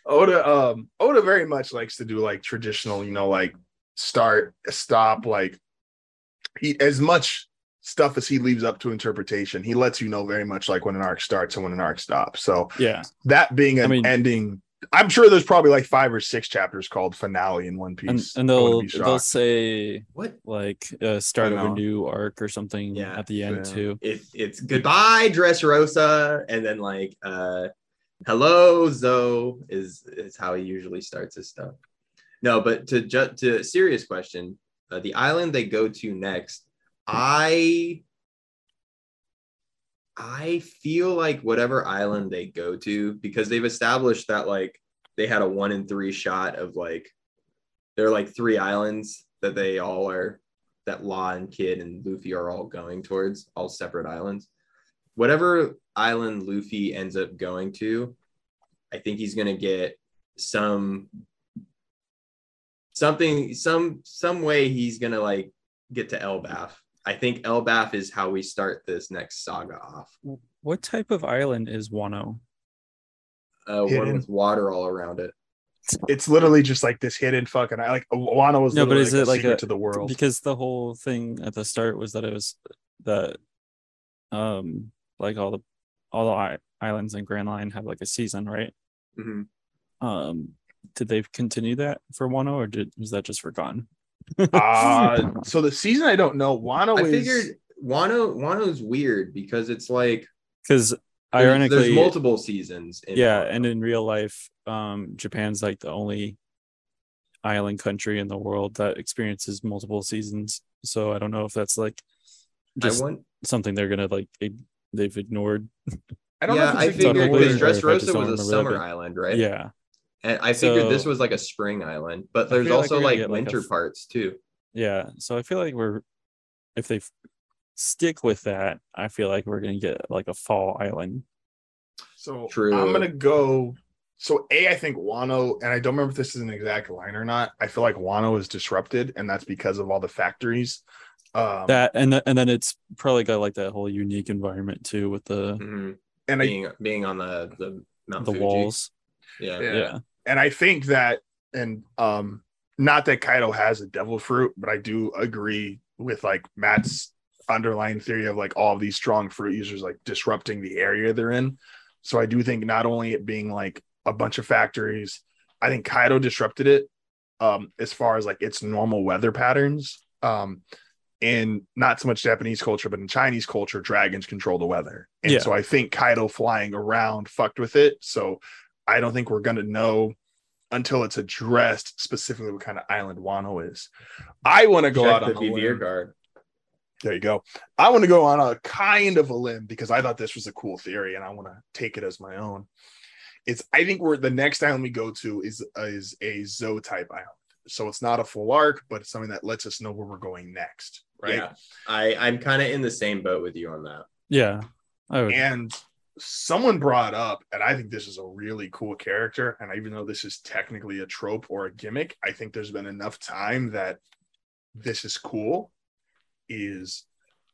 Oda um Oda very much likes to do like traditional, you know, like start, stop, like he as much stuff as he leaves up to interpretation. He lets you know very much like when an arc starts and when an arc stops. So Yeah. that being an I mean- ending, I'm sure there's probably like five or six chapters called finale in One Piece. and I wouldn't they'll they'll say What? like uh, start of a new arc or something Yeah. at the end Yeah. too. It, it's goodbye, Dressrosa, and then like uh hello, Zou is is how he usually starts his stuff. No, but to ju- to serious question, uh, the island they go to next, I I feel like whatever island they go to, because they've established that like they had a one in three shot of like there are like three islands that they all are that Law and Kid and Luffy are all going towards, all separate islands. Whatever island Luffy ends up going to, I think he's gonna get some something, some some way he's gonna like get to Elbaf. I think Elbaf is how we start this next saga off. What type of island is Wano? Uh, one Hidden. with water all around it. it's literally just like this hidden fucking I like Wano was No, but is like it a like secret a- to the world. because the whole thing at the start was that it was that um like all the all the islands in Grand Line have like a season, right? Mhm. Um, did they continue that for Wano or did was that just forgotten? Uh so the season I don't know. Wano I is figured Wano Wano's weird because it's like Because there's, ironically, there's multiple seasons. In yeah, Wano. and in real life, um, Japan's like the only island country in the world that experiences multiple seasons. So I don't know if that's like just want something they're gonna like ig- they've ignored. I don't yeah, know if I it's figured figured weird, because or if I Dressrosa was a remember that summer island, right? Yeah, And I figured this was like a spring island, but there's feel like also like get, like, a winter parts too. yeah. So I feel like we're if they f- stick with that, I feel like we're gonna get like a fall island. So True. I'm gonna go. So a, I think Wano, and I don't remember if this is an exact line or not. I feel like Wano is disrupted, and that's because of all the factories. Um, that and th- and then it's probably got like that whole unique environment too with the Mhm. and I Being being on the the Mount the Fuji. walls. Yeah. Yeah. Yeah. And I think that, and um, not that Kaido has a devil fruit, but I do agree with like Matt's underlying theory of like all of these strong fruit users like disrupting the area they're in. So I do think not only it being like a bunch of factories, I think Kaido disrupted it um as far as like its normal weather patterns. Um in not so much Japanese culture, but in Chinese culture, dragons control the weather. And Yeah. so I think Kaido flying around fucked with it. So I don't think we're gonna know until it's addressed specifically what kind of island Wano is. I want to go Check out the on a Vivre limb. Card. There you go. I want to go on a kind of a limb because I thought this was a cool theory and I want to take it as my own. It's I think we're the next island we go to is is a Zou type island. So it's not a full arc, but it's something that lets us know where we're going next, right? Yeah. I I'm kind of in the same boat with you on that. Yeah. I would, And someone brought up, and I think this is a really cool character. And even though this is technically a trope or a gimmick, I think there's been enough time that this is cool. Is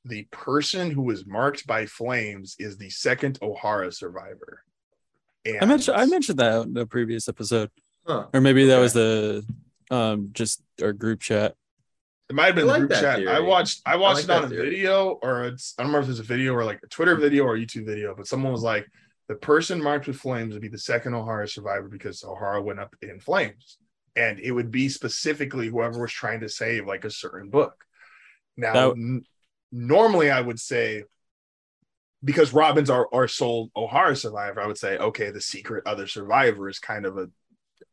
the person who was marked by flames is the second Ohara survivor. And I mentioned I mentioned that in the previous episode, Huh. or maybe that was the um just our group chat. It might have been the like group that chat. I watched I watched like it on a theory. video or it's I don't remember if it's a video or like a Twitter video or a YouTube video, but someone was like, the person marked with flames would be the second Ohara survivor because Ohara went up in flames. And it would be specifically whoever was trying to save like a certain book. Now That- n- normally I would say because Robin's our, our sole Ohara survivor, I would say, okay, the secret other survivor is kind of a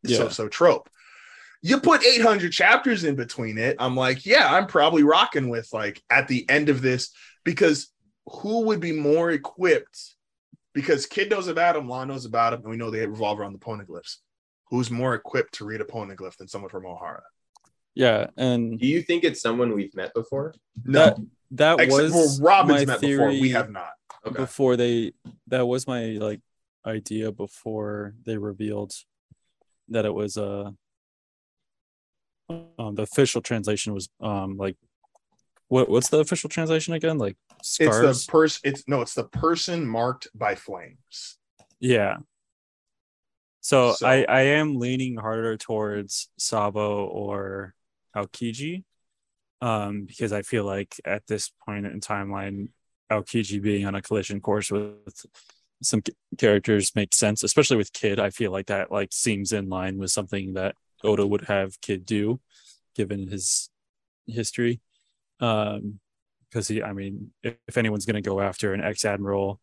Yeah. so-so trope you put 800 chapters in between it i'm like yeah i'm probably rocking with like at the end of this because who would be more equipped? Because kid knows about him law knows about him and we know they revolve around the poneglyphs. Who's more equipped to read a poneglyph than someone from ohara? Yeah, and Do you think it's someone we've met before? that that except was for robin's my met theory before. We have not. Okay. before they that was my like idea before they revealed that it was uh um the official translation was um like what what's the official translation again? Like scars? it's the person it's no it's the person marked by flames. Yeah. So, So- i i am leaning harder towards sabo or aokiji um because i feel like at this point in timeline aokiji being on a collision course with some characters makes sense especially with kid. I feel like that like seems in line with something that oda would have kid do given his history um because he i mean if, if anyone's going to go after an ex-admiral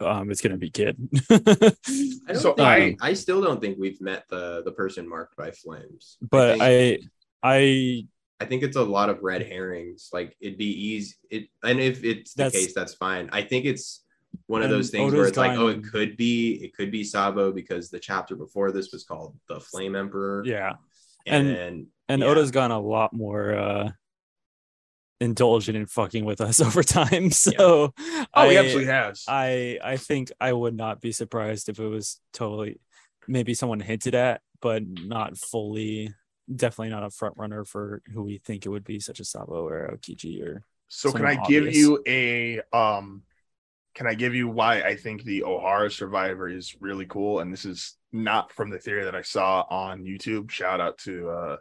um it's going to be kid I don't So think I- I still don't think we've met the the person marked by flames. but think- i i I think it's a lot of red herrings. Like it'd be easy. It and if it's the That's- case, that's fine. I think it's one of And those things Oda's where it's like, oh, it could be, it could be Sabo because the chapter before this was called the Flame Emperor. yeah and, and- and Yeah. oda's gone a lot more uh indulgent in fucking with us over time so oh I, he absolutely has I I think I would not be surprised if it was totally maybe someone hinted at, but not fully. Definitely not a front runner for who we think it would be, such as Sabo or Aokiji or So can I Something give you a um can I give you why I think the Ohara survivor is really cool and this is not from the theory that I saw on YouTube. Shout out to uh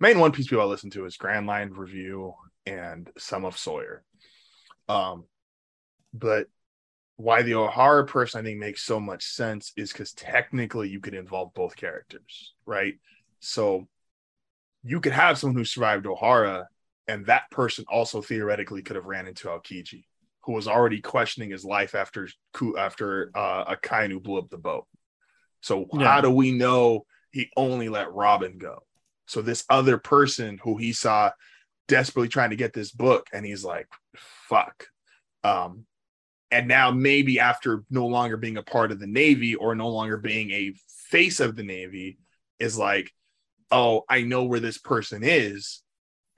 main One Piece people I listen to is Grand Line Review and some of Sawyer. Um, but why the Ohara person I think makes so much sense is because technically you could involve both characters, right? So you could have someone who survived Ohara, and that person also theoretically could have ran into Aokiji, who was already questioning his life after after uh, Akainu blew up the boat. So Yeah. how do we know he only let Robin go? So this other person who he saw desperately trying to get this book, and he's like, "Fuck." Um, and now maybe after no longer being a part of the Navy or no longer being a face of the Navy, is like, "Oh, I know where this person is."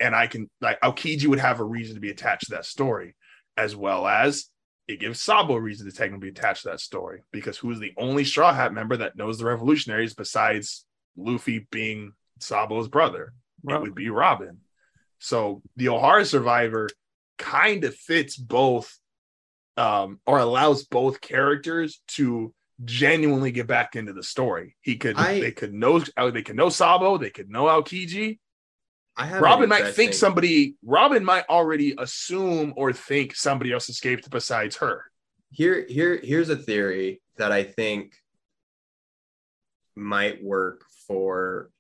And I can like Aokiji would have a reason to be attached to that story, as well as it gives Sabo a reason to technically be attached to that story because who's the only Straw Hat member that knows the revolutionaries besides Luffy being Sabo's brother? It would be Robin. So the Ohara survivor kind of fits both um, or allows both characters to genuinely get back into the story. He could I- they could know they could know Sabo, they could know Aokiji. I have Robin might think somebody Robin might already assume or think somebody else escaped besides her. here here here's a theory that I think might work for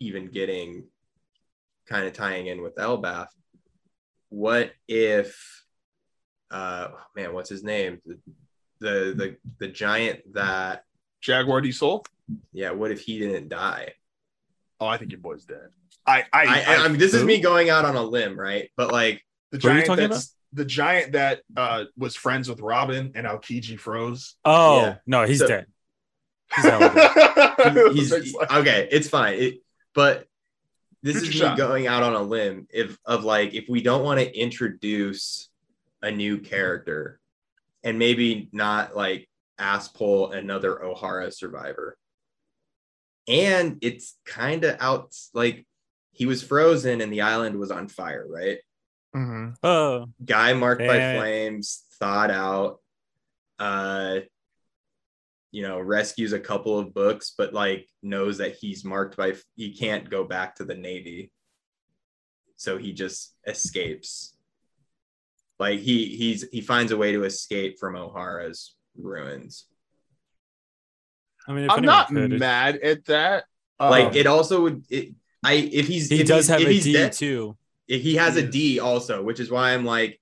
even getting kind of tying in with Elbaf. What if uh man, what's his name? The the the, the giant that Jaguar D Saul? yeah, what if he didn't die? Oh, I think your boy's dead. I I, I, I, I mean this is me going out on a limb, right? But like the Who are you giant talking that's the giant that uh was friends with Robin and Aokiji froze. Oh Yeah. no, he's So- dead. He's hella he's okay it's fine it, but this Future is me shot. going out on a limb if of like if we don't want to introduce a new character and maybe not like ass pull another ohara survivor and it's kind of out like he was frozen and the island was on fire right? Mhm. Oh, guy marked by flames thawed out uh you know rescues a couple of books but like knows that he's marked by he can't go back to the navy. So he just escapes. Like he he's he finds a way to escape from ohara's ruins. I mean, if I'm not could, mad at that. like Um, it also would it i if he's he if does he's, have if a dead- too. if he has He a is. D also which is why i'm like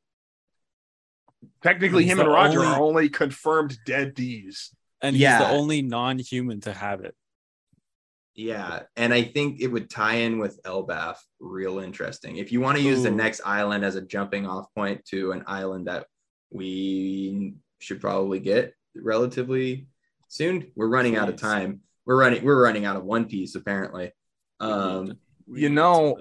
technically him and Roger only- are only confirmed dead D's. and he's Yeah. the only non-human to have it. Yeah, and I think it would tie in with Elbaf real interesting. If you want to use the next island as a jumping off point to an island that we should probably get relatively soon. We're running out of time. We're running we're running out of one piece apparently. We need Um we you know,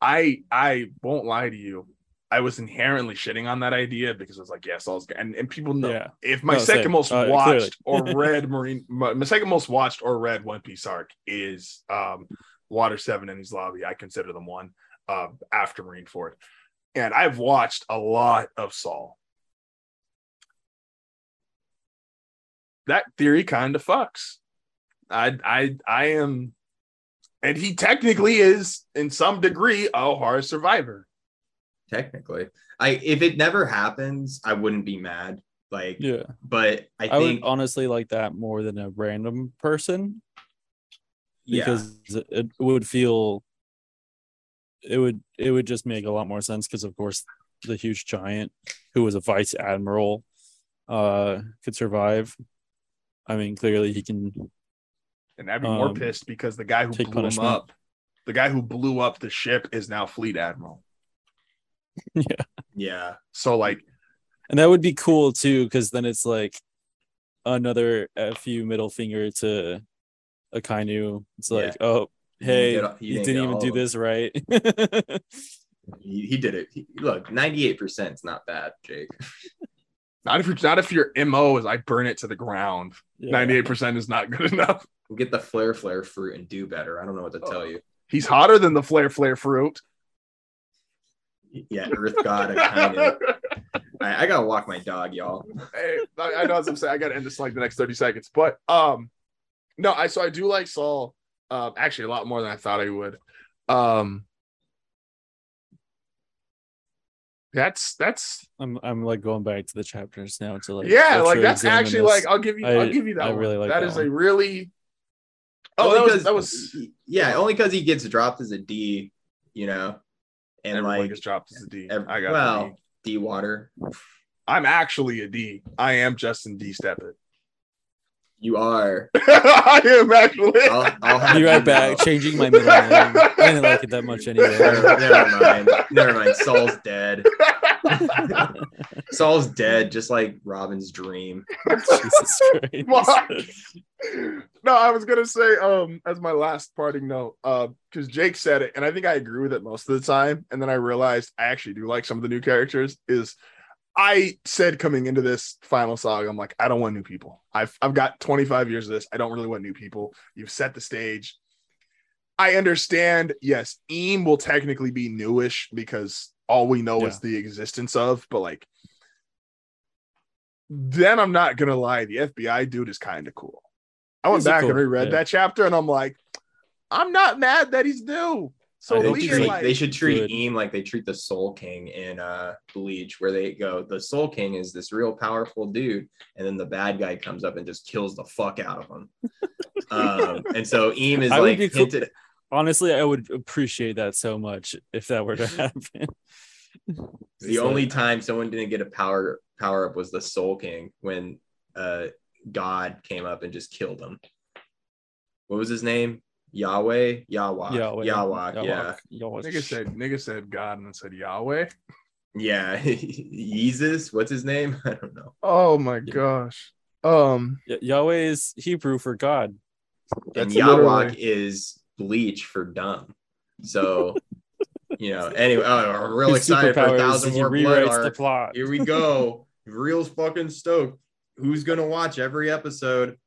I I won't lie to you. I was inherently shitting on that idea because I was like, yes, all's good. And, and people know yeah, if my No, second same. most Uh, watched or read Marine, my, my second most watched or read One Piece arc is um, Water Seven and Enies Lobby. I consider them one uh, after Marineford, and I've watched a lot of Saul. That theory kind of fucks. I I I am, and he technically is in some degree a horror survivor. technically. I if it never happens, I wouldn't be mad. Like yeah. but I I, would think honestly like that more than a random person yeah. because it, it would feel it would it would just make a lot more sense because of course the huge giant who was a vice admiral uh could survive i mean clearly he can And I'd be more Um, pissed because the guy who blew him up, the guy who blew up the ship is now fleet admiral. yeah yeah. So like, and that would be cool too because then it's like another fu middle finger to a akainu it's Yeah. like oh You hey didn't get- you you didn't even do this right He, he did it. He- look, 98% is not bad, Jake. not if you're not if your mo is I burn it to the ground. Yeah. Ninety eight percent is not good enough. We'll get the flare flare fruit and do better. I don't know what to tell Oh. you. He's hotter than the flare flare fruit. Yeah, Earth God Akainu. I, I gotta walk my dog, y'all. Hey, I, I know as I'm saying, I got to end this like the next thirty seconds, but um, no, I so I do like Saul. Um, actually, a lot more than I thought I would. Um, that's that's I'm I'm like going back to the chapters now to like yeah, like through that's actually this. like I'll give you I, will give you that. I one. really like that that is one. a really. Oh, that was that was yeah, only because he gets dropped as a D, you know, and everyone like gets dropped as a D. ev- I got well, D. D water. I'm actually a D. I am Justin D. Steppett. You are. I am actually. I'll, I'll have Be you right back, know. changing my middle name. I didn't like it that much anyway. Never, never mind. Never mind. Saul's dead. Saul's dead, just like Robin's dream. Jesus Christ. No, I was gonna say, um, as my last parting note, uh, because Jake said it, and I think I agree with it most of the time, and then I realized I actually do like some of the new characters. Is I said coming into this final saga, I'm like, I don't want new people. I've I've got 25 years of this. I don't really want new people. You've set the stage. I understand. Yes, Im will technically be newish because all we know is the existence of, but like, then I'm not gonna lie, the FBI dude is kind of cool. I went He's back cool- and reread yeah. that chapter, and I'm like, I'm not mad that he's new. So They, think Lee he's is treat, like, they should treat good. Im like they treat the Soul King in uh Bleach, where they go, the Soul King is this real powerful dude, and then the bad guy comes up and just kills the fuck out of him. um, and so Im is I would like be cool- Honestly, I would appreciate that so much if that were to happen. The It's only like- time someone didn't get a power power up was the Soul King when uh God came up and just killed him. What was his name? Yahweh, Yahweh, Yahweh, Yahweh, yeah, Yahweh. nigga said nigga said God and then said Yahweh. yeah. Jesus, what's his name? I don't know. Oh my gosh. Um, Y- Yahweh is Hebrew for God. and Yahweh literally- is bleach for dumb. So, you know, anyway, oh, I'm real His excited for a thousand more blood rewrites the plot. Here we go. Real fucking stoked. Who's gonna watch every episode?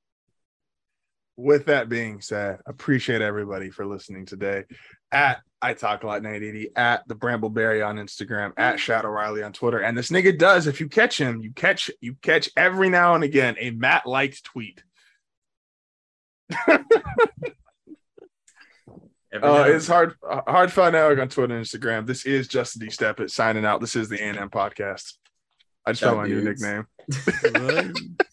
With that being said, appreciate everybody for listening today. At I talk a lot 980 at the Brambleberry on Instagram, at Shadow Riley on Twitter. And this nigga does, if you catch him, you catch you catch every now and again a Matt liked tweet. Uh, it's hard hard fun network on Twitter and Instagram. This is Justin D. Steppett signing out. This is the A&M podcast. I just Ciao, found my new nickname. Right?